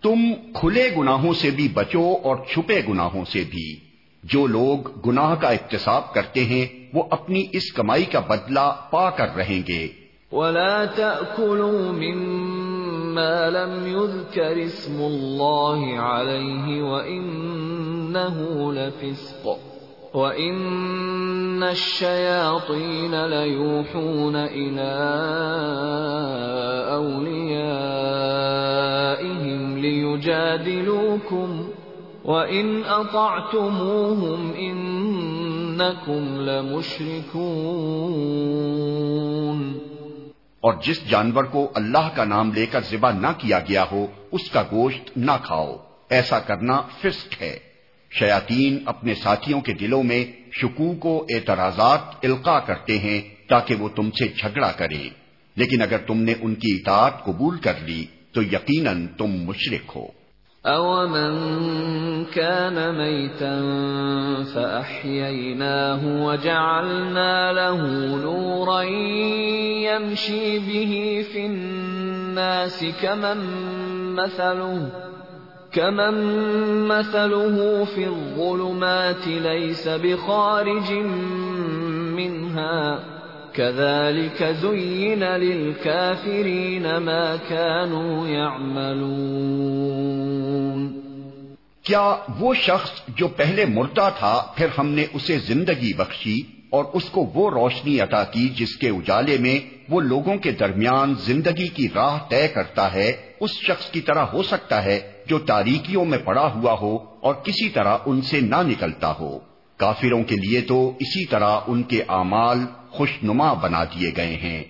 تم کھلے گناہوں سے بھی بچو اور چھپے گناہوں سے بھی۔ جو لوگ گناہ کا اقتصاب کرتے ہیں وہ اپنی اس کمائی کا بدلہ پا کر رہیں گے۔ ولا تأكلوا مما ما لم يذكر اسم الله عليه وإنه لفسق وَإِنَّ الشَّيَاطِينَ لَيُوحُونَ إِلَىٰ أَوْلِيَائِهِمْ لِيُجَادِلُوكُمْ وَإِنْ أَطَعْتُمُوهُمْ إِنَّكُمْ لَمُشْرِكُونَ اور جس جانور کو اللہ کا نام لے کر ذبح نہ کیا گیا ہو، اس کا گوشت نہ کھاؤ۔ ایسا کرنا فسق ہے۔ شیاتین اپنے ساتھیوں کے دلوں میں شکوک و اعتراضات القا کرتے ہیں تاکہ وہ تم سے جھگڑا کریں۔ لیکن اگر تم نے ان کی اطاعت قبول کر لی، تو یقیناً تم مشرق ہو۔ أَوَمَنْ كَانَ مَيْتًا فَأَحْيَيْنَاهُ وَجَعَلْنَا لَهُ نُورًا يَمْشِي بِهِ فِي النَّاسِ كَمَنْ مَثَلُهُ كَمَنْ مَثَلُهُ فِي الظُّلُمَاتِ لَيْسَ بِخَارِجٍ مِنْهَا كَذَلِكَ زُيِّنَ لِلْكَافِرِينَ مَا كَانُوا يَعْمَلُونَ۔ کیا وہ شخص جو پہلے مردہ تھا، پھر ہم نے اسے زندگی بخشی اور اس کو وہ روشنی عطا کی جس کے اجالے میں وہ لوگوں کے درمیان زندگی کی راہ طے کرتا ہے، اس شخص کی طرح ہو سکتا ہے جو تاریکیوں میں پڑا ہوا ہو اور کسی طرح ان سے نہ نکلتا ہو۔ کافروں کے لیے تو اسی طرح ان کے اعمال خوشنما بنا دیے گئے ہیں۔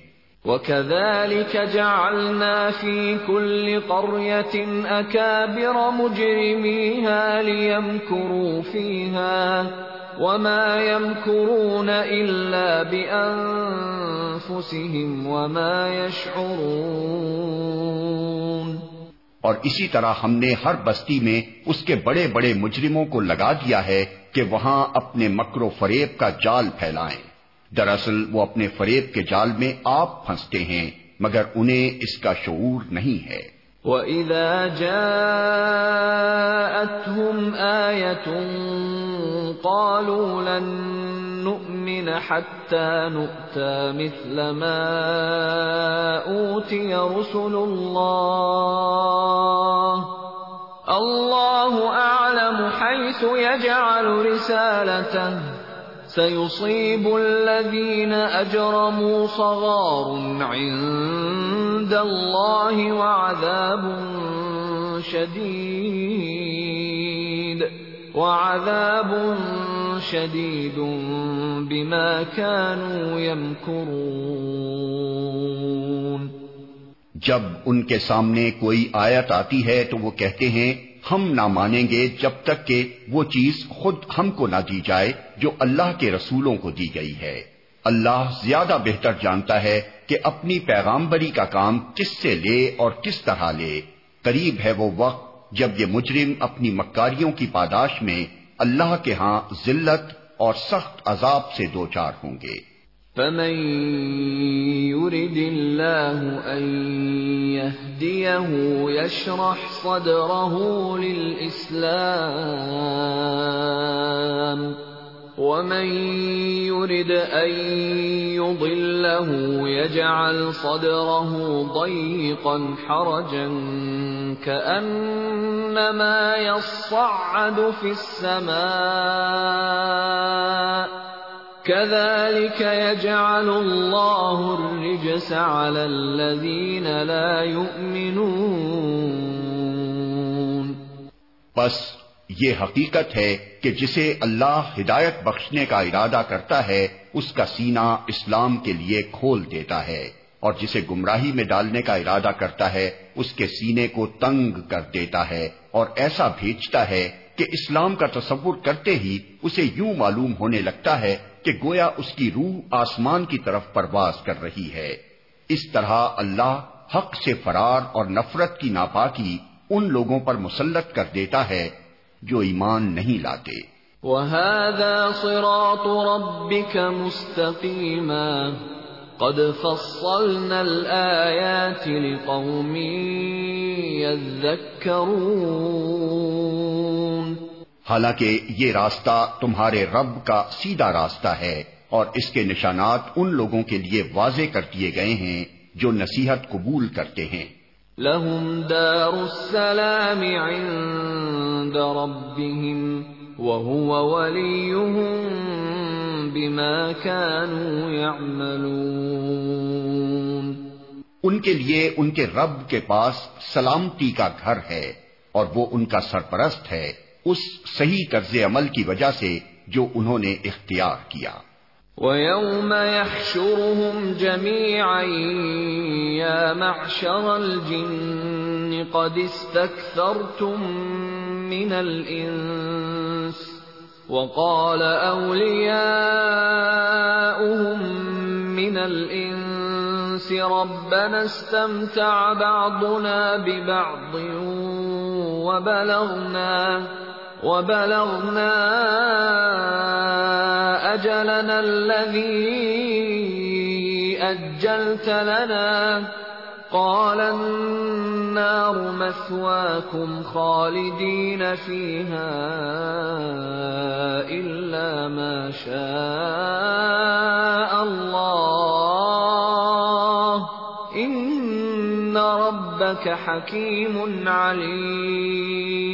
وَكَذَلِكَ جَعَلْنَا فِي كُلِّ قَرْيَةٍ أَكَابِرَ مُجْرِمِيهَا لِيَمْكُرُوا فِيهَا وَمَا يَمْكُرُونَ إِلَّا بِأَنفُسِهِمْ وَمَا يَشْعُرُونَ۔ اور اسی طرح ہم نے ہر بستی میں اس کے بڑے بڑے مجرموں کو لگا دیا ہے کہ وہاں اپنے مکر و فریب کا جال پھیلائیں۔ دراصل وہ اپنے فریب کے جال میں آپ پھنستے ہیں، مگر انہیں اس کا شعور نہیں ہے۔ وَإِذَا جَاءَتْهُمْ آيَةٌ قَالُوا لَن نُؤْمِنَ حَتَّى نُؤْتَى مِثْلَ مَا أُوتِيَ رُسُلُ اللَّهِ اللَّهُ أَعْلَمُ حَيْثُ يَجْعَلُ رِسَالَتَهُ سيصيب الذين أجرموا صغار عند الله وعذاب شديد وعذاب شديد بما كانوا يمكرون. جب ان کے سامنے کوئی آیت آتی ہے تو وہ کہتے ہیں ہم نہ مانیں گے جب تک کہ وہ چیز خود ہم کو نہ دی جائے جو اللہ کے رسولوں کو دی گئی ہے۔ اللہ زیادہ بہتر جانتا ہے کہ اپنی پیغامبری کا کام کس سے لے اور کس طرح لے۔ قریب ہے وہ وقت جب یہ مجرم اپنی مکاریوں کی پاداش میں اللہ کے ہاں ذلت اور سخت عذاب سے دو چار ہوں گے۔ فمن يرد الله أن يهديه يشرح صدره للإسلام ومن يرد أن يضله يجعل صدره ضيقا حرجا كأنما يصعد في السماء كذلك يجعل الله الرجس على الذين لا يؤمنون. بس یہ حقیقت ہے کہ جسے اللہ ہدایت بخشنے کا ارادہ کرتا ہے، اس کا سینہ اسلام کے لیے کھول دیتا ہے اور جسے گمراہی میں ڈالنے کا ارادہ کرتا ہے، اس کے سینے کو تنگ کر دیتا ہے اور ایسا بھیجتا ہے کہ اسلام کا تصور کرتے ہی اسے یوں معلوم ہونے لگتا ہے کہ گویا اس کی روح آسمان کی طرف پرواز کر رہی ہے۔ اس طرح اللہ حق سے فرار اور نفرت کی ناپاکی ان لوگوں پر مسلط کر دیتا ہے جو ایمان نہیں لاتے۔ وَهَذَا صِرَاطُ رَبِّكَ مُسْتَقِيمًا قد فصلنا الآيات لقوم يذكرون حالانکہ یہ راستہ تمہارے رب کا سیدھا راستہ ہے اور اس کے نشانات ان لوگوں کے لیے واضح کر دیے گئے ہیں جو نصیحت قبول کرتے ہیں۔ لهم دار السلام عند ربهم وهو وليهم بما كانوا يعملون۔ ان کے لیے ان کے رب کے پاس سلامتی کا گھر ہے اور وہ ان کا سرپرست ہے۔ اس صحیح طرز عمل کی وجہ سے جو انہوں نے اختیار کیا۔ وَيَوْمَ يَحْشُرُهُمْ جَمِيعًا يَا مَعْشَرَ الْجِنِّ قَدِ اسْتَكْثَرْتُمْ مِنَ الْإِنسِ وَقَالَ أَوْلِيَاؤُهُمْ مِنَ الْإِنسِ رَبَّنَا اسْتَمْتَعَ بَعْضُنَا بِبَعْضٍ وبلغنا وبلغنا أجلنا الذي أجلت لنا. قال النار مثواكم خالدين فيها إلا ما شاء الله. إن ربك حكيم عليم.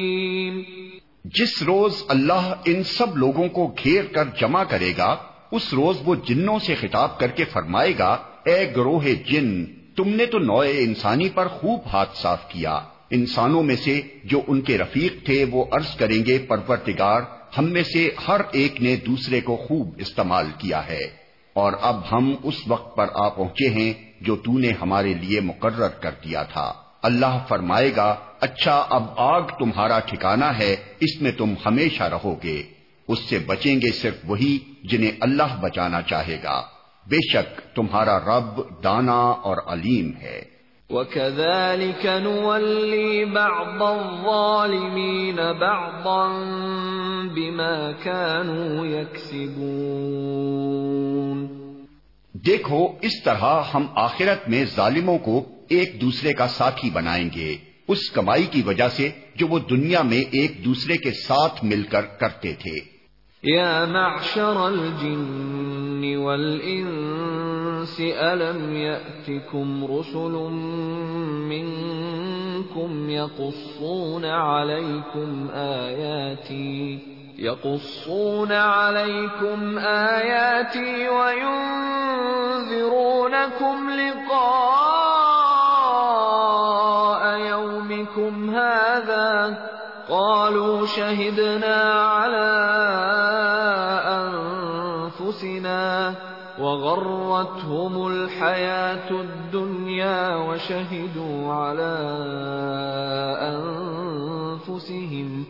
جس روز اللہ ان سب لوگوں کو گھیر کر جمع کرے گا، اس روز وہ جنوں سے خطاب کر کے فرمائے گا، اے گروہ جن، تم نے تو نوئے انسانی پر خوب ہاتھ صاف کیا۔ انسانوں میں سے جو ان کے رفیق تھے وہ عرض کریں گے پرورتگار ہم میں سے ہر ایک نے دوسرے کو خوب استعمال کیا ہے۔ اور اب ہم اس وقت پر آ پہنچے ہیں جو تو نے ہمارے لیے مقرر کر دیا تھا۔ اللہ فرمائے گا اچھا اب آگ تمہارا ٹھکانا ہے اس میں تم ہمیشہ رہو گے۔ اس سے بچیں گے صرف وہی جنہیں اللہ بچانا چاہے گا۔ بے شک تمہارا رب دانا اور علیم ہے۔ وَكَذَلِكَ نُوَلِّي بَعْضَ الظَّالِمِينَ بَعْضًا بِمَا كَانُوا يَكْسِبُونَ۔ دیکھو اس طرح ہم آخرت میں ظالموں کو ایک دوسرے کا ساتھی بنائیں گے، اس کمائی کی وجہ سے جو وہ دنیا میں ایک دوسرے کے ساتھ مل کر کرتے تھے۔ يا معشر الجن والإنس ألم يأتكم رسل منكم يقصون عليكم آياتي يقصون عليكم آياتي وينذرونكم لقاء هذا قالوا شهدنا على أنفسنا وغرتهم الحياة الدنيا وشهدوا على أنفسهم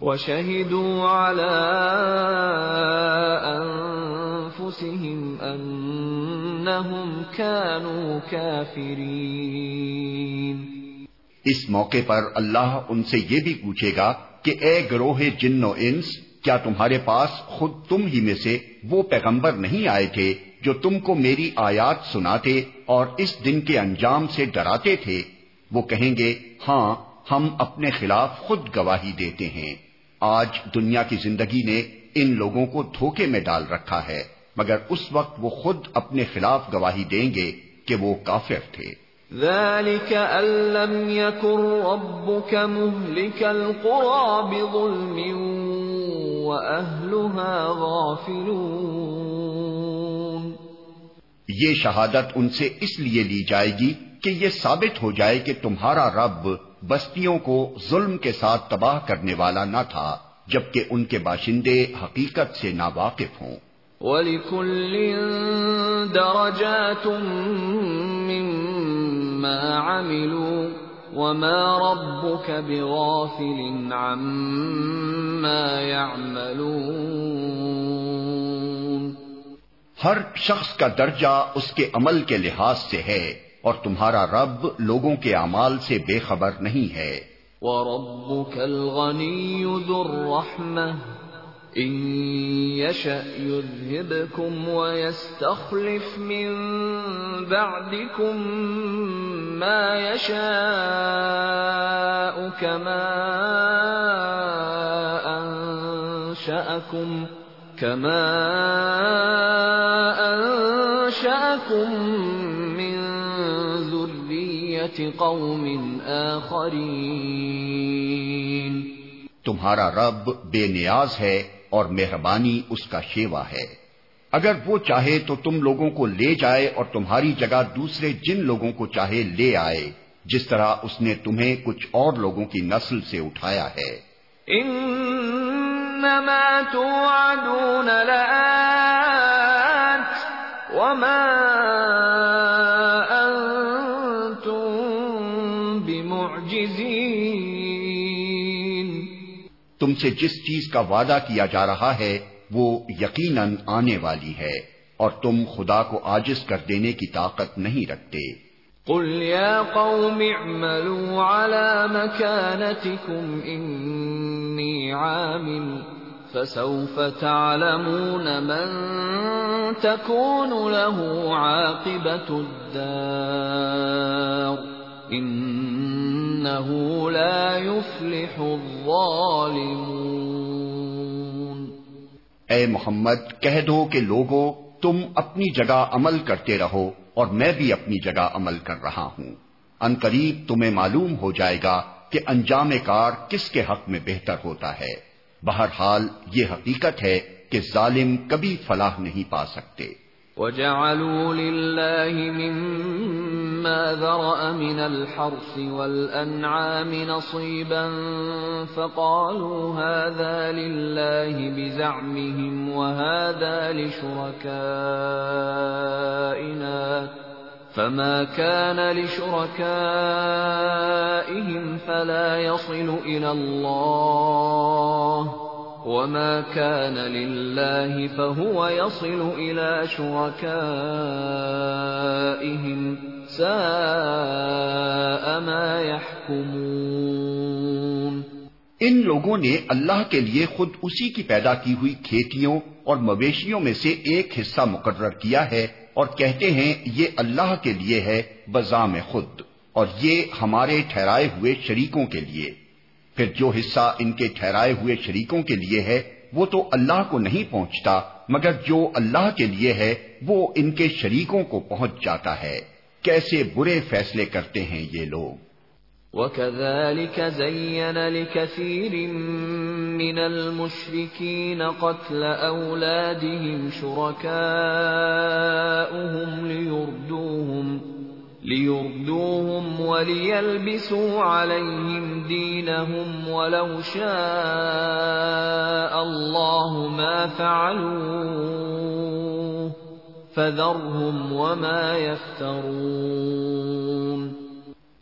وشهدوا على أنفسهم أنهم كانوا كافرين اس موقع پر اللہ ان سے یہ بھی پوچھے گا کہ اے گروہ جن و انس، کیا تمہارے پاس خود تم ہی میں سے وہ پیغمبر نہیں آئے تھے جو تم کو میری آیات سناتے اور اس دن کے انجام سے ڈراتے تھے؟ وہ کہیں گے ہاں ہم اپنے خلاف خود گواہی دیتے ہیں۔ آج دنیا کی زندگی نے ان لوگوں کو دھوکے میں ڈال رکھا ہے، مگر اس وقت وہ خود اپنے خلاف گواہی دیں گے کہ وہ کافر تھے۔ ذلك أن لم يكن ربك مهلك القرى بظلم وأهلها غافلون یہ شہادت ان سے اس لیے لی جائے گی کہ یہ ثابت ہو جائے کہ تمہارا رب بستیوں کو ظلم کے ساتھ تباہ کرنے والا نہ تھا جبکہ ان کے باشندے حقیقت سے ناواقف ہوں۔ وَلِكُلٍّ دَرَجَاتٌ مما عملوا وما ربك بغافل عما يعملون۔ ہر شخص کا درجہ اس کے عمل کے لحاظ سے ہے اور تمہارا رب لوگوں کے اعمال سے بے خبر نہیں ہے۔ وَرَبُّكَ الْغَنِيُّ ذُو الرَّحْمَةِ۔ ان يشأ يذهبكم ويستخلف من بعدكم ما يشاء كما انشأكم كما انشأكم من ذرية قوم آخرين. تمہارا رب بے نیاز ہے اور مہربانی اس کا شیوا ہے۔ اگر وہ چاہے تو تم لوگوں کو لے جائے اور تمہاری جگہ دوسرے جن لوگوں کو چاہے لے آئے، جس طرح اس نے تمہیں کچھ اور لوگوں کی نسل سے اٹھایا ہے۔ انما توعدون لآت تم سے جس چیز کا وعدہ کیا جا رہا ہے، وہ یقیناً آنے والی ہے، اور تم خدا کو آجز کر دینے کی طاقت نہیں رکھتے۔ قل يا قوم اعملوا على مكانتكم إني عامل، فسوف تعلمون من تكون له عاقبة الدار۔ إنه لا يفلح الظالمون۔ اے محمد، کہہ دو کہ لوگوں تم اپنی جگہ عمل کرتے رہو اور میں بھی اپنی جگہ عمل کر رہا ہوں۔ ان قریب تمہیں معلوم ہو جائے گا کہ انجام کار کس کے حق میں بہتر ہوتا ہے۔ بہرحال، یہ حقیقت ہے کہ ظالم کبھی فلاح نہیں پا سکتے۔ وجعلوا لله مما ذرأ من الحرث والأنعام نصيبا فقالوا هذا لله بزعمهم وهذا لشركائنا فما كان لشركائهم فلا يصل إلى الله وما كان لله فهو يصل إلى شركائهم ساء ما يحكمون ان لوگوں نے اللہ کے لیے خود اسی کی پیدا کی ہوئی کھیتیوں اور مویشیوں میں سے ایک حصہ مقرر کیا ہے اور کہتے ہیں یہ اللہ کے لیے ہے بزام خود اور یہ ہمارے ٹھہرائے ہوئے شریکوں کے لیے۔ پھر جو حصہ ان کے ٹھہرائے ہوئے شریکوں کے لیے ہے، وہ تو اللہ کو نہیں پہنچتا، مگر جو اللہ کے لیے ہے، وہ ان کے شریکوں کو پہنچ جاتا ہے۔ کیسے برے فیصلے کرتے ہیں یہ لوگ؟ وَكَذَلِكَ زَيَّنَ لِكَثِيرٍ مِّنَ الْمُشْرِكِينَ قَتْلَ أَوْلَادِهِمْ شُرَكَاؤُهُمْ لِيُرْدُوهُمْ ليردوهم وليلبسوا عليهم دينهم ولو شاء الله ما فعلوه فذرهم وما يفترون۔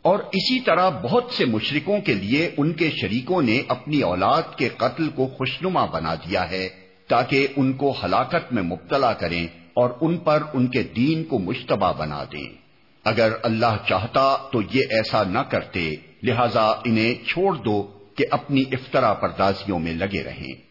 اور اسی طرح بہت سے مشرکوں کے لیے ان کے شریکوں نے اپنی اولاد کے قتل کو خوشنما بنا دیا ہے تاکہ ان کو ہلاکت میں مبتلا کریں اور ان پر ان کے دین کو مشتبہ بنا دیں۔ اگر اللہ چاہتا تو یہ ایسا نہ کرتے، لہذا انہیں چھوڑ دو کہ اپنی افطرا پردازیوں میں لگے رہیں۔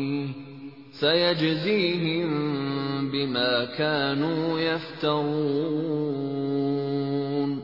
بما كانوا يفترون۔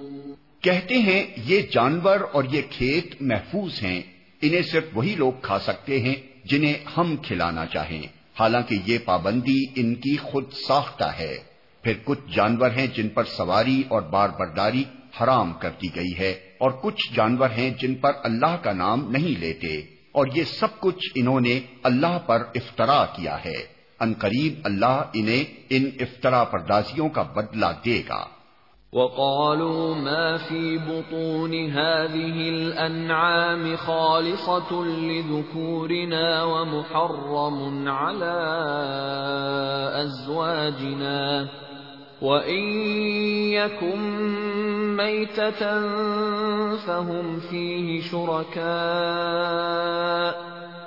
کہتے ہیں، یہ جانور اور یہ کھیت محفوظ ہیں، انہیں صرف وہی لوگ کھا سکتے ہیں جنہیں ہم کھلانا چاہیں۔ حالانکہ یہ پابندی ان کی خود ساختہ ہے۔ پھر کچھ جانور ہیں جن پر سواری اور بار برداری حرام کر دی گئی ہے، اور کچھ جانور ہیں جن پر اللہ کا نام نہیں لیتے۔ اور یہ سب کچھ انہوں نے اللہ پر افطرا کیا ہے۔ ان قریب اللہ انہیں ان افطرا پردازیوں کا بدلہ دے گا۔ وقالوا ما في بطون هذه الأنعام خالصة لذكورنا ومحرم على أزواجنا۔ وَإِن يَكُن مَّيْتَةً فَهُمْ فِيهِ شُرَكَاءُ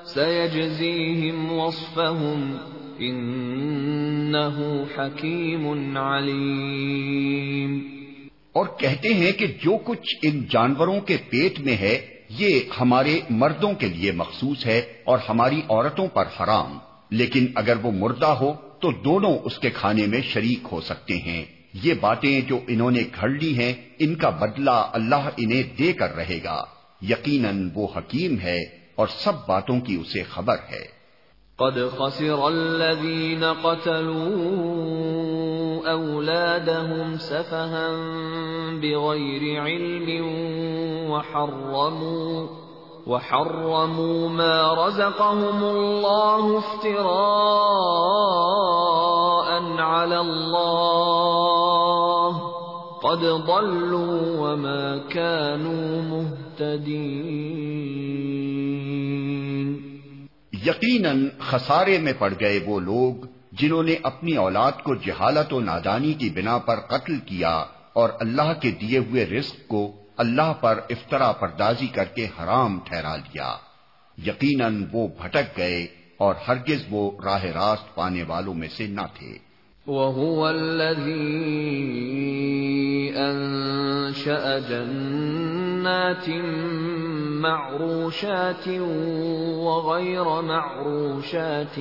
سَيَجْزِيهِمْ وَصْفَهُمْ إِنَّهُ حَكِيمٌ عَلِيمٌ اور کہتے ہیں کہ جو کچھ ان جانوروں کے پیٹ میں ہے، یہ ہمارے مردوں کے لیے مخصوص ہے اور ہماری عورتوں پر حرام۔ لیکن اگر وہ مردہ ہو تو دونوں اس کے کھانے میں شریک ہو سکتے ہیں۔ یہ باتیں جو انہوں نے گھڑ لی ہیں، ان کا بدلہ اللہ انہیں دے کر رہے گا۔ یقیناً وہ حکیم ہے اور سب باتوں کی اسے خبر ہے۔ قد خسر الذين قتلوا أولادهم سفها بغير علم وحرموا وحرموا ما رزقهم الله افتراء على الله. قد ضلوا وما كانوا مهتدين. یقیناً خسارے میں پڑ گئے وہ لوگ جنہوں نے اپنی اولاد کو جہالت و نادانی کی بنا پر قتل کیا اور اللہ کے دیے ہوئے رزق کو اللہ پر افطرا پردازی کر کے حرام ٹھہرا لیا۔ یقیناً وہ بھٹک گئے اور ہرگز وہ راہ راست پانے والوں میں سے نہ تھے۔ وهو الذي أنشأ جنات معروشات وغير معروشات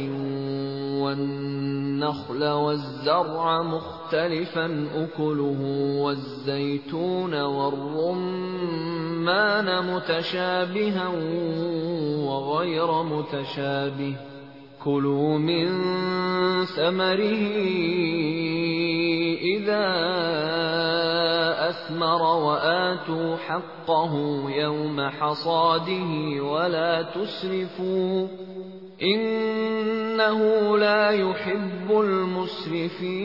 والنخل والزرع مختلفا، أكله والزيتون والرمان متشابها وغير متشابه. كلوا من ثمره إذا أثمر وآتوا حقه يوم حصاده ولا تسرفوا إنه لا يحب المسرفين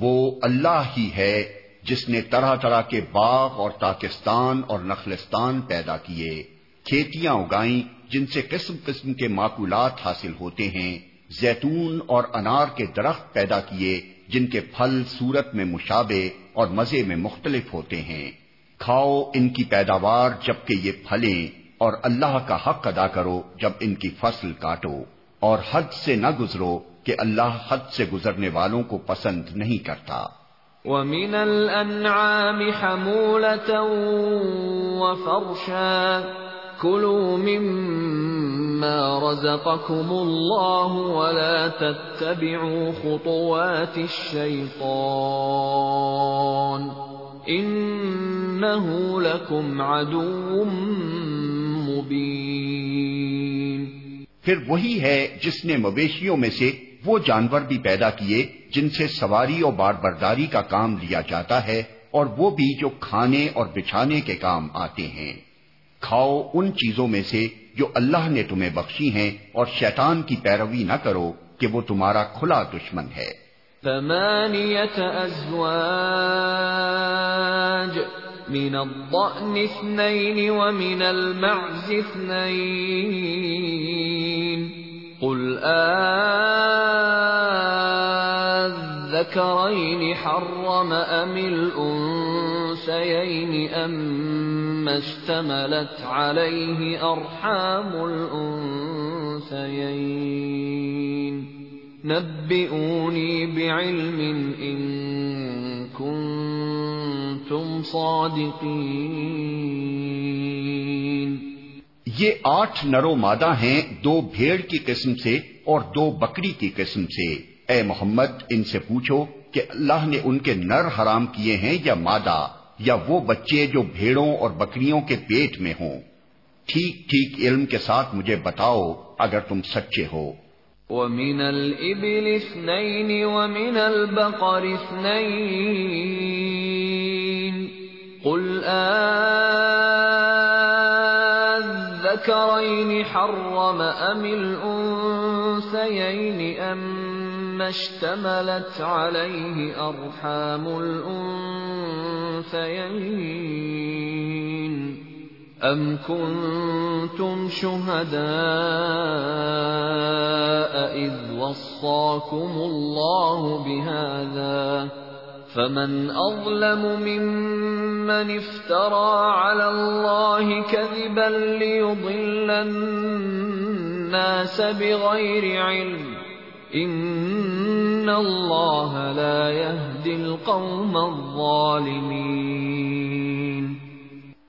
وہ اللہ ہی ہے جس نے طرح طرح کے باغ اور تاکستان اور نخلستان پیدا کیے۔ کھیتیاں اگائیں جن سے قسم قسم کے معقولات حاصل ہوتے ہیں، زیتون اور انار کے درخت پیدا کیے جن کے پھل صورت میں مشابے اور مزے میں مختلف ہوتے ہیں۔ کھاؤ ان کی پیداوار جبکہ یہ پھلیں اور اللہ کا حق ادا کرو جب ان کی فصل کاٹو۔ اور حد سے نہ گزرو کہ اللہ حد سے گزرنے والوں کو پسند نہیں کرتا۔ وَمِنَ الْأَنْعَامِ حَمُولَةً وَفَرْشًا كلوا مما رزقكم الله ولا تتبعوا خطوات الشيطان إنه لكم عدو مبين. پھر وہی ہے جس نے مویشیوں میں سے وہ جانور بھی پیدا کیے جن سے سواری اور بار برداری کا کام لیا جاتا ہے اور وہ بھی جو کھانے اور بچھانے کے کام آتے ہیں۔ کھاؤ ان چیزوں میں سے جو اللہ نے تمہیں بخشی ہیں اور شیطان کی پیروی نہ کرو کہ وہ تمہارا کھلا دشمن ہے۔ ازواج، من الضأن اثنين ومن المعز اثنين قل آذكرين حرم أم الأنسيين أم اشتملت عليه أرحام الأنثيين. نبئوني بعلم إن كنتم صادقين. یہ آٹھ نرو مادہ ہیں، دو بھیڑ کی قسم سے اور دو بکری کی قسم سے۔ اے محمد، ان سے پوچھو کہ اللہ نے ان کے نر حرام کیے ہیں یا مادہ؟ یا وہ بچے جو بھیڑوں اور بکریوں کے پیٹ میں ہوں۔ ٹھیک ٹھیک علم کے ساتھ مجھے بتاؤ اگر تم سچے ہو۔ وَمِنَ الْإِبِلِ اثْنَيْنِ وَمِنَ الْبَقَرِ اثْنَيْنِ قُلْ آذَّكَرَيْنِ حَرَّمَ أَمِ الْأُنْسَيَيْنِ أَمَّ اشْتَمَلَتْ عَلَيْهِ أَرْحَامُ الْأُنْسَيَيْنِ الأنثيين. أم كنتم شهداء إذ وصاكم الله بهذا؟ فمن أظلم ممن افترى على الله كذبا ليضل الناس بغير علم. ان اللہ لا يهدي القوم الظالمین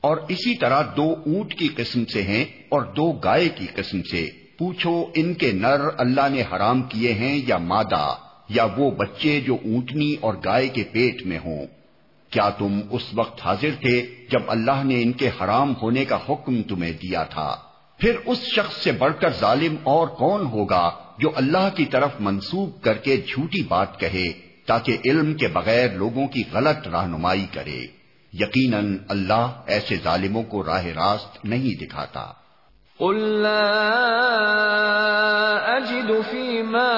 اور اسی طرح دو اونٹ کی قسم سے ہیں اور دو گائے کی قسم سے۔ پوچھو ان کے نر اللہ نے حرام کیے ہیں یا مادہ، یا وہ بچے جو اونٹنی اور گائے کے پیٹ میں ہوں۔ کیا تم اس وقت حاضر تھے جب اللہ نے ان کے حرام ہونے کا حکم تمہیں دیا تھا؟ پھر اس شخص سے بڑھ کر ظالم اور کون ہوگا جو اللہ کی طرف منسوب کر کے جھوٹی بات کہے، تاکہ علم کے بغیر لوگوں کی غلط رہنمائی کرے۔ یقیناً اللہ ایسے ظالموں کو راہ راست نہیں دکھاتا۔ قل لا أجد فيما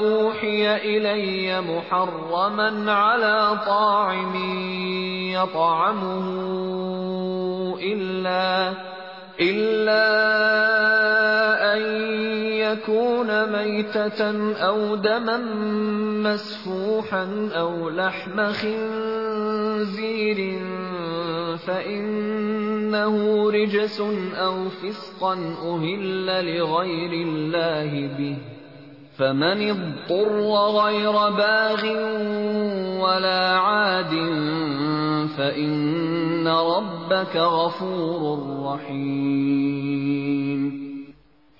أوحي إلي محرما على طاعم يطعمه إلا إلا أن يكون ميتة أو دما مسفوحا أو لحم خنزير فإنه رجس أو فسقا أهل لغير الله به فمن اضطر غير باغ ولا عاد فإن ربك غفور رحيم.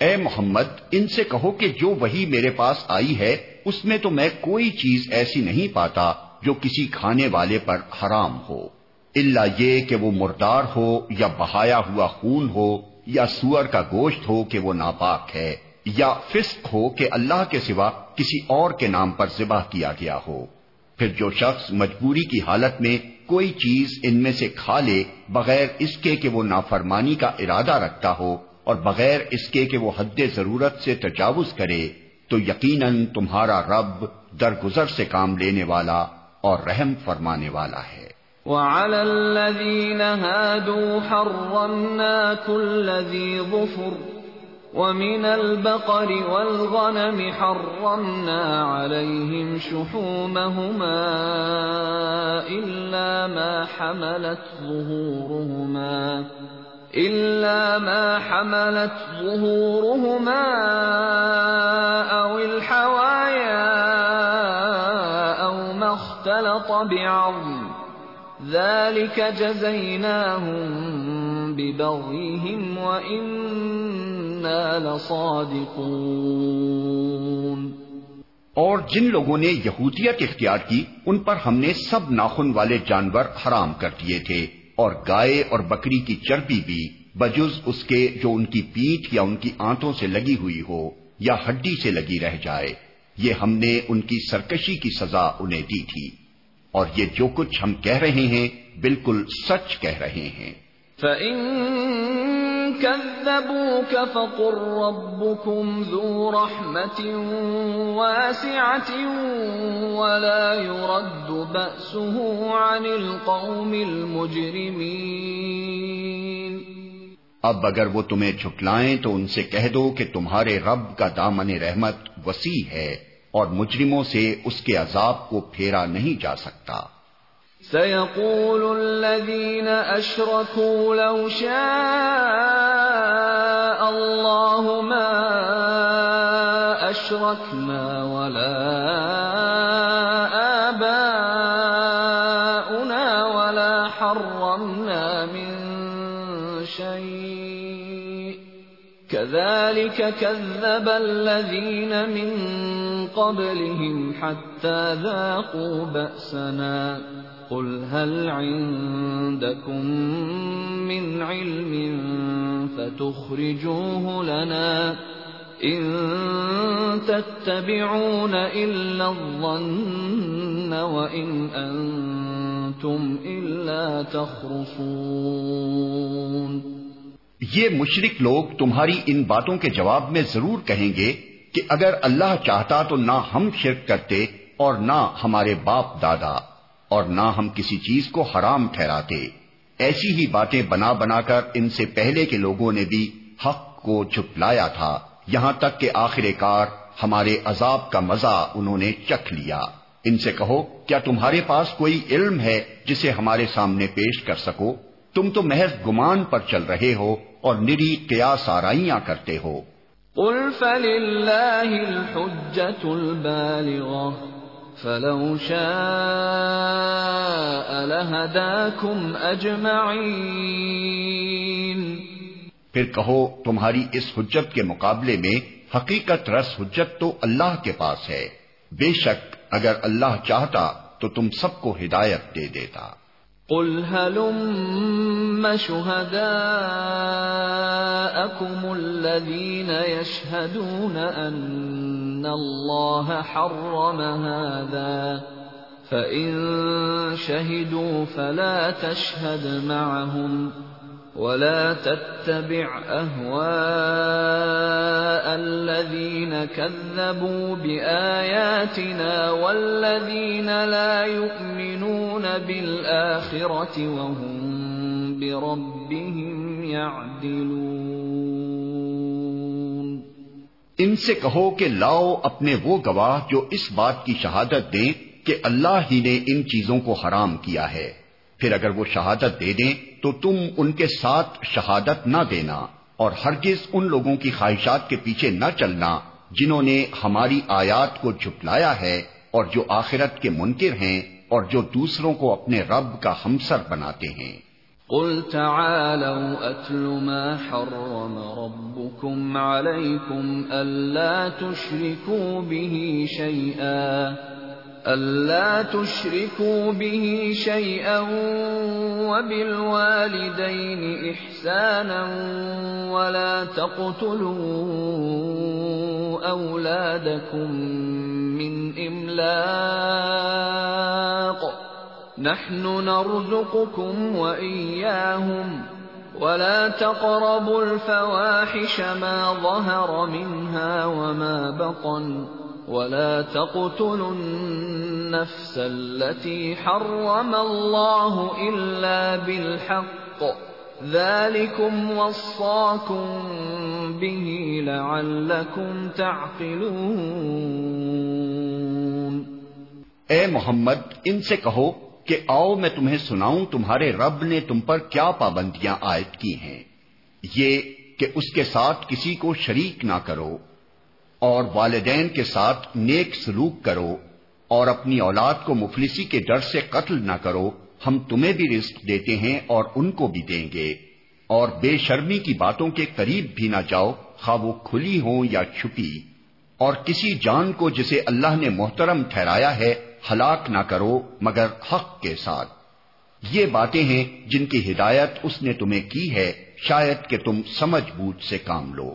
اے محمد، ان سے کہو کہ جو وہی میرے پاس آئی ہے، اس میں تو میں کوئی چیز ایسی نہیں پاتا جو کسی کھانے والے پر حرام ہو۔ اللہ یہ کہ وہ مردار ہو یا بہایا ہوا خون ہو یا سور کا گوشت ہو کہ وہ ناپاک ہے۔ یا فسق ہو کہ اللہ کے سوا کسی اور کے نام پر ذبح کیا گیا ہو۔ پھر جو شخص مجبوری کی حالت میں کوئی چیز ان میں سے کھا لے، بغیر اس کے کہ وہ نافرمانی کا ارادہ رکھتا ہو اور بغیر اس کے کہ وہ حد ضرورت سے تجاوز کرے، تو یقیناً تمہارا رب درگزر سے کام لینے والا اور رحم فرمانے والا ہے۔ وعلى الذين هادوا حرمنا كل ذي ومن البقر والغنم حرمنا عليهم شحومهما إلا ما حملت ظهورهما إلا ما حملت ظهورهما أو الحوايا أو ما اختلط بعظم ذلك جزيناهم ببغيهم وإنا لصادقون اور جن لوگوں نے یہودیت اختیار کی، ان پر ہم نے سب ناخن والے جانور حرام کر دیے تھے، اور گائے اور بکری کی چربی بھی بجز اس کے جو ان کی پیٹ یا ان کی آنتوں سے لگی ہوئی ہو یا ہڈی سے لگی رہ جائے۔ یہ ہم نے ان کی سرکشی کی سزا انہیں دی تھی۔ اور یہ جو کچھ ہم کہہ رہے ہیں بالکل سچ کہہ رہے ہیں۔ فَإِن كَذَّبُوكَ فَقُلْ رَبُّكُمْ ذُو رَحْمَةٍ وَاسِعَةٍ وَلَا يُرَدُّ بَأْسُهُ عَنِ الْقَوْمِ الْمُجْرِمِينَ۔ اب اگر وہ تمہیں جھٹلائیں تو ان سے کہہ دو کہ تمہارے رب کا دامن رحمت وسیع ہے۔ اور مجرموں سے اس کے عذاب کو پھیرا نہیں جا سکتا۔ سيقول الذين أشركوا لو شاء الله ما أشركنا ولا آباؤنا ولا حرمنا من شيء۔ كذلك كذب الذين من قبلهم حتى ذاقوا بأسنا. قل هل عندكم من علم فتخرجوه لنا إن تتبعون إلا الظن وإن أنتم إلا تخرصون. یہ مشرک لوگ تمہاری ان باتوں کے جواب میں ضرور کہیں گے کہ اگر اللہ چاہتا تو نہ ہم شرک کرتے اور نہ ہمارے باپ دادا اور نہ ہم کسی چیز کو حرام ٹھہراتے۔ ایسی ہی باتیں بنا بنا کر ان سے پہلے کے لوگوں نے بھی حق کو چھپلایا تھا۔ یہاں تک کہ آخر کار ہمارے عذاب کا مزہ انہوں نے چکھ لیا۔ ان سے کہو، کیا تمہارے پاس کوئی علم ہے جسے ہمارے سامنے پیش کر سکو؟ تم تو محض گمان پر چل رہے ہو اور نری قیاس آرائیاں کرتے ہو۔ قل فلله الحجة البالغة فلو شاء لهداكم أجمعين پھر کہو، تمہاری اس حجت کے مقابلے میں حقیقت رس حجت تو اللہ کے پاس ہے۔ بے شک، اگر اللہ چاہتا تو تم سب کو ہدایت دے دیتا۔ قل هلم شهداءكم الذين يشهدون أن الله حرم هذا فإن شهدوا فلا تشهد معهم ولا تتبع اهواء الذين كذبوا باياتنا والذين لا يؤمنون بالاخره وهم بربهم يعدلون ان سے کہو کہ لاؤ اپنے وہ گواہ جو اس بات کی شہادت دیں کہ اللہ ہی نے ان چیزوں کو حرام کیا ہے۔ پھر اگر وہ شہادت دے دیں تو تم ان کے ساتھ شہادت نہ دینا اور ہرگز ان لوگوں کی خواہشات کے پیچھے نہ چلنا جنہوں نے ہماری آیات کو جھٹلایا ہے اور جو آخرت کے منکر ہیں اور جو دوسروں کو اپنے رب کا ہمسر بناتے ہیں۔ قل تعالوا اتل ما حرم ربكم عليكم الا تشركوا به شيئا ألا تشركوا به شيئا وبالوالدين إحسانا ولا تقتلوا أولادكم من إملاق نحن نرزقكم وإياهم ولا تقربوا الفواحش ما ظهر منها وما بطن ولا تقتلوا النفس التي حرم الله إلا بالحق ذلكم وصاكم به لعلكم تعقلون اے محمد، ان سے کہو کہ آؤ میں تمہیں سناؤں تمہارے رب نے تم پر کیا پابندیاں عائد کی ہیں۔ یہ کہ اس کے ساتھ کسی کو شریک نہ کرو۔ اور والدین کے ساتھ نیک سلوک کرو اور اپنی اولاد کو مفلسی کے ڈر سے قتل نہ کرو، ہم تمہیں بھی رزق دیتے ہیں اور ان کو بھی دیں گے۔ اور بے شرمی کی باتوں کے قریب بھی نہ جاؤ، خواہ وہ کھلی ہوں یا چھپی۔ اور کسی جان کو جسے اللہ نے محترم ٹھہرایا ہے، ہلاک نہ کرو، مگر حق کے ساتھ۔ یہ باتیں ہیں جن کی ہدایت اس نے تمہیں کی ہے، شاید کہ تم سمجھ بوجھ سے کام لو۔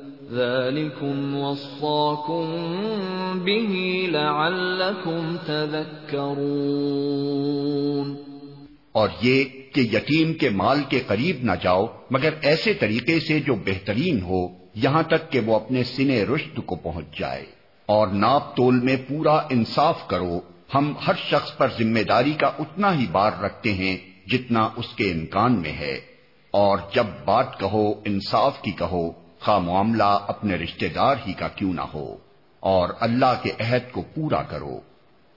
ذلكم وصاكم به لعلكم تذكرون اور یہ کہ یتیم کے مال کے قریب نہ جاؤ، مگر ایسے طریقے سے جو بہترین ہو، یہاں تک کہ وہ اپنے سنے رشد کو پہنچ جائے۔ اور ناپ تول میں پورا انصاف کرو۔ ہم ہر شخص پر ذمہ داری کا اتنا ہی بار رکھتے ہیں جتنا اس کے امکان میں ہے۔ اور جب بات کہو، انصاف کی کہو خواہ معاملہ اپنے رشتہ دار ہی کا کیوں نہ ہو، اور اللہ کے عہد کو پورا کرو۔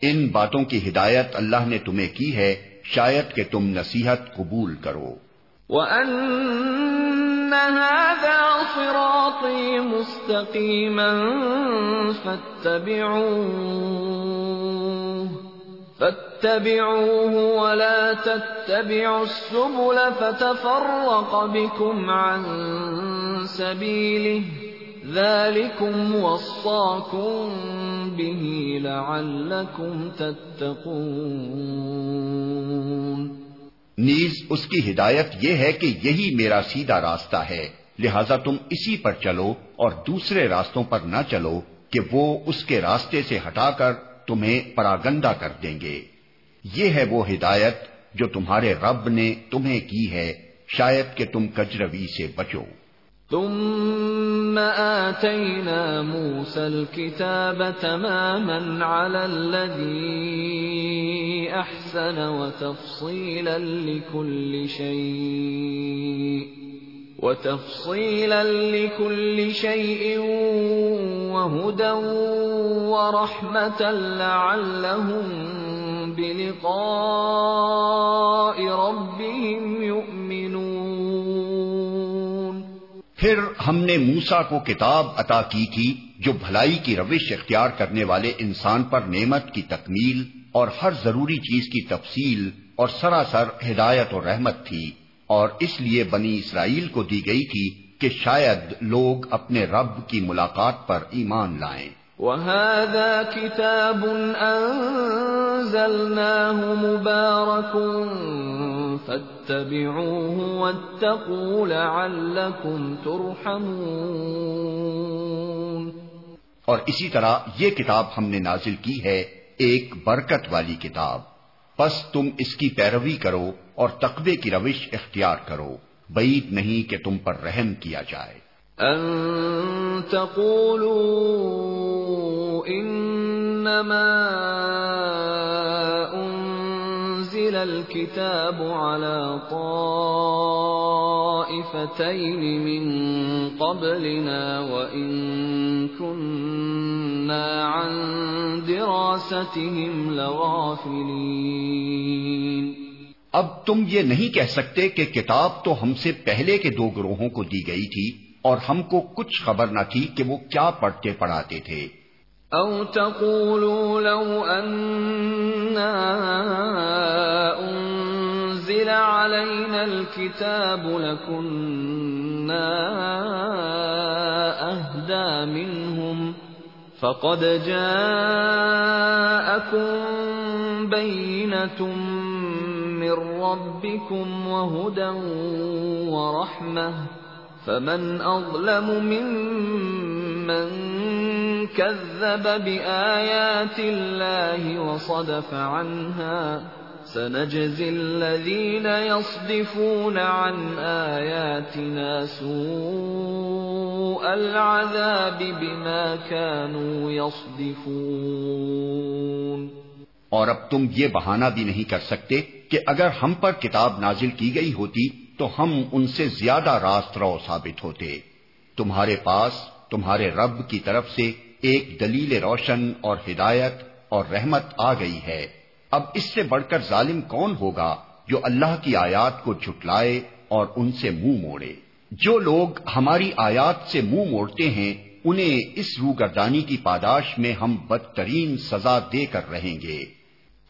ان باتوں کی ہدایت اللہ نے تمہیں کی ہے، شاید کہ تم نصیحت قبول کرو۔ وَأَنَّ هَذَا صِرَاطِي مُسْتَقِيمًا فَاتَّبِعُوهُ۔ فاتبعوه ولا تتبعوا السبل فتفرق بكم عن سبيله. ذلكم وصاكم به لعلكم تتقون. نیز اس کی ہدایت یہ ہے کہ یہی میرا سیدھا راستہ ہے، لہذا تم اسی پر چلو اور دوسرے راستوں پر نہ چلو کہ وہ اس کے راستے سے ہٹا کر تمہیں پراگندہ کر دیں گے۔ یہ ہے وہ ہدایت جو تمہارے رب نے تمہیں کی ہے، شاید کہ تم کجروی سے بچو۔ ثم آتينا موسى الكتاب تماما على الذي أحسن وتفصيلا لكل شيء۔ وتفصيلا لكل شيء وهدى ورحمة لعلهم بلقاء ربهم يؤمنون. پھر ہم نے موسا کو کتاب عطا کی تھی جو بھلائی کی روش اختیار کرنے والے انسان پر نعمت کی تکمیل اور ہر ضروری چیز کی تفصیل اور سراسر ہدایت اور رحمت تھی۔ اور اس لیے بنی اسرائیل کو دی گئی تھی کہ شاید لوگ اپنے رب کی ملاقات پر ایمان لائیں۔ وهذا كتاب أنزلناه مبارك فاتبعوه واتقوا لعلكم ترحمون۔ اور اسی طرح یہ کتاب ہم نے نازل کی ہے ایک برکت والی کتاب۔ بس تم اس کی پیروی کرو اور تقوی کی روش اختیار کرو۔ بعید نہیں کہ تم پر رحم کیا جائے۔ ان تقولوا انما انزل الكتاب على طائفتين من قبلنا وان كنا عن دراستهم لغافلين۔ اب تم یہ نہیں کہہ سکتے کہ کتاب تو ہم سے پہلے کے دو گروہوں کو دی گئی تھی اور ہم کو کچھ خبر نہ تھی کہ وہ کیا پڑھتے پڑھاتے تھے۔ او تقولوا لو اننا انزل علينا الكتاب لكنا اهدى منهم فقد جاءكم بينه من ربكم وهدى ورحمة فمن أظلم ممن كذب بآيات الله وصدف عنها سنجزي الذين يصدفون عن آياتنا سوء العذاب بما كانوا يصدفون اور اب تم یہ بہانہ بھی نہیں کر سکتے کہ اگر ہم پر کتاب نازل کی گئی ہوتی تو ہم ان سے زیادہ راست رو ثابت ہوتے۔ تمہارے پاس، تمہارے رب کی طرف سے ایک دلیل روشن اور ہدایت اور رحمت آ گئی ہے۔ اب اس سے بڑھ کر ظالم کون ہوگا جو اللہ کی آیات کو جھٹلائے اور ان سے منہ موڑے؟ جو لوگ ہماری آیات سے منہ موڑتے ہیں، انہیں اس روگردانی کی پاداش میں ہم بدترین سزا دے کر رہیں گے۔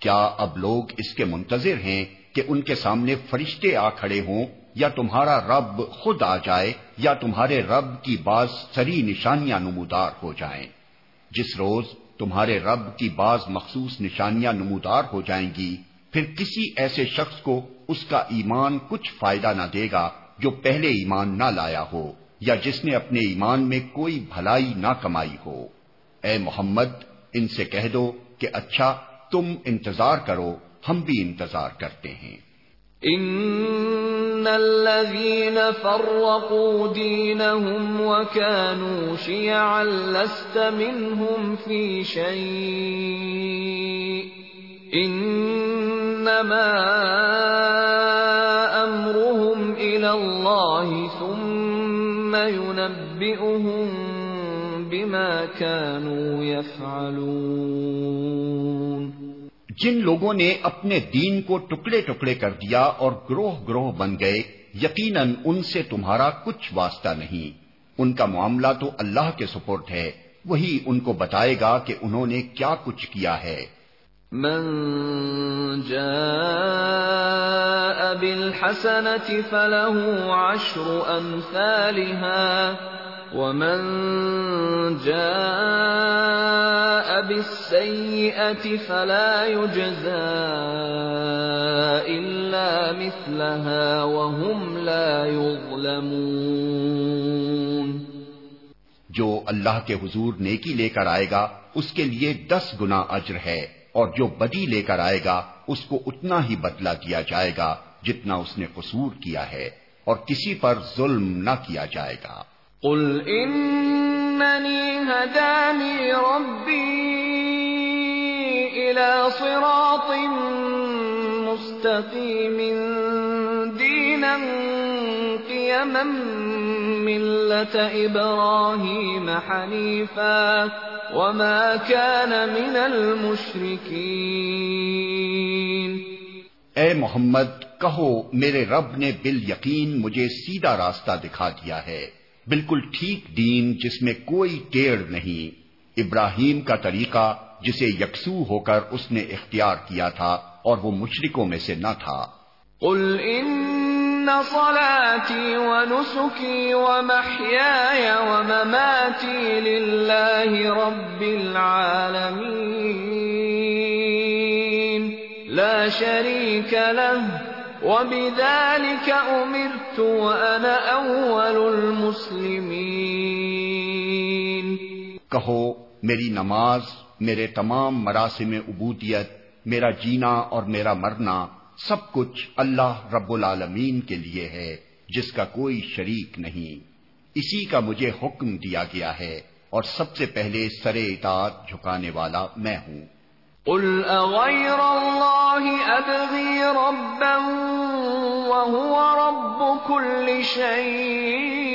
کیا اب لوگ اس کے منتظر ہیں کہ ان کے سامنے فرشتے آ کھڑے ہوں یا تمہارا رب خود آ جائے یا تمہارے رب کی بعض سری نشانیاں نمودار ہو جائیں؟ جس روز تمہارے رب کی بعض مخصوص نشانیاں نمودار ہو جائیں گی، پھر کسی ایسے شخص کو اس کا ایمان کچھ فائدہ نہ دے گا جو پہلے ایمان نہ لایا ہو یا جس نے اپنے ایمان میں کوئی بھلائی نہ کمائی ہو۔ اے محمد، ان سے کہہ دو کہ اچھا تم انتظار کرو، ہم بھی انتظار کرتے ہیں۔ ان الذين فرقوا دينهم وكانوا شيعا لست منهم في شيء انما امرهم الى الله ثم ينبئهم بما كانوا يفعلون جن لوگوں نے اپنے دین کو ٹکڑے ٹکڑے کر دیا اور گروہ گروہ بن گئے، یقیناً ان سے تمہارا کچھ واسطہ نہیں۔ ان کا معاملہ تو اللہ کے سپورٹ ہے۔ وہی ان کو بتائے گا کہ انہوں نے کیا کچھ کیا ہے۔ من جاء بالحسنة فله عشر أمثالها۔ ومن جاء بالسيئة فلا يجزى إلا مثلها وهم لا يظلمون جو اللہ کے حضور نیکی لے کر آئے گا، اس کے لیے دس گنا اجر ہے، اور جو بدی لے کر آئے گا، اس کو اتنا ہی بدلا دیا جائے گا جتنا اس نے قصور کیا ہے، اور کسی پر ظلم نہ کیا جائے گا۔ قل اننی هدانی ربی الى صراط مستقیم دینا قیما ملت ابراہیم حنیفا وما كان من المشرکین اے محمد، کہو میرے رب نے بال یقین مجھے سیدھا راستہ دکھا دیا ہے۔ بالکل ٹھیک دین جس میں کوئی ٹیڑھ نہیں، ابراہیم کا طریقہ جسے یکسو ہو کر اس نے اختیار کیا تھا اور وہ مشرکوں میں سے نہ تھا۔ قل ان صلاتي ونسكي ومحياي ومماتي لله رب العالمين لا شريك له وبذلك امرت وانا اول المسلمين. کہو، میری نماز، میرے تمام مراسم عبودیت، میرا جینا اور میرا مرنا سب کچھ اللہ رب العالمین کے لیے ہے، جس کا کوئی شریک نہیں۔ اسی کا مجھے حکم دیا گیا ہے اور سب سے پہلے سر اطاعت جھکانے والا میں ہوں۔ قل أغير الله أبغي ربا وهو رب كل شيء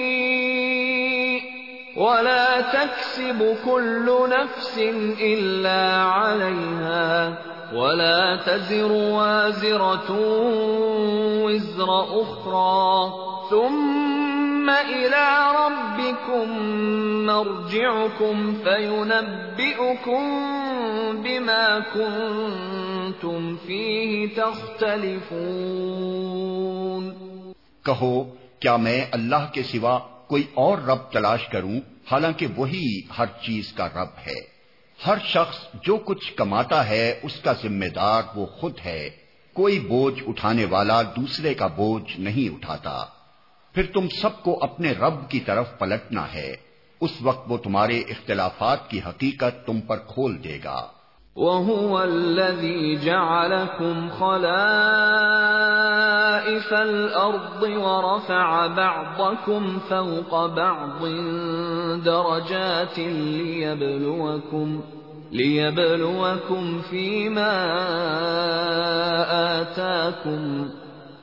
ولا تكسب كل نفس إلا عليها ولا تزر وازرة وزر أخرى ثم ثم الى ربكم مرجعكم فينبئكم بما كنتم فيه تختلفون. کہو، کیا میں اللہ کے سوا کوئی اور رب تلاش کروں؟ حالانکہ وہی ہر چیز کا رب ہے۔ ہر شخص جو کچھ کماتا ہے، اس کا ذمہ دار وہ خود ہے۔ کوئی بوجھ اٹھانے والا دوسرے کا بوجھ نہیں اٹھاتا۔ پھر تم سب کو اپنے رب کی طرف پلٹنا ہے۔ اس وقت وہ تمہارے اختلافات کی حقیقت تم پر کھول دے گا۔ وَهُوَ الَّذِي جَعَلَكُمْ خَلَائِفَ الْأَرْضِ وَرَفَعَ بَعْضَكُمْ فَوْقَ بَعْضٍ دَرَجَاتٍ لِيَبْلُوَكُمْ لِيَبْلُوَكُمْ فِي مَا آتَاكُمْ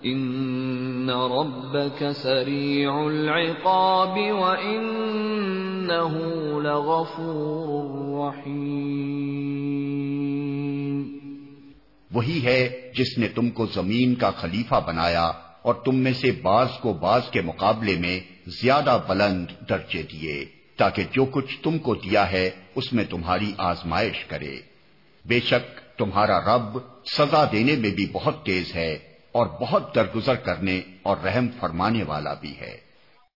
ان ربك سريع العقاب وانه لغفور رحيم۔ وہی ہے جس نے تم کو زمین کا خلیفہ بنایا اور تم میں سے بعض کو بعض کے مقابلے میں زیادہ بلند درجے دیے، تاکہ جو کچھ تم کو دیا ہے اس میں تمہاری آزمائش کرے۔ بے شک تمہارا رب سزا دینے میں بھی بہت تیز ہے۔ اور بہت درگزر کرنے اور رحم فرمانے والا بھی ہے۔